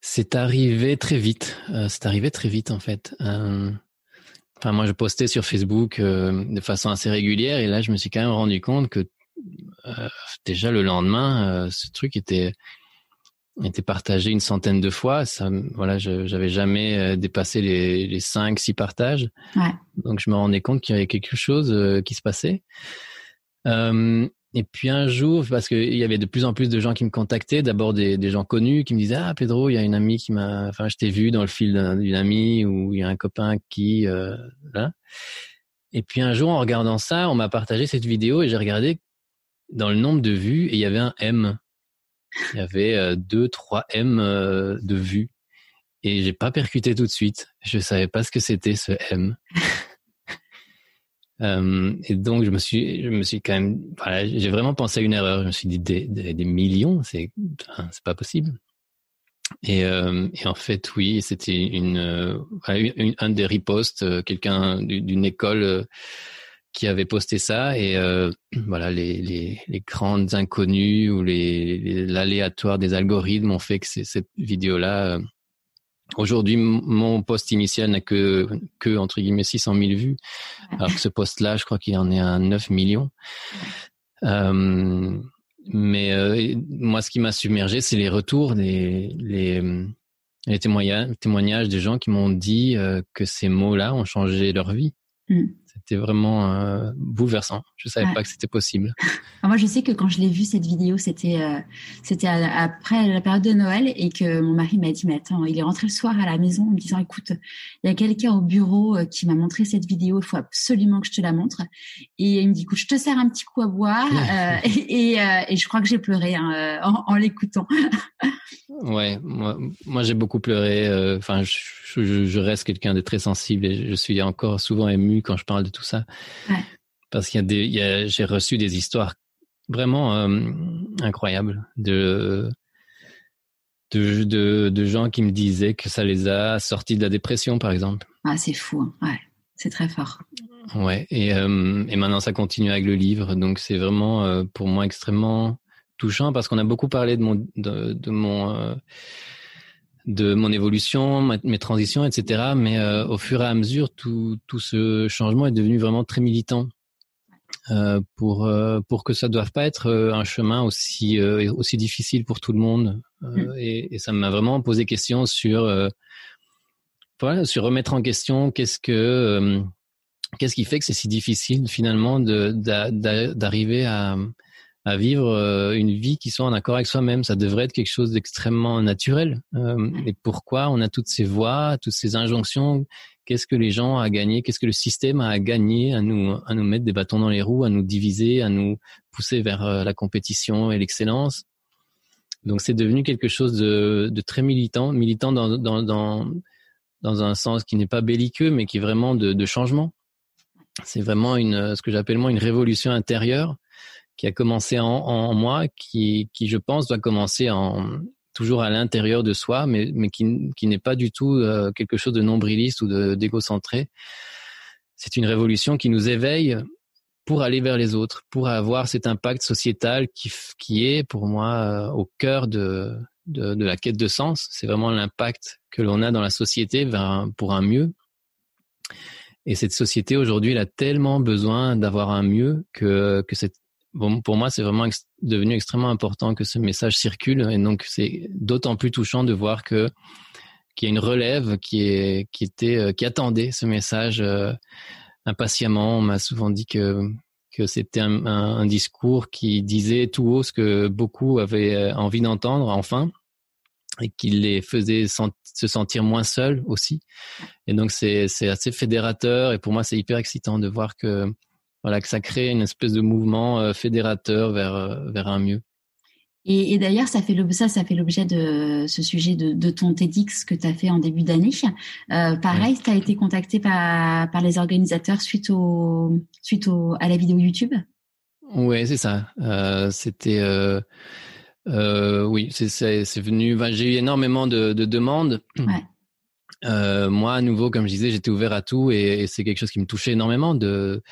S2: C'est arrivé très vite. c'est arrivé très vite en fait. Enfin moi je postais sur Facebook de façon assez régulière et là je me suis quand même rendu compte que déjà le lendemain ce truc était partagé une centaine de fois. Ça, voilà, je j'avais jamais euh, dépassé les, les cinq, six partages. Ouais. Donc je me rendais compte qu'il y avait quelque chose euh, qui se passait. Euh, et puis un jour, parce qu'il y avait de plus en plus de gens qui me contactaient, d'abord des, gens connus qui me disaient ah Pedro, il y a une amie qui m'a, enfin je t'ai vu dans le fil d'une amie ou il y a un copain qui euh, là. Et puis un jour en regardant ça, on m'a partagé cette vidéo et j'ai regardé dans le nombre de vues et il y avait un M il y avait 2 euh, 3 M euh, de vues et j'ai pas percuté tout de suite. Je savais pas ce que c'était ce M. euh, et donc je me suis, je me suis quand même, voilà, j'ai vraiment pensé à une erreur. Je me suis dit des, des, millions, c'est, c'est pas possible. Et, euh, et, en fait, oui, c'était une, une, un des ripostes, quelqu'un d'une école qui avait posté ça et euh, voilà les, les, les, grandes inconnues ou les l'aléatoire des algorithmes ont fait que cette vidéo là euh, aujourd'hui mon post initial n'a que que entre guillemets 600 000 vues alors que ce post là je crois qu'il en est à 9 millions euh, mais euh, moi ce qui m'a submergé c'est les retours les les les témoignages, témoignages des gens qui m'ont dit que ces mots-là ont changé leur vie. Mm. C'était vraiment euh, bouleversant. Je savais pas que c'était possible.
S1: moi, je sais que quand je l'ai vu cette vidéo, c'était euh, c'était après la période de Noël et que mon mari m'a dit mais attends, il est rentré le soir à la maison en me disant écoute, il y a quelqu'un au bureau euh, qui m'a montré cette vidéo, il faut absolument que je te la montre. Et il me dit écoute, je te sers un petit coup à boire euh, et, et, je crois que j'ai pleuré hein, en, en l'écoutant.
S2: ouais, moi, moi j'ai beaucoup pleuré. Enfin, je, je, je, reste quelqu'un de très sensible et je suis encore souvent ému quand je parle de tout ça. Ouais. Parce qu'il y a des, il y a, j'ai reçu des histoires vraiment euh, incroyables de, de, de, de, gens qui me disaient que ça les a sortis de la dépression, par exemple.
S1: Ah, c'est fou, hein. ouais. C'est très fort.
S2: Ouais, et, euh, et maintenant ça continue avec le livre, donc c'est vraiment euh, pour moi extrêmement touchant parce qu'on a beaucoup parlé de mon de, de mon de mon évolution, mes transitions, etc. Mais euh, au fur et à mesure, tout, tout ce changement est devenu vraiment très militant euh, pour euh, pour que ça ne doive pas être un chemin aussi aussi difficile pour tout le monde. Mm. Et, et, ça m'a vraiment posé question sur voilà, sur remettre en question qu'est-ce que qu'est-ce qui fait que c'est si difficile finalement de d'arriver à à vivre euh, une vie qui soit en accord avec soi-même. Ça devrait être quelque chose d'extrêmement naturel. Euh, et pourquoi on a toutes ces voix, toutes ces injonctions? Qu'est-ce que les gens ont à gagner Qu'est-ce que le système a à gagner à nous, à nous mettre des bâtons dans les roues, à nous diviser, à nous pousser vers euh, la compétition et l'excellence? Donc c'est devenu quelque chose de, de, très militant, militant dans, dans, dans, dans un sens qui n'est pas belliqueux, mais qui est vraiment de, de changement. C'est vraiment une, ce que j'appelle moi une révolution intérieure qui a commencé en, moi, qui, qui, je pense, doit commencer en, toujours à l'intérieur de soi, mais, mais qui, qui n'est pas du tout euh, quelque chose de nombriliste ou d'égocentré. C'est une révolution qui nous éveille pour aller vers les autres, pour avoir cet impact sociétal qui, qui est pour moi euh, au cœur de, de, la quête de sens. C'est vraiment l'impact que l'on a dans la société pour un mieux. Et cette société aujourd'hui, elle a tellement besoin d'avoir un mieux que, que cette pour moi, c'est vraiment devenu extrêmement important que ce message circule. Et donc, c'est d'autant plus touchant de voir que qu'il y a une relève qui est qui était euh, qui attendait ce message euh, impatiemment. On m'a souvent dit que que c'était un, discours qui disait tout haut ce que beaucoup avaient euh, envie d'entendre enfin et qui les faisait se sentir moins seuls aussi. Et donc c'est assez fédérateur et pour moi c'est hyper excitant de voir que voilà que ça crée une espèce de mouvement euh, fédérateur vers euh, vers un mieux.
S1: Et, et d'ailleurs, ça fait ça, ça fait l'objet de ce sujet de, de ton TEDx que tu as fait en début d'année. Euh, pareil, tu as été contacté par, par les organisateurs suite au suite au, à la vidéo YouTube?
S2: Ouais, c'est ça. Euh, C'était euh, euh, oui, c'est venu. J'ai eu énormément de, de demandes. Ouais. Moi, à nouveau, comme je disais, j'étais ouvert à tout et, et c'est quelque chose qui me touchait énormément de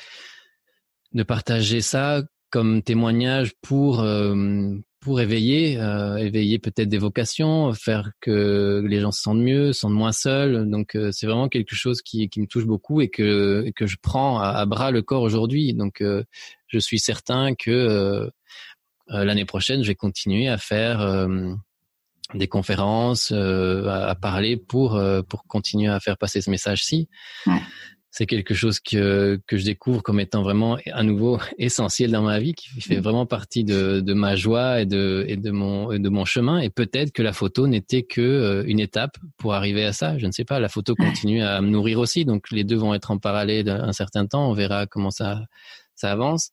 S2: de partager ça comme témoignage pour euh, pour éveiller euh, éveiller peut-être des vocations faire que les gens se sentent mieux se sentent moins seuls. Donc euh, c'est vraiment quelque chose qui qui me touche beaucoup et que que je prends à, bras le corps aujourd'hui. Donc je suis certain que l'année prochaine je vais continuer à faire des conférences à, à, parler pour pour continuer à faire passer ce message-ci. Ouais c'est quelque chose que, que je découvre comme étant vraiment à nouveau essentiel dans ma vie, qui fait mm. vraiment partie de, de ma joie et de, et de, mon, de mon chemin. Et peut-être que la photo n'était que euh, une étape pour arriver à ça. Je ne sais pas. La photo continue à me nourrir aussi, donc les deux vont être en parallèle un certain temps. On verra comment ça, ça avance.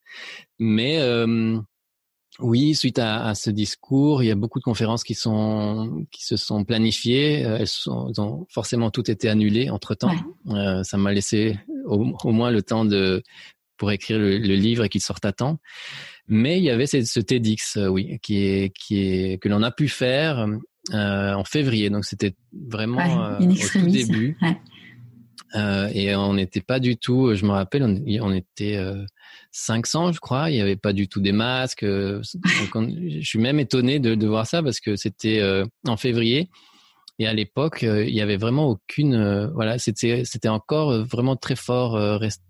S2: Mais euh, oui, suite à, à, ce discours, il y a beaucoup de conférences qui sont qui se sont planifiées. Euh, elles, sont, ont forcément toutes été annulées entre temps. Euh, ça m'a laissé au, au, moins le temps de pour écrire le, le livre et qu'il sorte à temps. Mais il y avait ce, ce TEDx, euh, oui, qui est qui est que l'on a pu faire euh, en février. Donc c'était vraiment ouais, euh, au tout début. Ouais. Et on n'était pas du tout. Je me rappelle, on, on était 500, je crois. Il n'y avait pas du tout des masques. Euh, je suis même étonné de, de voir ça parce que c'était euh, en février. Et à l'époque, euh, il y avait vraiment aucune. voilà, c'était c'était encore vraiment très fort rest,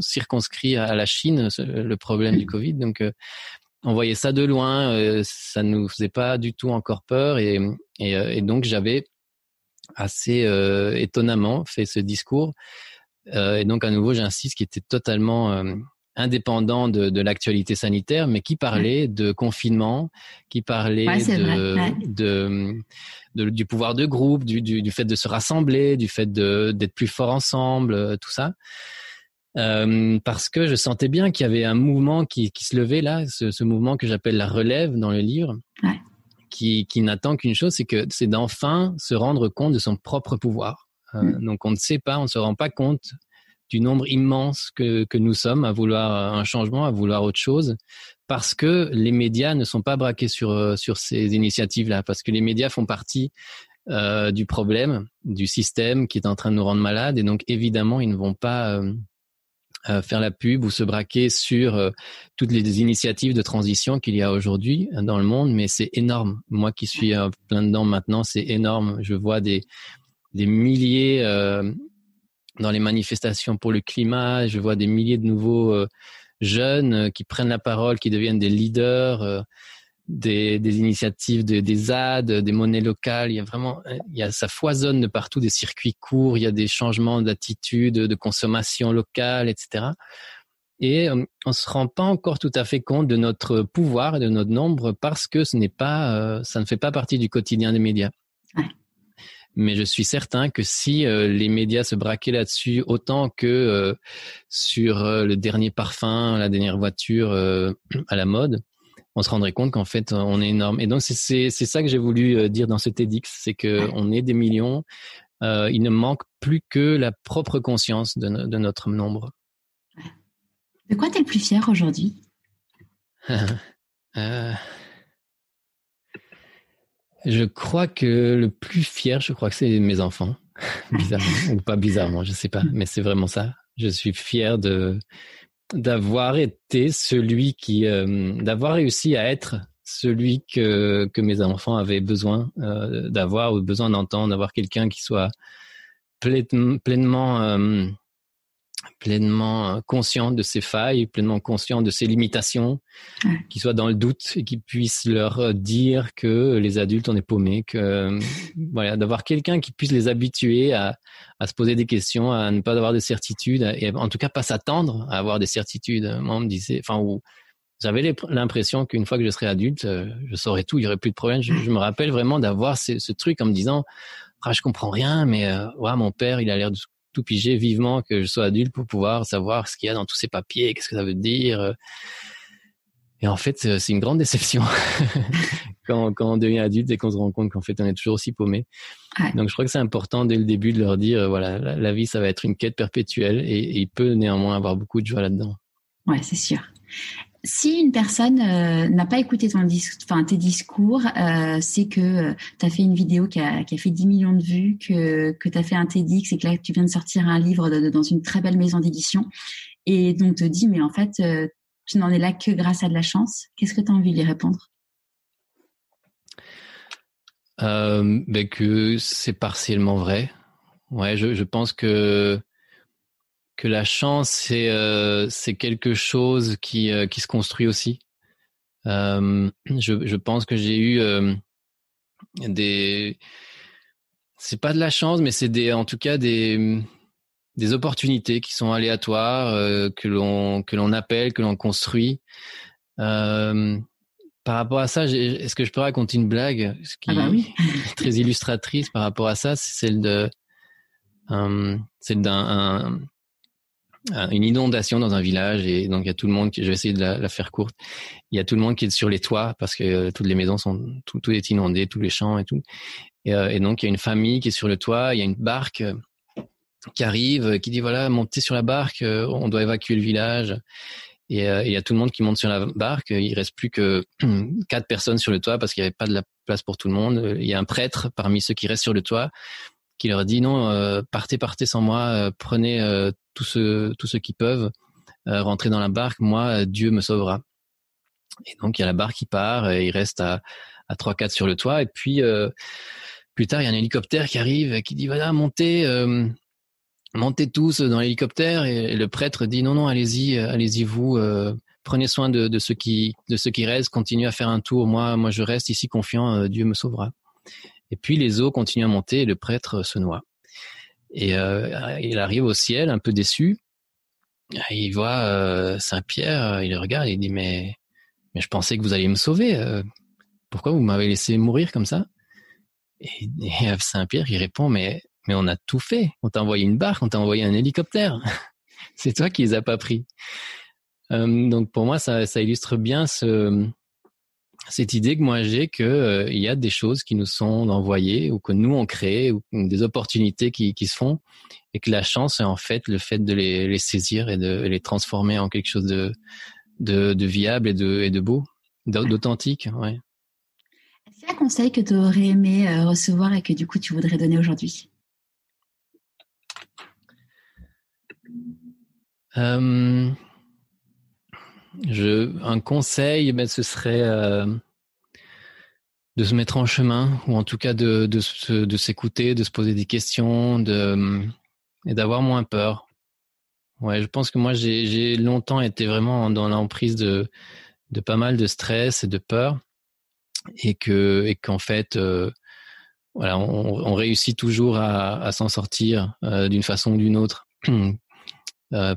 S2: circonscrit à la Chine le problème du Covid. Donc on voyait ça de loin, ça nous faisait pas du tout encore peur et et, et donc j'avais assez étonnamment fait ce discours. et donc à nouveau, j'insiste, qui était totalement indépendant de, de l'actualité sanitaire, mais qui parlait de confinement, qui parlait de, de, de, du pouvoir de groupe, du, du, du, fait de se rassembler, du fait d'être plus fort ensemble, euh, tout ça. Euh, parce que je sentais bien qu'il y avait un mouvement qui, qui se levait là, ce, ce mouvement que j'appelle la relève dans le livre, qui, qui n'attend qu'une chose, c'est que c'est d'enfin se rendre compte de son propre pouvoir. Euh, mm. Donc on ne sait pas, on ne se rend pas compte du nombre immense que, que nous sommes à vouloir un changement, à vouloir autre chose, parce que les médias ne sont pas braqués sur, euh, sur ces initiatives-là, parce que les médias font partie euh, du problème, du système qui est en train de nous rendre malades, et donc évidemment, ils ne vont pas euh, euh faire la pub ou se braquer sur euh, toutes les initiatives de transition qu'il y a aujourd'hui dans le monde, mais c'est énorme. Moi qui suis plein dedans maintenant, c'est énorme. Je vois des, des milliers dans les manifestations pour le climat. Je vois des milliers de nouveaux euh, jeunes euh, qui prennent la parole, qui deviennent des leaders, euh, des, des, initiatives, de, des ZAD, des monnaies locales. Il y a vraiment, il y a, ça foisonne de partout, des circuits courts. Il y a des changements d'attitude, de consommation locale, etc. et euh, on se rend pas encore tout à fait compte de notre pouvoir et de notre nombre parce que ce n'est pas, euh, ça ne fait pas partie du quotidien des médias. Mais je suis certain que si euh, les médias se braquaient là-dessus autant que sur le dernier parfum, la dernière voiture à la mode, on se rendrait compte qu'en fait on est énorme. Et donc c'est c'est ça que j'ai voulu dire dans ce TEDx, c'est que on est des millions. il ne manque plus que la propre conscience de, de notre nombre.
S1: De quoi tu es le plus fier aujourd'hui?
S2: Euh, Je crois que le plus fier, je crois que c'est mes enfants. bizarrement, ou pas bizarrement, je sais pas, mais c'est vraiment ça. Je suis fier de d'avoir été celui qui, euh, d'avoir réussi à être celui que que mes enfants avaient besoin euh, d'avoir ou besoin d'entendre, d'avoir quelqu'un qui soit pleinement pleinement euh, conscient de ses failles, pleinement conscient de ses limitations, qui soit dans le doute et qui puisse leur euh, dire que les adultes on est paumés, que euh, voilà, d'avoir quelqu'un qui puisse les habituer à, à se poser des questions, à ne pas avoir de certitudes, et en tout cas pas s'attendre à avoir des certitudes. Moi, on me disait, enfin, où j'avais l'impression qu'une fois que je serais adulte, je saurais tout, il y aurait plus de problème. Je, me rappelle vraiment d'avoir ce, ce, truc en me disant, ah, je comprends rien, mais ouais, mon père, il a l'air de tout piger vivement que je sois adulte pour pouvoir savoir ce qu'il y a dans tous ces papiers, qu'est-ce que ça veut dire. Et en fait, c'est une grande déception quand, quand on devient adulte et qu'on se rend compte qu'en fait, on est toujours aussi paumé. Donc, je crois que c'est important dès le début de leur dire, voilà, la, vie, ça va être une quête perpétuelle et, et il peut néanmoins avoir beaucoup de joie là-dedans.
S1: Ouais, c'est sûr si une personne euh, n'a pas écouté tes discours, euh, c'est que euh, tu as fait une vidéo qui a, fait 10 millions de vues, que, que tu as fait un TEDx et que là tu viens de sortir un livre dans une très belle maison d'édition et donc te dit mais en fait tu n'en es là que grâce à de la chance. Qu'est-ce que tu as envie lui répondre?
S2: Ben que c'est partiellement vrai. Ouais, je pense que que la chance c'est euh, c'est quelque chose qui euh, qui se construit aussi. Euh, je je pense que j'ai eu des c'est pas de la chance mais c'est des en tout cas des des opportunités qui sont aléatoires que l'on que l'on appelle que l'on construit. par rapport à ça, est-ce que je peux raconter une blague?
S1: Ce qui ah bah oui.
S2: est très illustratrice par rapport à ça, c'est celle de celle d'un une inondation dans un village et donc il y a tout le monde qui, je vais essayer de la, faire courte. Il y a tout le monde qui est sur les toits parce que euh, toutes les maisons sont tout, est inondé tous les champs et tout. Et, euh, et, donc il y a une famille qui est sur le toit il y a une barque euh, qui arrive qui dit voilà montez sur la barque on doit évacuer le village. Et il y a tout le monde qui monte sur la barque il reste plus que quatre personnes sur le toit parce qu'il n'y avait pas de la place pour tout le monde. Il y a un prêtre parmi ceux qui restent sur le toit qui leur dit non, euh, partez, partez sans moi, euh, prenez euh, tous ceux, tous ceux qui peuvent rentrer dans la barque, moi, Dieu me sauvera. Et donc il y a la barque qui part, et il reste à à trois quatre sur le toit, et puis plus tard il y a un hélicoptère qui arrive, qui dit voilà montez, montez tous dans l'hélicoptère, et, le prêtre dit non non allez-y, allez-y vous prenez soin de, de ceux qui de ceux qui restent, continuez à faire un tour. Moi, moi, je reste ici confiant. Dieu me sauvera. Et puis les eaux continuent à monter et le prêtre se noie. Et euh, il arrive au ciel un peu déçu. Il voit euh, Saint Pierre, il le regarde il dit mais mais je pensais que vous alliez me sauver. Euh, pourquoi vous m'avez laissé mourir comme ça? Et, Saint Pierre il répond mais mais on a tout fait. On t'a envoyé une barque, on t'a envoyé un hélicoptère. C'est toi qui les as pas pris. donc pour moi ça, ça illustre bien ce cette idée que moi j'ai que euh, il y a des choses qui nous sont envoyées ou que nous on crée ou des opportunités qui, qui se font et que la chance est en fait le fait de les, les saisir et de les transformer en quelque chose de de, de viable et de et de beau, d'authentique, ouais.
S1: Est-ce qu'il y a un conseil que tu aurais aimé euh, recevoir et que du coup tu voudrais donner aujourd'hui?
S2: Euh, un conseil, ben, ce serait euh, de se mettre en chemin, ou en tout cas de, de, s'écouter, de se poser des questions, de, et d'avoir moins peur. Ouais, je pense que moi, j'ai longtemps été vraiment dans l'emprise de, de pas mal de stress et de peur, et que et qu'en fait, euh, voilà, on, réussit toujours à, à s'en sortir euh, d'une façon ou d'une autre.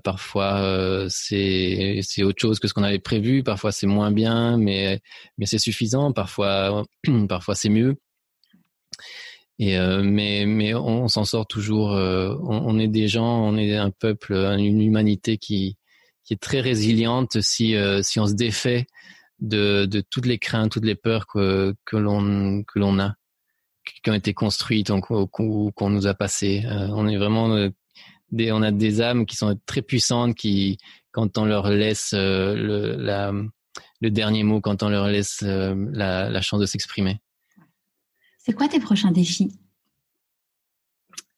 S2: parfois c'est c'est autre chose que ce qu'on avait prévu. Parfois c'est moins bien, mais mais c'est suffisant. Parfois parfois c'est mieux. Et mais mais on, s'en sort toujours. On, est des gens, on est un peuple, une humanité qui qui est très résiliente si si on se défait de de toutes les craintes, toutes les peurs que que l'on a, qui ont été construites, qu'on nous a passées. on est vraiment des, on a des âmes qui sont très puissantes, qui quand on leur laisse le la le dernier mot, quand on leur laisse la, la chance de s'exprimer.
S1: C'est quoi tes prochains défis?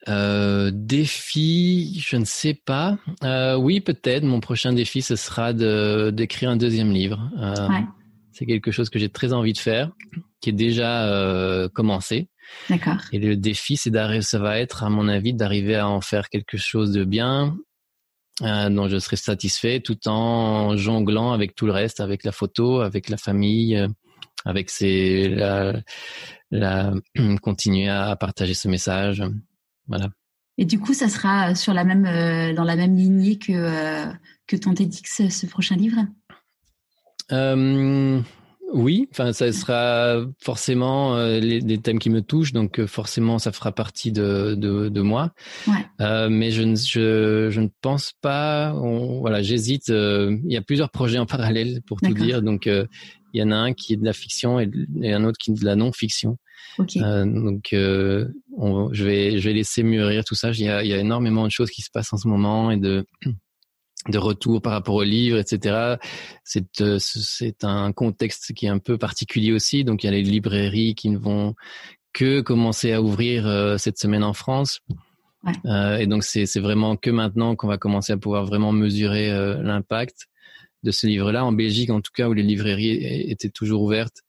S2: Euh, défi, je ne sais pas. Euh, oui, peut-être. Mon prochain défi, ce sera de d'écrire un deuxième livre. Euh, ouais. C'est quelque chose que j'ai très envie de faire, qui est déjà euh, commencé.
S1: D'accord.
S2: Et le défi, c'est d'arriver, ça va être, à mon avis, d'arriver à en faire quelque chose de bien, euh, dont je serai satisfait, tout en jonglant avec tout le reste, avec la photo, avec la famille, avec ses la, la, continuer à partager ce message. Voilà.
S1: Et du coup, ça sera sur la même, euh, dans la même lignée que, euh, que ton TEDx, ce prochain livre?
S2: Euh, Oui, enfin, ça sera forcément les, des thèmes qui me touchent, donc forcément, ça fera partie de, de, de moi.
S1: Ouais.
S2: mais je ne, je, je ne pense pas. voilà, j'hésite. il y a plusieurs projets en parallèle, pour tout dire. Donc, il y en a un qui est de la fiction et, un autre qui est de la non-fiction.
S1: Euh,
S2: donc, euh, on, je vais, je vais laisser mûrir tout ça. Il y, a, il y a énormément de choses qui se passent en ce moment et de de retour par rapport au livre, etc. C'est euh, c'est un contexte qui est un peu particulier aussi. Donc il y a les librairies qui ne vont que commencer à ouvrir euh, cette semaine en France.
S1: Ouais.
S2: Euh, et donc c'est c'est vraiment que maintenant qu'on va commencer à pouvoir vraiment mesurer l'impact de ce livre-là. En Belgique, en tout cas, où les librairies étaient toujours ouvertes,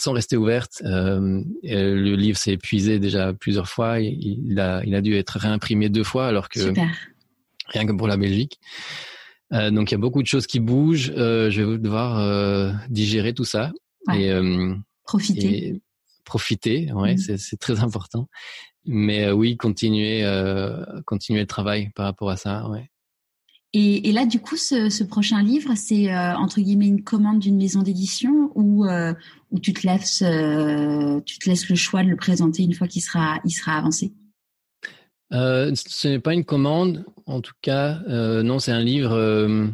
S2: sont restées ouvertes. Euh, le livre s'est épuisé déjà plusieurs fois. Il, a, il a dû être réimprimé deux fois, alors que rien que pour la Belgique. Euh, donc il y a beaucoup de choses qui bougent. Euh, je vais devoir euh, digérer tout ça et
S1: profiter.
S2: Et profiter, ouais, mm. c'est très important. Mais oui, continuer, continuer le travail par rapport à ça, ouais.
S1: Et, et, là, du coup, ce, ce prochain livre, c'est entre guillemets une commande d'une maison d'édition ou tu te laisses tu te laisses le choix de le présenter une fois qu'il sera il sera avancé?
S2: Euh, ce n'est pas une commande, en tout cas. non, c'est un livre.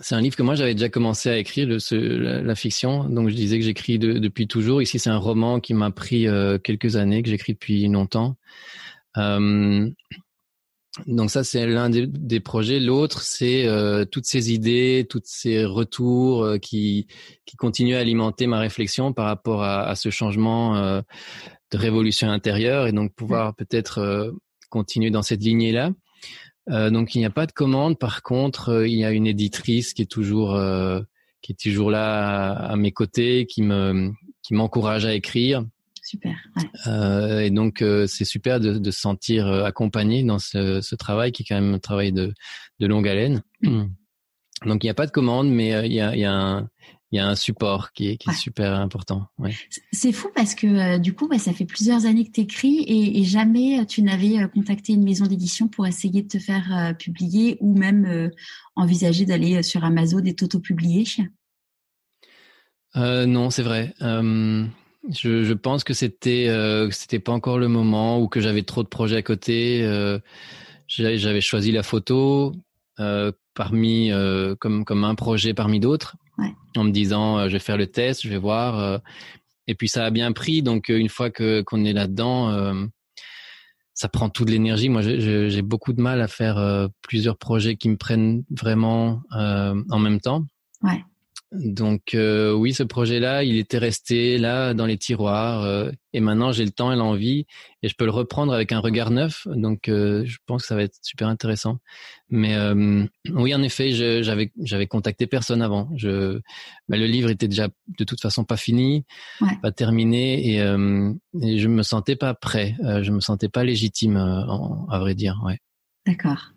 S2: c'est un livre que moi j'avais déjà commencé à écrire, la, fiction. Donc je disais que j'écris de, depuis toujours. Ici, c'est un roman qui m'a pris quelques années, que j'écris depuis longtemps. Donc ça, c'est l'un des, projets. L'autre, c'est euh, toutes ces idées, tous ces retours euh, qui, qui continuent à alimenter ma réflexion par rapport à, ce changement euh, de révolution intérieure et donc pouvoir peut-être continuer dans cette lignée-là. donc il n'y a pas de commande. Par contre, il y a une éditrice qui est toujours qui est toujours là à, à mes côtés, qui me qui m'encourage à écrire
S1: Super.
S2: Euh, et donc euh, c'est super de, de, se sentir euh, accompagné dans ce, ce, travail qui est quand même un travail de, de longue haleine. Donc il n'y a pas de commande, mais euh, il y, a, il y, a un, il y a un support qui est, qui est super important. Ouais.
S1: C'est fou parce que du coup, bah, ça fait plusieurs années que tu écris et, et, jamais tu n'avais contacté une maison d'édition pour essayer de te faire publier ou même envisager d'aller sur Amazon et t'auto-publier.
S2: Euh, non, c'est vrai. Euh, je, je pense que c'était euh, c'était pas encore le moment ou que j'avais trop de projets à côté. Euh, j'avais choisi la photo euh, parmi euh, comme comme un projet parmi d'autres,
S1: ouais.
S2: en me disant euh, je vais faire le test, je vais voir. Euh, et puis ça a bien pris. Donc une fois que qu'on est là-dedans, ça prend toute l'énergie. Moi, j'ai beaucoup de mal à faire plusieurs projets qui me prennent vraiment en même temps.
S1: Ouais.
S2: Donc euh, oui, ce projet-là, il était resté là dans les tiroirs euh, et maintenant j'ai le temps et l'envie et je peux le reprendre avec un regard neuf. Donc euh, je pense que ça va être super intéressant. Mais oui, en effet, j'avais j'avais contacté personne avant. Je, bah, le livre était déjà de toute façon pas fini,
S1: ouais.
S2: pas terminé et, et, je me sentais pas prêt. je me sentais pas légitime, à vrai dire. Ouais.
S1: D'accord.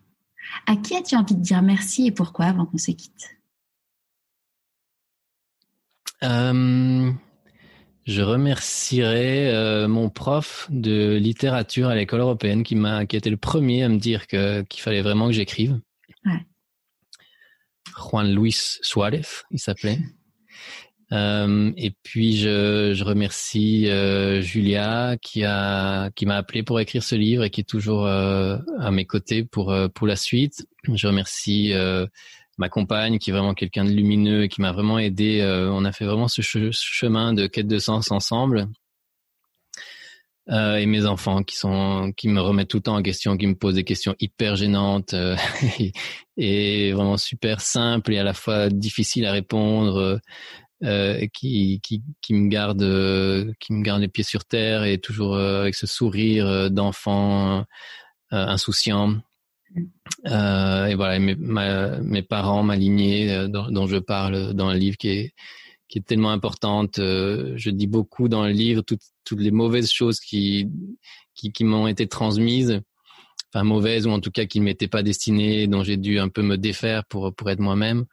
S1: À qui as-tu envie de dire merci et pourquoi avant qu'on se quitte?
S2: euh, je remercierai euh, mon prof de littérature à l'école européenne qui m'a qui a été le premier à me dire que qu'il fallait vraiment que j'écrive. Ouais. Juan Luis Suarez, il s'appelait. Euh, et puis je, je remercie euh, Julia qui a qui m'a appelé pour écrire ce livre et qui est toujours euh, à mes côtés pour euh, pour la suite. Je remercie euh, ma compagne qui est vraiment quelqu'un de lumineux et qui m'a vraiment aidé. on a fait vraiment ce, chemin de quête de sens ensemble. et mes enfants qui sont qui me remettent tout le temps en question, qui me posent des questions hyper gênantes et, et, vraiment super simples et à la fois difficiles à répondre euh, qui, qui, me garde euh, qui me garde les pieds sur terre et toujours euh, avec ce sourire d'enfant insouciant et voilà mes, mes parents ma lignée dont, dont, je parle dans le livre qui est qui est tellement importante je dis beaucoup dans le livre toutes toutes les mauvaises choses qui qui, qui m'ont été transmises enfin mauvaises ou en tout cas qui ne m'étaient pas destinées dont j'ai dû un peu me défaire pour pour être moi-même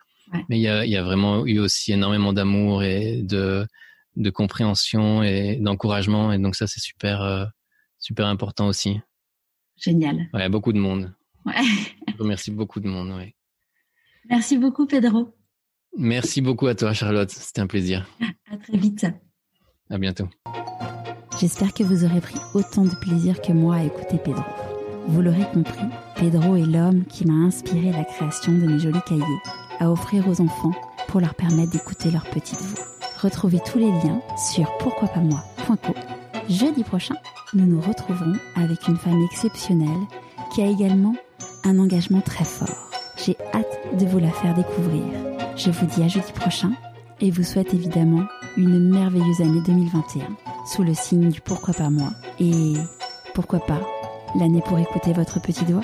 S2: mais il y a, y a, vraiment eu aussi énormément d'amour et de, de compréhension et d'encouragement. Et donc ça, c'est super, euh, super important aussi.
S1: Génial.
S2: Ouais, beaucoup de monde. Ouais. Je remercie beaucoup de monde. Ouais.
S1: Merci beaucoup, Pedro.
S2: Merci beaucoup à toi, Charlotte. C'était un plaisir.
S1: À très vite.
S2: À bientôt.
S1: J'espère que vous aurez pris autant de plaisir que moi à écouter Pedro. Vous l'aurez compris, Pedro est l'homme qui m'a inspiré la création de mes jolis cahiers à offrir aux enfants pour leur permettre d'écouter leur petite voix. Retrouvez tous les liens sur pourquoipasmoi.co. Jeudi prochain, nous nous retrouverons avec une femme exceptionnelle qui a également un engagement très fort. J'ai hâte de vous la faire découvrir. Je vous dis à jeudi prochain et vous souhaite évidemment une merveilleuse année 2021 sous le signe du pourquoi pas moi et pourquoi pas l'année pour écouter votre petite voix.